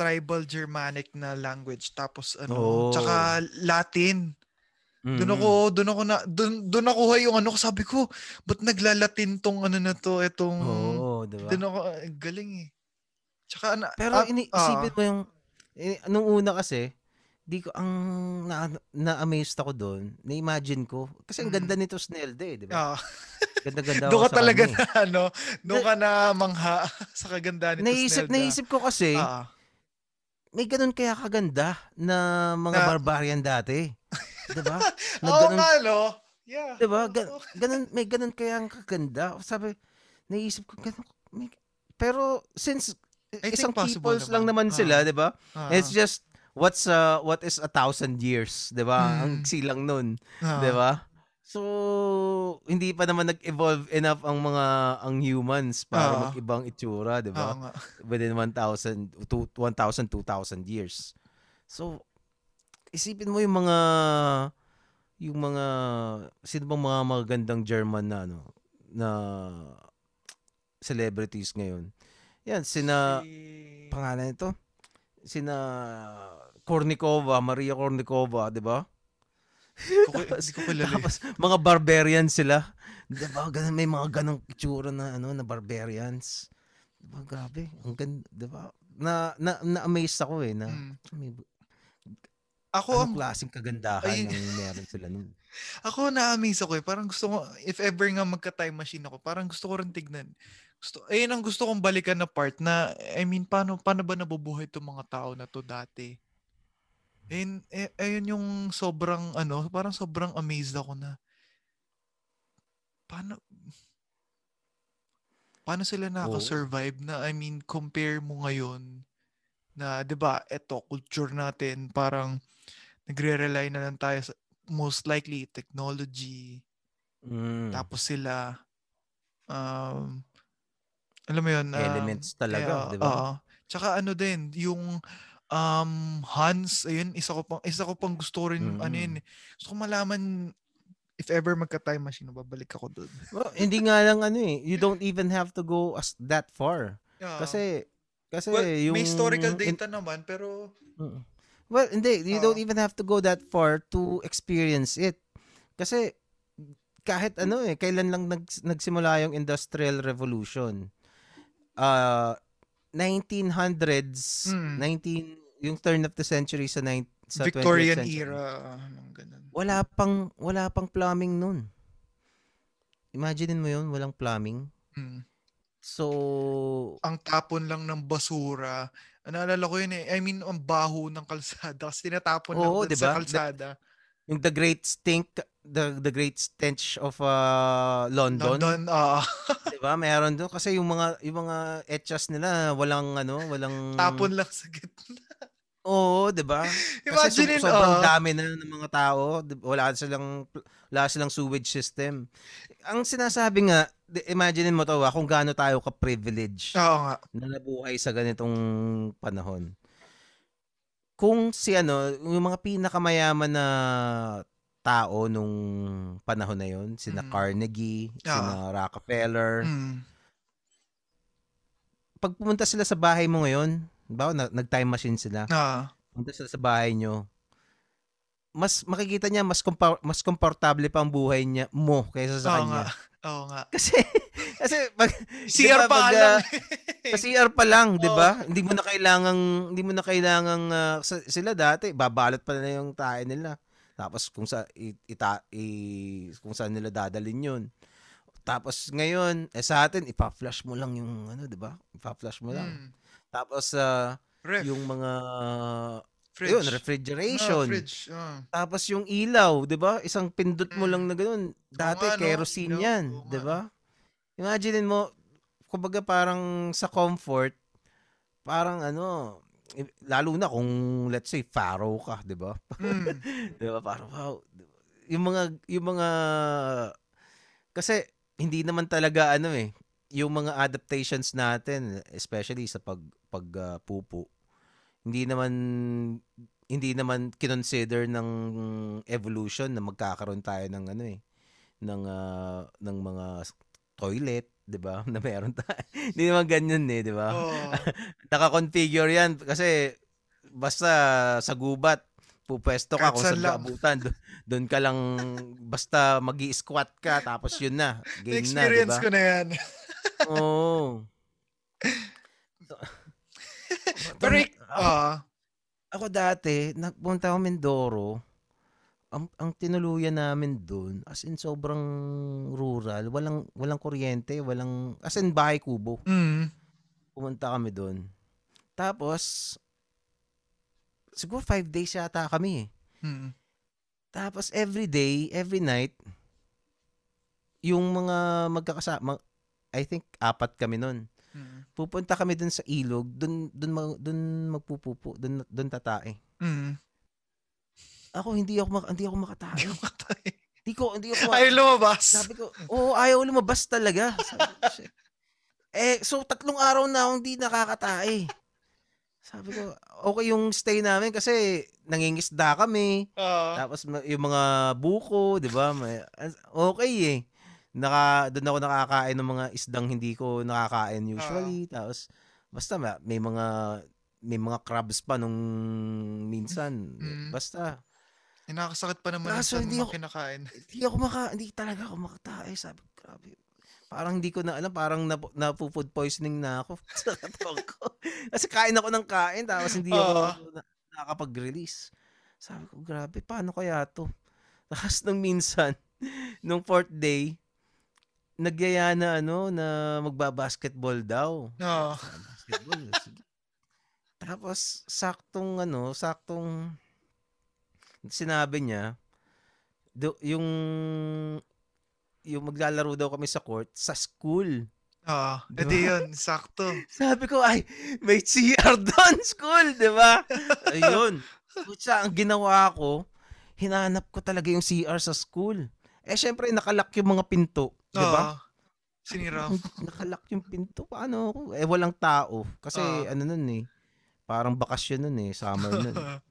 tribal Germanic na language tapos ano, Oo. tsaka Latin. Doon Mm. ako, doon ako na, doon, doon nakuha yung ano ko, sabi ko, ba't naglalatin tong ano na to, itong, Oo, 'di ba? doon ako, eh, galing eh. Tsaka, na, Pero ah, iniisipin ah, mo yung eh, nung una kasi di ko ang na, na-amazed ako doon. Na-imagine ko kasi ang Mm. ganda nito Snelde, eh, di ba? ah, Ganda-ganda doon ako ka talaga kanya, na, ano, doon ka na mangha sa kagandahan nito, Naisip Snelda. naisip ko kasi Ah, may ganun kaya kaganda na mga Na- barbarian dati. 'Di ba? Na Oo ganun, nga, no? Yeah. 'di ba? Ga- ganun may ganun kaya ang kaganda. Sabi naisip ko ganun, may- pero since I think isang possible peoples lang naman. naman sila, 'di ba? Ah, It's just what's uh what is a thousand years, 'di ba? Ang Mm. silang nun, ah, 'di ba? So hindi pa naman nag-evolve enough ang mga ang humans para Ah. mag-ibang itsura, 'di Oo ba? nga. Within 1,000 to 1,000 2,000 years. So isipin mo yung mga yung mga sino bang mga magandang German na ano na celebrities ngayon. Yan sina Si- pangalan nito? Sina Kornikova, Maria Kornikova, 'di ba? Ko, hindi ko kilala. eh. Tapos mga barbarians sila. 'Di ba? Ganun may mga ganong itsura na ano na barbarians. 'Di ba? Grabe. Ang ganda, 'di ba? Na na na-amaze ako eh na Mm. may Ako, ang, klaseng kagandahan Ay- ang meron sila nun. ako na-amaze ako eh. Parang gusto ko, if ever nga magka-time machine ako, parang gusto ko rin tignan. Gusto, ayun ang gusto kong balikan na part na, I mean, paano, paano ba nabubuhay itong mga tao na to dati? Ayun, eh, ayun yung sobrang, ano, parang sobrang amazed ako na, paano, paano sila nakaka-survive na, I mean, compare mo ngayon na, 'di ba, eto culture natin parang nagre-rely na lang tayo sa most likely technology. Mm. Tapos sila um alam mo 'yun, um, Elements talaga, kaya- 'di ba? oo. Tsaka ano din, yung um Hans, ayun, isa ko pang isa ko pang gusto rin ano Mm. yun. eh. Gusto ko malaman if ever magka-time machine, babalik ako doon. Well, hindi nga lang ano eh. You don't even have to go as that far. Kasi kasi well, yung may historical in- data naman pero Mm. Well, hindi. You don't Oo. even have to go that far to experience it. Kasi kahit ano eh, kailan lang nag, nagsimula yung Industrial Revolution. Uh, 1900s, Mm. 19, yung turn of the century sa, nine, sa 20th Victorian century. era, anong ganun. Wala pang, wala pang plumbing nun. Imagine mo yun, walang plumbing. Mm. So, ang tapon lang ng basura. Naalala ko yun eh. I mean, ang baho ng kalsada. Kasi tinatapon lang Oo, dun diba? sa kalsada. yung the great stink, the the great stench of uh, London. London, ah 'Di ba? Meron doon kasi yung mga yung mga etchas nila walang ano, walang tapon lang sa gitna. Oo, 'di ba? Kasi Imagine so, sobrang ah, dami na ng mga tao, di- wala silang wala silang sewage system. Ang sinasabi nga, di- imagine mo to, ah, kung gaano tayo ka-privilege Oo nga. na nabuhay sa ganitong panahon. Kung si ano, yung mga pinakamayaman na tao nung panahon na yon, sina Mm. Carnegie, Ah. sina Rockefeller, Mm. pag pumunta sila sa bahay mo ngayon, ba na, nag-time machine sila, Ah, pumunta sila sa bahay nyo, mas makikita niya mas kompa- mas komportable pa ang buhay niya mo kaysa sa oo kanya. nga. Oo nga. Kasi kasi pag CR pa pag, lang. ah, sa CR pa lang, 'di Oo. ba? Hindi mo na kailangang hindi mo na kailangang ah, sa- sila dati babalot pa na yung tae nila. Tapos kung sa i, ita, i, kung saan nila dadalhin 'yun. Tapos ngayon, eh sa atin ipa-flash mo lang yung ano, 'di ba? Ipa-flash mo lang. Mm. Tapos sa Ref. yung mga Fridge. yun, refrigeration. Ah, fridge. Ah. Tapos yung ilaw, 'di ba? Isang pindot mo Mm. lang na ganoon. Dati no? kerosene Ilaw. 'yan, 'di ba? Imagine mo, kumbaga parang sa comfort, parang ano, i- lalo na kung let's say Faro ka, 'di ba? Mm. 'Di ba? Parang wow. Yung mga yung mga kasi hindi naman talaga ano eh, yung mga adaptations natin, especially sa pag pag ah, pupo, hindi naman hindi naman kinonsider ng evolution na magkakaroon tayo ng ano eh ng ah, ng mga toilet, 'di ba? Na meron tayo. hindi naman ganyan eh, 'di ba? Oo. Naka-configure 'yan kasi basta sa gubat pupwesto ka kung saan ka abutan doon ka lang basta magi squat ka tapos yun na game na di Na-experience ba ko na yan. oo. Pero, ik- ah, ako dati nagpunta ako Mindoro. Ang ang tinuluyan namin doon as in sobrang rural walang walang kuryente walang as in bahay kubo. Mm, pumunta kami doon tapos siguro five days yata kami eh. Mm, Tapos every day, every night, yung mga magkakasama, I think apat kami nun. mm, Pupunta kami dun sa ilog, dun dun mag, dun magpupupo, dun dun tatae. mm. Ako hindi ako mak- hindi ako makatae. Hindi ko hindi ako Ay, lumabas. Sabi ko, oo, ayaw lumabas talaga. Sabi eh, so tatlong araw na akong hindi nakakatae. Sabi ko, okay yung stay namin kasi nangingisda kami. Ah, Tapos yung mga buko, 'di ba? May okay eh. Naka doon ako nakakain ng mga isdang hindi ko nakakain usually. Tapos basta ma- may mga may mga crabs pa nung minsan. Mm. Basta eh, nakakasakit pa naman Kaso hindi ako- kinakain. hindi ako maka hindi talaga ako makatae. Sabi grabe. Parang hindi ko na alam, parang na, na food poisoning na ako sa katawan ko. Kasi kain ako ng kain tapos hindi ako Oo. na, nakakapag-release. Sabi ko, grabe, paano kaya to? Tapos nung minsan, nung fourth day, nagyaya na ano, na magbabasketball daw. Ah, Basketball, sige. Tapos, saktong ano, saktong sinabi niya, do, yung yung maglalaro daw kami sa court sa school. ah, Di edi yun, sakto. Sabi ko, ay, may CR doon, school, di ba? Ayun. Kutsa, ang ginawa ko, hinanap ko talaga yung CR sa school. Eh, syempre, nakalak yung mga pinto, di ba? Ah, sinira. Nakalak yung pinto. Paano ako? Eh, walang tao. Kasi, Ah. ano nun eh, parang bakasyon nun eh, summer nun.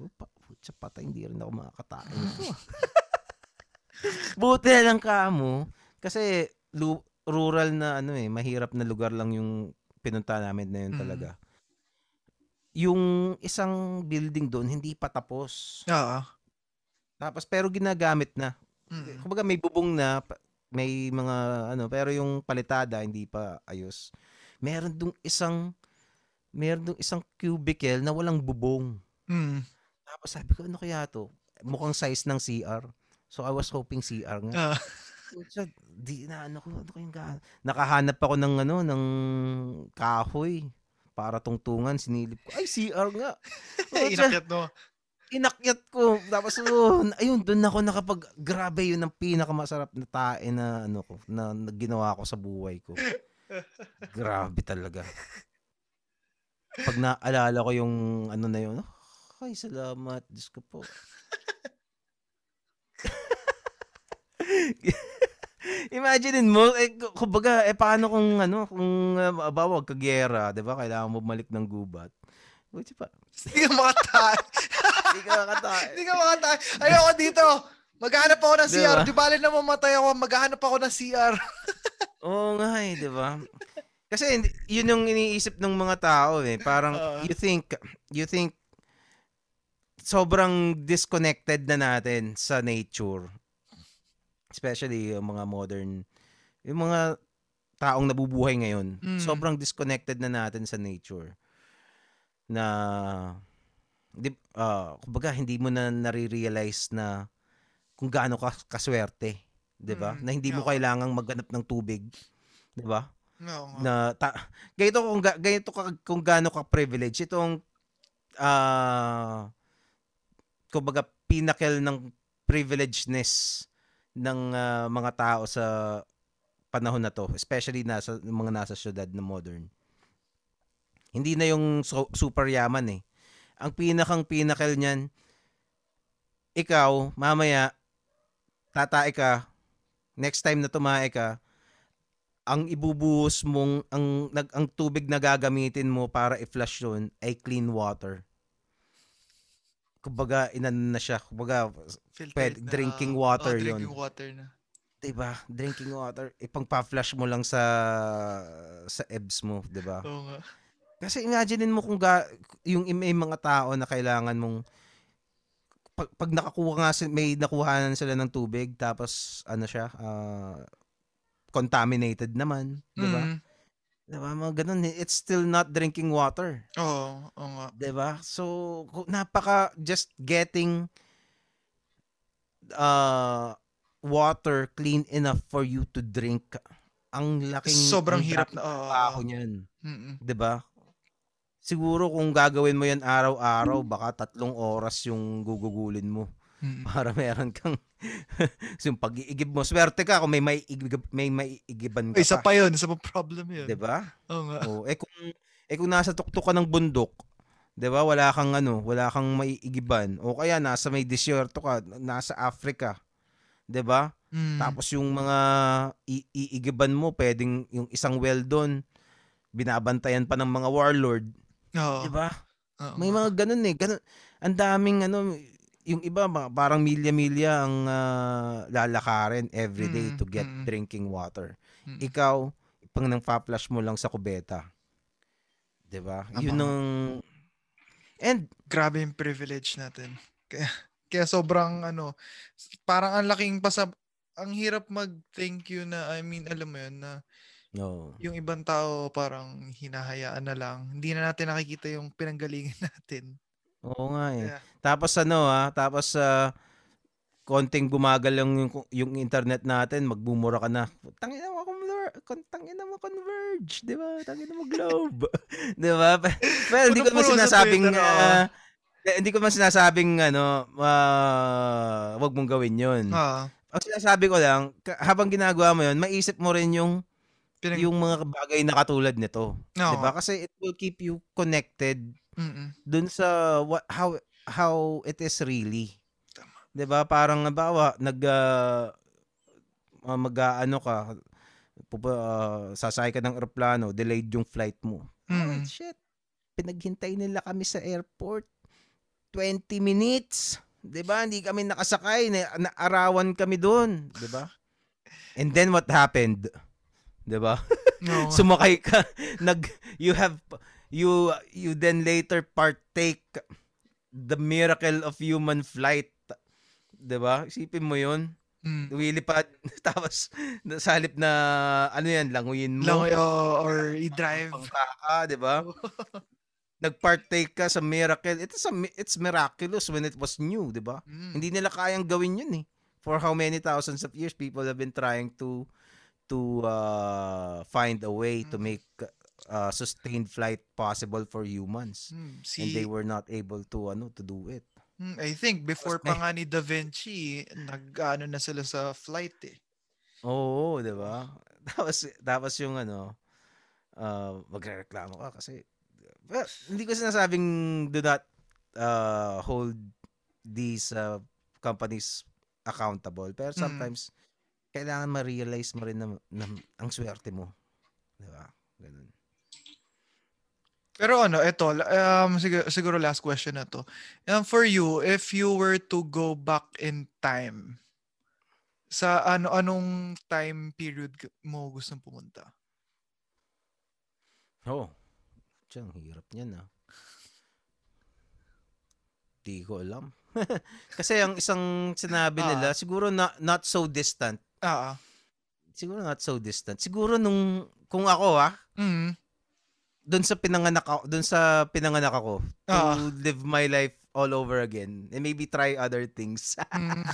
Oh, pa, putya, patay, hindi rin ako makakatain ito. ah. Buti na lang ka mo. Kasi, lu- rural na ano eh, mahirap na lugar lang yung pinunta namin na yun Mm. talaga. Yung isang building doon, hindi pa tapos. Ah, Tapos, pero ginagamit na. mm, Kumbaga may bubong na, pa- may mga ano, pero yung palitada hindi pa ayos. Meron dong isang meron dong isang cubicle na walang bubong. mm, Tapos sabi ko, ano kaya to? Mukhang size ng CR. So I was hoping CR nga. ah, So, di na ano ko, ano kayong ga- Nakahanap ako ng ano, ng kahoy para tungtungan, sinilip ko. Ay, CR nga. Inakyat no. Inakyat ko. Tapos, oh, ayun, doon ako nakapag, grabe yun ang pinakamasarap na tae na, ano ko, na, na ginawa ko sa buhay ko. Grabe talaga. Pag naalala ko yung, ano na yun, oh, ay, salamat, Diyos ko po. Imagine mo, eh, kumbaga, eh, paano kung, ano, kung, uh, bawag kagera, di ba, kailangan mo bumalik ng gubat. Buti pa, Hindi ka makatae. Hindi ka makatae. Hindi ka makatae. Ayoko dito. Maghanap ako ng Di CR. Di bali na mamatay ako. Maghanap ako ng CR. Oo nga eh, di ba? Kasi yun yung iniisip ng mga tao eh. Parang Oo. you think, you think sobrang disconnected na natin sa nature. Especially yung mga modern, yung mga taong nabubuhay ngayon. Mm. Sobrang disconnected na natin sa nature. Na di, ah, kumbaga hindi mo na nare-realize na kung gaano ka kaswerte, 'di ba? Mm, Na hindi mo oo. kailangang maghanap ng tubig, 'di ba? Oo nga. Na ta, ganito kung ga- ganito ka kung gaano ka privilege itong ah kumbaga pinnacle ng privilegedness ng ah, mga tao sa panahon na to, especially nasa mga nasa syudad na modern. Hindi na yung so- super yaman eh. Ang pinakang pinnacle niyan, ikaw, mamaya, tatae ka, next time na tumae ka, ang ibubuhos mong, ang, nag, ang tubig na gagamitin mo para i-flush yun ay clean water. Kumbaga, inan na siya. Kumbaga, Filtered pwede- na- drinking oh, water yun. drinking water na. diba, drinking water, ipang pa-flush mo lang sa sa EBS mo, diba? Oo nga. Kasi imaginein mo kung ga, yung may mga tao na kailangan mong pag, pag nakakuha nga may nakuhanan sila ng tubig tapos ano siya ah, contaminated naman, 'di ba? Mm. 'Di ba? Mga ganun, eh. it's still not drinking water, Oo, oo nga. 'di ba? So napaka just getting uh water clean enough for you to drink. Ang laking Sobrang ang hirap na. Trabaho niyan. Mm-mm. 'di ba? Siguro kung gagawin mo 'yan araw-araw, baka tatlong oras yung gugugulin mo Mm. para meron kang yung pag-iigib mo. Swerte ka kung may may may maiigiban ka Isa pa, pa yun, isa pa problem yun. 'di ba? Oo nga. Oh, eh kung eh kung nasa tuktok ka ng bundok, 'di ba? Wala kang ano, wala kang maiigiban o kaya nasa may disyerto ka, nasa Africa, 'di ba? Mm. Tapos yung mga iigiban mo, pwedeng yung isang well doon, binabantayan pa ng mga warlord, Oo. 'di ba? Oo May nga. mga ganun eh. Ganun, ang daming ano, yung iba mga- parang milya-milya ang ah, lalakarin every day Mm, to get mm. drinking water. Mm. Ikaw, pang nang flash mo lang sa kubeta. 'Di ba? Tama Yun nga. ang and Grabe yung privilege natin. Kaya, kaya sobrang ano, parang ang laking pasab ang hirap mag-thank you na, I mean, alam mo yun, na no. yung ibang tao parang hinahayaan na lang. Hindi na natin nakikita yung pinanggalingan natin. Oo nga eh. Kaya, Tapos ano ah, tapos sa konting gumagal lang yung, yung internet natin, magbumura ka na. Tangina mo conver- tangina mo converge, 'di ba? Tangina mo globe. 'Di ba? Pero hindi ko sa sinasabing eh, hindi ko naman sinasabing ano, ah, wag mong gawin 'yon. ah, Ang sinasabi ko lang, habang ginagawa mo 'yon, maisip mo rin yung pinang, yung mga bagay na katulad nito, 'di ba? Oo. Kasi it will keep you connected Mm-mm. dun sa what how how it is really. Tama. 'Di ba? Parang halimbawa nag ah, ah, mag-aano ka pupa, ah, sasakay ka ng eroplano, delayed yung flight mo. Oh, Mm. shit. Pinaghintay nila kami sa airport 20 minutes. 'Di ba? Hindi kami nakasakay, na, naarawan kami doon, 'di ba? And then what happened? 'Di ba? Nga. sumakay ka nag you have you you then later partake the miracle of human flight 'di ba isipin mo yon Mm. Lumilipad tapos sa halip na ano yan languyin mo Lang, oo, or i-drive. ka 'di ba nagpartake ka sa miracle it's a, it's miraculous when it was new 'di ba Mm. hindi nila kayang gawin yun eh for how many thousands of years people have been trying to to uh, find a way to Mm. make uh, sustained flight possible for humans Mm, and they were not able to ano to do it mm, I think before pa nga ni Da Vinci, nag-ano na sila sa flight eh. oo 'di ba tapos tapos yung ano uh, magrereklamo ka kasi well, hindi ko sinasabing do not uh, hold these uh, companies accountable pero Mm. Kailangan ma-realize mo rin na, na ang swerte mo 'di ba ganun Pero ano, ito, um, siguro, siguro last question na to. Um, for you, if you were to go back in time, sa ano anong time period mo gustong pumunta? Oh, tiyan, ang hirap niyan ah. Di ko alam. Kasi ang isang sinabi Ah. nila, siguro not, not so distant. Ah. Siguro not so distant. Siguro nung, kung ako ah, Mm. doon sa pinanganak ako, doon sa pinanganak ako to Ah. live my life all over again and maybe try other things. Mm.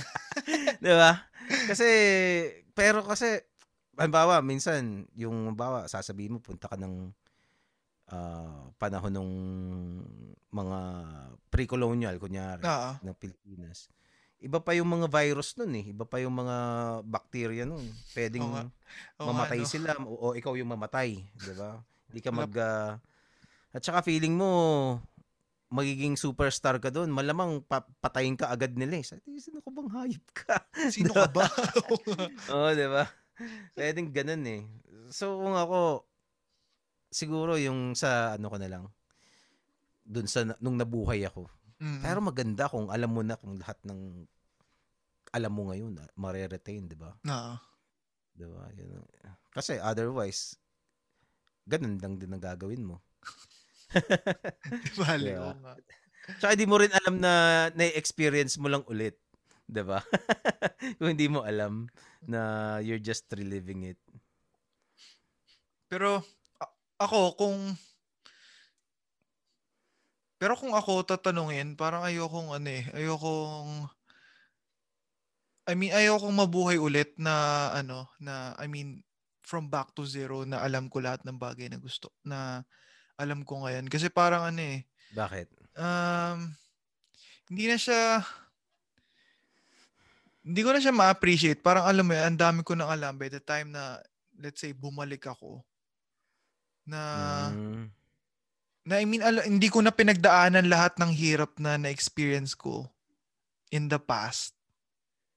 'Di ba? Kasi pero kasi halimbawa minsan yung halimbawa sasabihin mo punta ka ng ah, panahon nung mga pre-colonial kunyari Ah. ng Pilipinas. Iba pa yung mga virus nun eh. Iba pa yung mga bacteria nun. Pwedeng. Oo nga, mamatay no? sila o, o ikaw yung mamatay, 'di ba? Hindi ka Wala- mag ah, At saka feeling mo magiging superstar ka doon, malamang pa- patayin ka agad nila eh. Sabi, sino ka bang hayop ka? Sino ka ba? Oo, 'di ba? Pwedeng ganun eh. So kung ako siguro yung sa ano ko na lang doon sa nung nabuhay ako. Mm. Pero maganda kung alam mo na kung lahat ng alam mo ngayon, ah, mare-retain, 'di ba? Ah. 'Di ba? Yun. Kasi otherwise ganun lang din ang gagawin mo. Bali, Yeah. oo nga. Tsaka di mo rin alam na na-experience mo lang ulit. 'Di ba? kung hindi mo alam na you're just reliving it. Pero a- ako kung Pero kung ako tatanungin, parang ayokong ano eh, ayokong I mean, ayokong mabuhay ulit na ano, na I mean, from back to zero na alam ko lahat ng bagay na gusto, na alam ko ngayon. Kasi parang ano eh, Bakit? um, hindi na siya, hindi ko na siya ma-appreciate. Parang alam mo yan, ang dami ko nang alam by the time na, let's say, bumalik ako. Na, Mm. Na I mean, ala- hindi ko na pinagdaanan lahat ng hirap na na-experience ko in the past.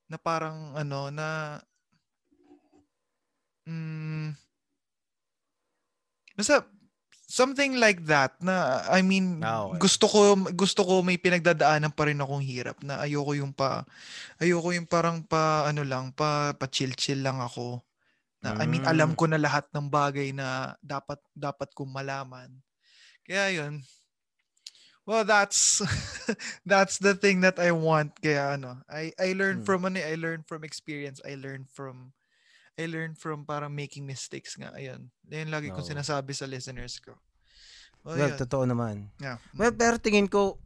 Na parang ano, na mm, basta something like that na I mean Ah, okay. gusto ko gusto ko may pinagdadaanan pa rin akong hirap na ayoko yung pa ayoko yung parang pa ano lang pa pa chill chill lang ako na I mean alam Mm. ko na lahat ng bagay na dapat dapat kong malaman kaya yun. Well, that's that's the thing that I want. Kaya ano, I I learn Hmm. from ano, eh, I learn from experience. I learn from I learn from parang making mistakes nga. Ayun. Ayun lagi ko Oo. sinasabi sa listeners ko. Well, yun. totoo naman. Yeah. Well, pero tingin ko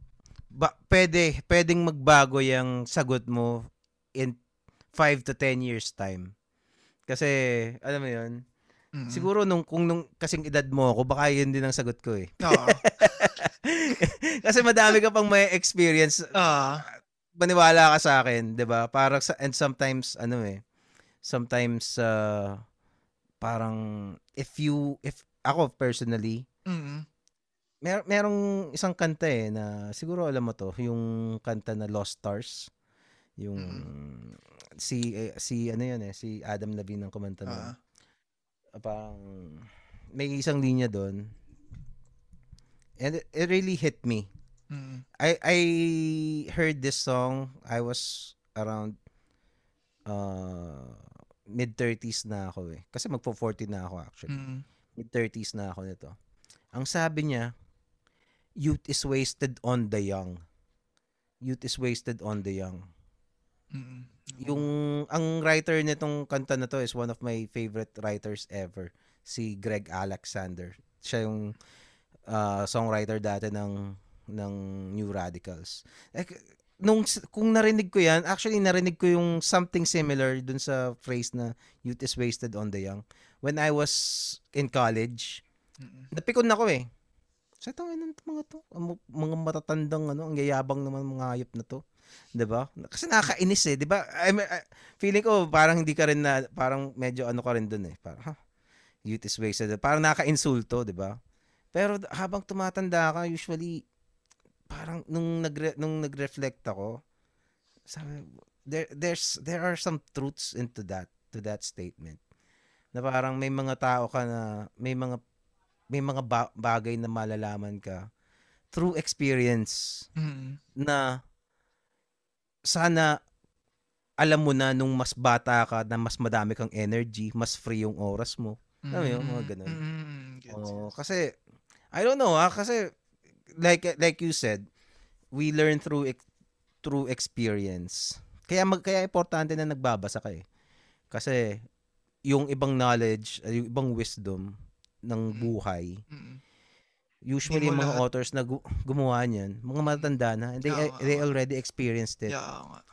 ba, pwede pwedeng magbago yung sagot mo in 5 to 10 years time. Kasi alam mo 'yun, Mm. siguro nung kung nung kasing edad mo ako, baka yun din ang sagot ko eh. Oo. Kasi madami ka pang may experience. Ah. Maniwala ka sa akin, 'di ba? Para sa and sometimes ano eh, sometimes uh, parang if you if ako personally Mm. Mer merong isang kanta eh na siguro alam mo to, yung kanta na Lost Stars. Yung si eh, si ano yun eh, si Adam Levine ang kumanta nun. Parang may isang linya doon. And it, it really hit me. Mm. I I heard this song, I was around uh mid 30s na ako eh. Kasi magpo 40 na ako actually. Mm. mid 30s na ako nito. Ang sabi niya, youth is wasted on the young. Youth is wasted on the young. Mm. Yung ang writer nitong kanta na to is one of my favorite writers ever, si Greg Alexander. Siya yung uh, songwriter dati ng ng New Radicals. Like, nung kung narinig ko 'yan, actually narinig ko yung something similar dun sa phrase na youth is wasted on the young. When I was in college, Mm. napikon ako eh. Sa tangin ng mga to, mga matatandang ano, ang yayabang naman mga hayop na to. 'Di ba? Kasi nakakainis eh, 'di ba? I mean, I- feeling ko parang hindi ka rin na parang medyo ano ka rin dun eh. Parang ha, youth is wasted. Parang nakaka-insulto, 'di ba? Pero habang tumatanda ka, usually parang nung nagre, nung nag-reflect ako, sabi there there's there are some truths into that to that statement. Na parang may mga tao ka na may mga may mga ba- bagay na malalaman ka through experience Mm. na sana alam mo na nung mas bata ka na mas madami kang energy, mas free yung oras mo. Alam mo yun, mga ganun. Mm. Gets, Oo, gets. kasi I don't know ah, kasi like like you said, we learn through through experience. Kaya mag, kaya importante na nagbabasa ka eh. Kasi yung ibang knowledge, yung ibang wisdom ng buhay, Mm. Usually, mo mga lahat. authors na gu- gumawa niyan, mga matatanda na, and they, nga, they already experienced it. Yeah, nga.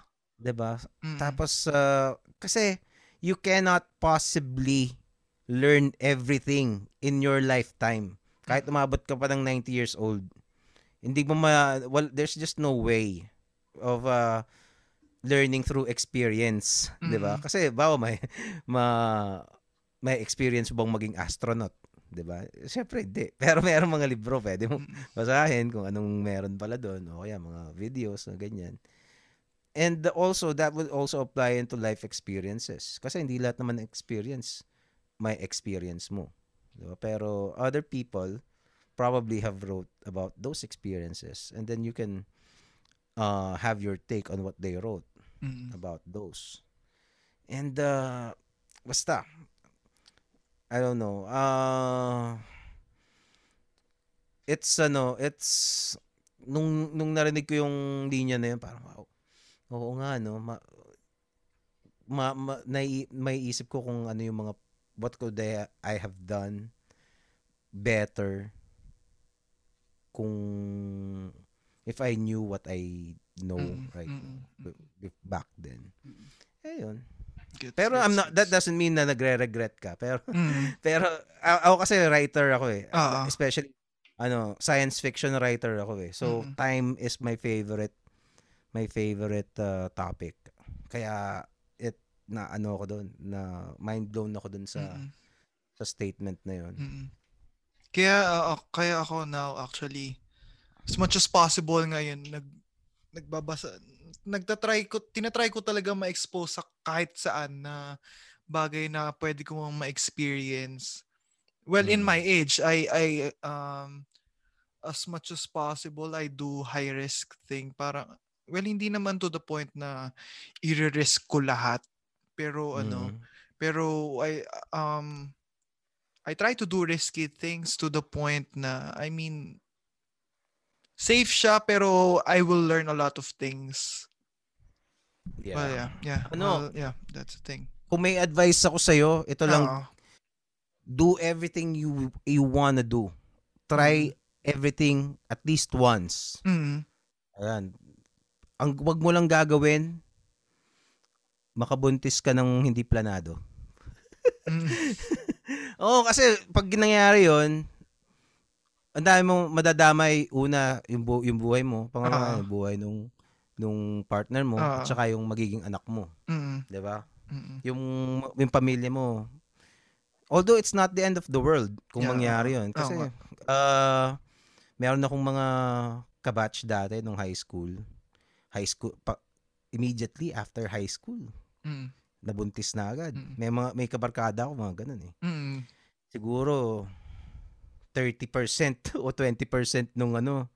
'di ba? Mm. Tapos uh, kasi you cannot possibly learn everything in your lifetime. Kahit umabot ka pa ng 90 years old. Hindi mo ma well there's just no way of uh, learning through experience, 'di ba? Mm. Kasi bawa may ma may experience bang maging astronaut, 'di ba? Syempre hindi. Pero meron mga libro pwede mo Mm. basahin kung anong meron pala doon o kaya mga videos na ganyan. And also, that would also apply into life experiences. Kasi hindi lahat naman experience may experience mo. Diba? Pero other people probably have wrote about those experiences and then you can uh, have your take on what they wrote Mm. about those. And uh, basta, I don't know. Uh, it's ano, it's nung nung narinig ko yung linya na yun, parang wow. Oo nga no, ma, ma, ma nai, may isip ko kung ano yung mga what could I, I have done better kung if I knew what I know Mm, right mm, now, mm. b- back then. Ayun. Gets, Pero gets, I'm not that doesn't mean na nagre-regret ka. Pero Mm. pero ako kasi writer ako eh. Oo. Especially ano, science fiction writer ako eh. So Mm. time is my favorite my favorite uh, topic. Kaya it na ano ako doon, na mind blown ako doon sa Mm. sa statement na 'yon. Mm. Kaya uh, kaya ako now actually as much as possible ngayon nag nagbabasa nagtatry ko tinatry ko talaga ma-expose sa kahit saan na bagay na pwede ko ma-experience. Well, in Mm. my age, I I um as much as possible I do high risk thing para well hindi naman to the point na i-risk ko lahat pero ano Mm. pero I um I try to do risky things to the point na I mean safe siya pero I will learn a lot of things. Yeah. Well, yeah, yeah. Ano? Well, yeah, that's the thing. Kung may advice ako sa ito lang Oo. do everything you you wanna do. Try everything at least once. Mm. Ayan. Ang wag mo lang gagawin makabuntis ka ng hindi planado. Mm. Oo, kasi pag nangyari 'yon, ang dami mong madadamay una yung bu- yung buhay mo, pangalawa Ah. yung buhay nung nung partner mo Ah. at saka yung magiging anak mo, Mm. 'di ba? Mm. Yung yung pamilya mo. Although it's not the end of the world kung Yeah, mangyari. 'yon kasi Oo uh, meron akong mga kabatch dati nung high school. High school pa, immediately after high school, Mm. nabuntis na agad. Mm. May mga may kabarkada ako mga ganun eh. Mm. Siguro 30% o 20% nung ano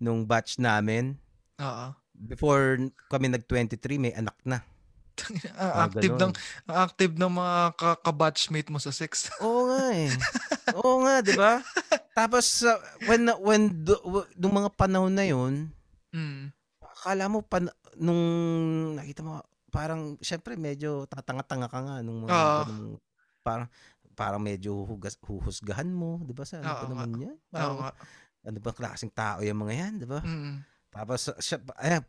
nung batch namin Oo. before kami nag-23 may anak na. Active ng active ng mga ka- ka-batchmate mo sa sex. Oo nga eh. Oo nga, 'di ba? Tapos uh, when when nung mga panahon na 'yon, Mm. akala mo pan, nung nakita mo parang syempre medyo tatanga-tanga ka nga nung mga ganung parang parang medyo hugas, huhusgahan mo, 'di ba? Sa ano Oo nga. naman 'yan? Oo Parang, nga. ano ba klaseng tao yung mga 'yan, 'di ba? Mm. Tapos siya, ay,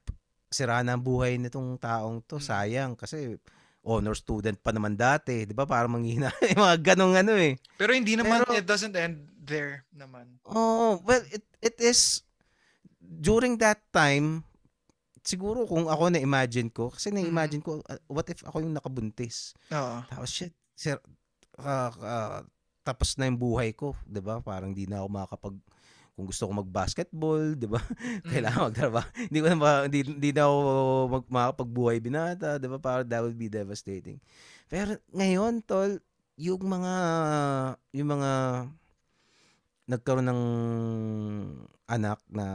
sira na ang buhay nitong taong to, Mm. sayang kasi honor student pa naman dati, 'di ba? Parang manghina yung mga ganong ano eh. Pero hindi naman Pero- it doesn't end there naman. Oh, well, it it is during that time siguro kung ako na imagine ko kasi na-imagine ko uh, what if ako yung nakabuntis. Oo. Tapos shit, sir, ah, ah, tapos na yung buhay ko, 'di ba? Parang di na ako makakapag kung gusto ko mag-basketball, 'di ba? Kailangan magtrabaho. hindi ko na ma, hindi, hindi na ako mag, makakapagbuhay binata, 'di ba? Para that would be devastating. Pero ngayon, tol, yung mga yung mga nagkaroon ng anak na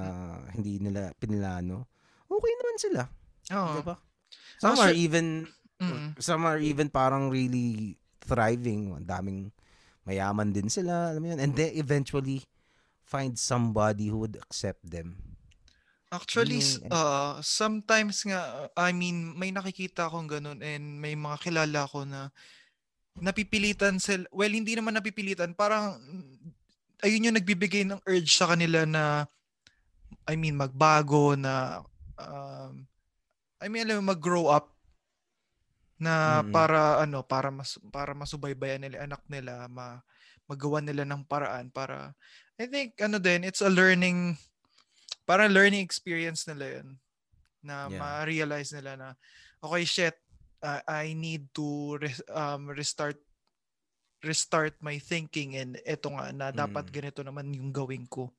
hindi nila pinilano, okay naman sila, Oo. 'di ba? Some are Actually- even Mm. some are even parang really thriving. Ang daming mayaman din sila, alam mo yun. And they eventually find somebody who would accept them. Actually, uh, sometimes nga, I mean, may nakikita akong ganun and may mga kilala ko na napipilitan sila, well, hindi naman napipilitan, parang ayun yung nagbibigay ng urge sa kanila na I mean magbago na um, I mean alam mo mag-grow up na Mm. para ano para mas para masubaybayan nila anak nila ma magawa nila ng paraan para I think ano din it's a learning para learning experience nila yun na Yeah. ma-realize nila na okay shit uh, I need to res- um, restart restart my thinking and eto nga na dapat Mm. ganito naman yung gawin ko.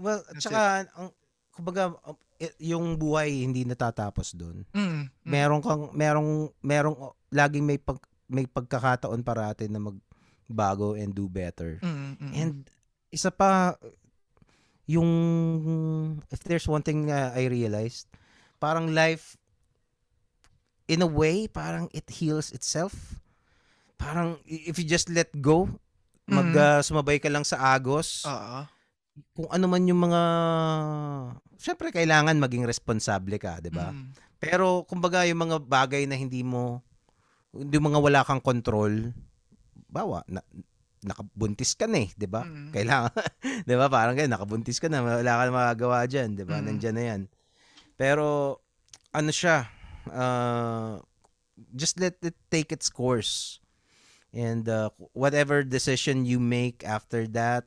Well, at That's saka, ang, kumbaga, um, yung buhay hindi natatapos doon. Mm, mm, Meron kang, merong, merong, laging may pag, may pagkakataon parati na magbago and do better. mm, mm, And isa pa, yung, if there's one thing na I realized, parang life, in a way, parang it heals itself. Parang, if you just let go, mag, Mhm. uh, sumabay ka lang sa agos, Oo. Kung ano man yung mga, syempre kailangan maging responsable ka, di ba? Mm, Pero, kumbaga, yung mga bagay na hindi mo, yung mga wala kang control, bawa, na, nakabuntis ka na eh, di ba? Mm. Kailangan, di ba? Parang ganyan, nakabuntis ka na, wala ka na magagawa dyan, di ba? Mm. Nandyan na yan. Pero, ano siya, uh, just let it take its course. And uh, whatever decision you make after that,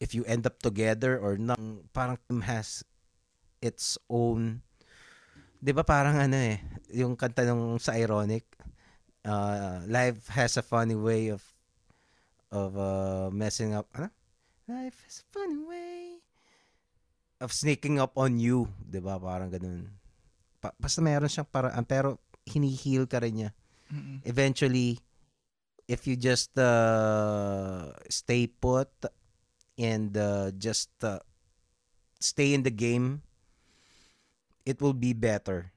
if you end up together or not, parang has its own, di ba parang ano eh, yung kanta nung sa Ironic, uh, life has a funny way of of uh, messing up, ano? Life has a funny way of sneaking up on you, di ba? Parang ganun. Pa- basta meron siyang paraan, pero hinihil ka rin niya. mm, Eventually, if you just uh, stay put and uh, just uh, stay in the game, it will be better.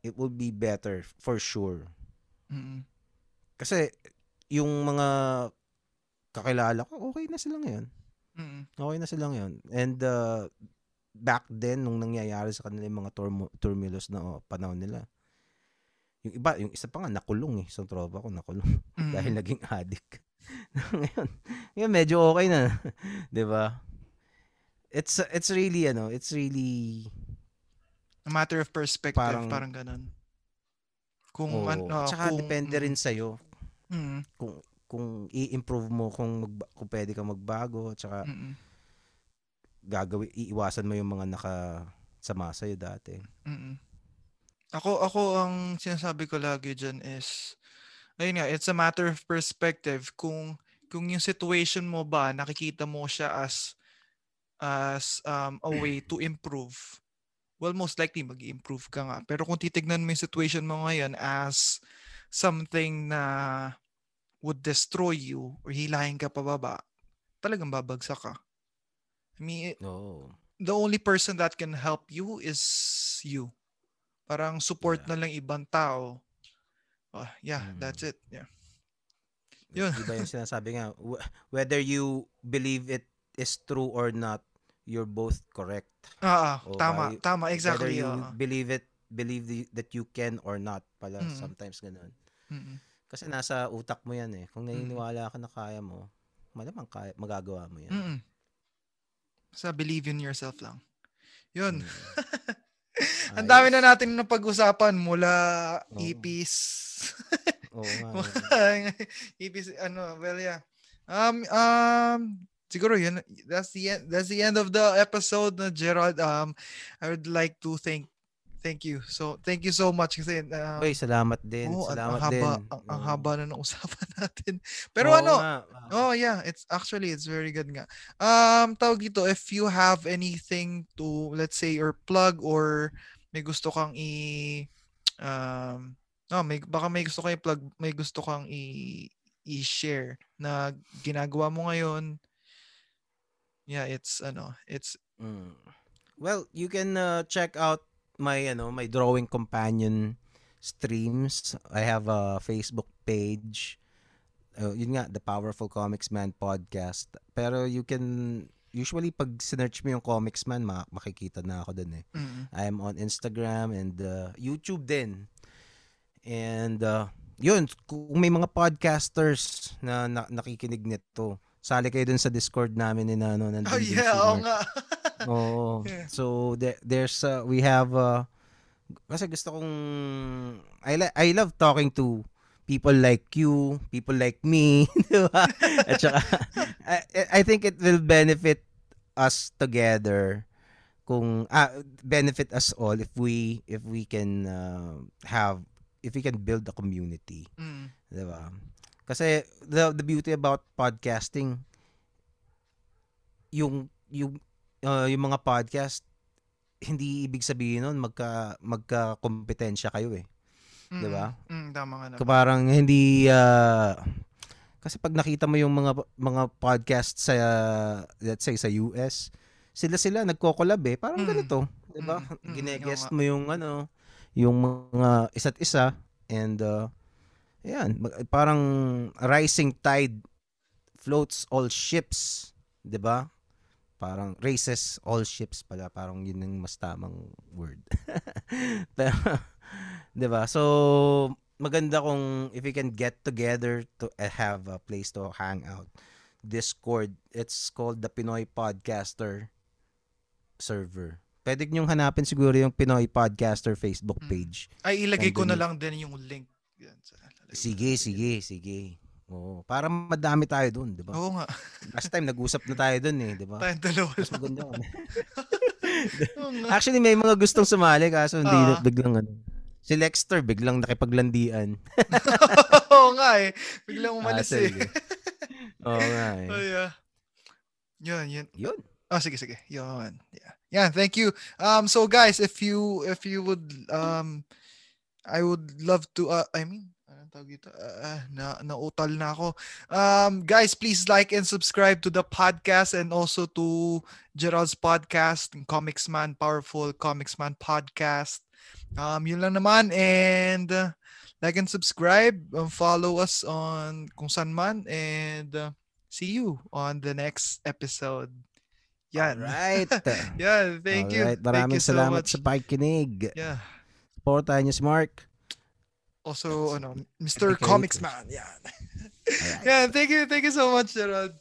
It will be better for sure. mm, Kasi yung mga kakilala ko, okay na sila ngayon. mm, Okay na sila ngayon. And uh, back then, nung nangyayari sa kanila yung mga turmo- turmilos na oh, panahon nila, yung iba, yung isa pa nga, nakulong eh. Isang tropa ko, nakulong. mm. dahil naging addict. Ngayon, ngayon, medyo okay na. 'Di ba? It's, it's really, ano, it's really, A matter of perspective, Parang- parang, ganun. Kung oh, ano, tsaka kung, depende rin sa'yo Mm, kung, kung i-improve mo kung, magba- kung pwede ka magbago, tsaka mm, mm, gagawin, iiwasan mo yung mga nakasama sa'yo dati. mm. Ako, ako ang sinasabi ko lagi dyan is, ayun nga, it's a matter of perspective. Kung, kung yung situation mo ba, nakikita mo siya as, as um, a way to improve, well, most likely mag-improve ka nga. Pero kung titignan mo yung situation mo ngayon as something na would destroy you or hilahin ka pababa, talagang babagsak ka. I mean, Oo. the only person that can help you is you. Parang support Yeah. na lang ibang tao. Oh, yeah, Mm. that's it. Yeah. Yun. Di ba yung sinasabi nga, wh- whether you believe it is true or not, you're both correct. Ah, ah, O tama, kaya- tama, Whether exactly. you oo. believe it, believe the- that you can or not pala Mm. sometimes ganun. Mm-mm. Kasi nasa utak mo yan eh. Kung naniniwala ka na kaya mo, malamang kaya, magagawa mo yan. Mm-mm. Basta believe in yourself lang. Yun. Mm. Ang dami na natin na pag-usapan mula Oo. EPs. Oo nga. EPs, ano, well, yeah. Um, um, siguro yun, that's the end, that's the end of the episode na Gerald. Um, I would like to thank, thank you. So, thank you so much kasi, uh, Uy, salamat din. Ang- salamat ang haba, din. Ang, ang Oo. haba na ng usapan natin. Pero Oo ano, nga. oh yeah, it's actually it's very good nga. Um tawag dito if you have anything to let's say or plug or may gusto kang i um no, may baka may gusto kang i-plug, may gusto kang i i-share na ginagawa mo ngayon. Yeah, it's ano, it's Mm. Well, you can uh, check out my ano, my drawing companion streams. I have a Facebook page. Uh, yun nga, The Powerful Comics Man podcast. Pero you can usually pag sinearch mo yung Comics Man, ma- makikita na ako dun eh. mm, I'm on Instagram and uh, YouTube din. And uh, yun, kung may mga podcasters na, na nakikinig nito, sali kayo dun sa Discord namin ni Nano. Nandun Oh yeah, oo Mark. nga. Oo. Yeah. So there, there's uh, we have uh, kasi gusto kong I li- I love talking to people like you, people like me, di ba? At saka I, I think it will benefit us together kung ah, benefit us all if we if we can uh, have if we can build a community, Mm. di ba? Kasi the the beauty about podcasting yung yung uh, yung mga podcast hindi ibig sabihin nun magka magka kompetensya kayo eh. Mm. 'Di ba? Mm, tama nga naman. Parang hindi ah, kasi pag nakita mo yung mga mga podcast sa let's say sa US, sila sila nagko-collab eh. Parang Mm. ganito, 'di ba? Mm, mm, Gine-guest oo nga. mo yung ano, yung mga isa't isa and uh, ayan, parang rising tide floats all ships, 'di ba? Parang raises all ships pala, parang yun yung mas tamang word. Pero 'di ba? So maganda kung if we can get together to uh, have a place to hang out. Discord, it's called the Pinoy Podcaster server. Pwede niyong hanapin siguro yung Pinoy Podcaster Facebook Mm. page. Ay, ilagay ko na lang din yung link. Yan, sa, Sige, sige, sige. Oo, para madami tayo doon, 'di ba? Oo nga. Last time nag-usap na tayo doon eh, 'di ba? Tayong dalawa Mas maganda yun. Oo nga. Actually, may mga gustong sumali kaso hindi Ah. biglang ano. Si Lexter biglang nakipaglandian. Oo nga eh. Biglang umalis Ah, eh. Oo nga eh. Ay, ah. Yun, yun. Yun. Oh, sige, sige. Yun. Yeah. Yeah, thank you. Um, so guys, if you, if you would, um, I would love to, uh, I mean, tawag dito? Uh, na, nautal na ako. Um, guys, please like and subscribe to the podcast and also to Gerald's podcast, Comics Man, Powerful Comics Man podcast. Um, yun lang naman. And, uh, like and subscribe, um, follow us on kung saan man, and uh, see you on the next episode. Yan. Alright. Yeah, thank you. Alright, Thank Maraming you so salamat much. sa pakikinig. Yeah. Supportahan niyo si Mark. Also, ano, Mr. Comics. Man. Yeah. Yeah, thank you. Thank you so much, Gerald.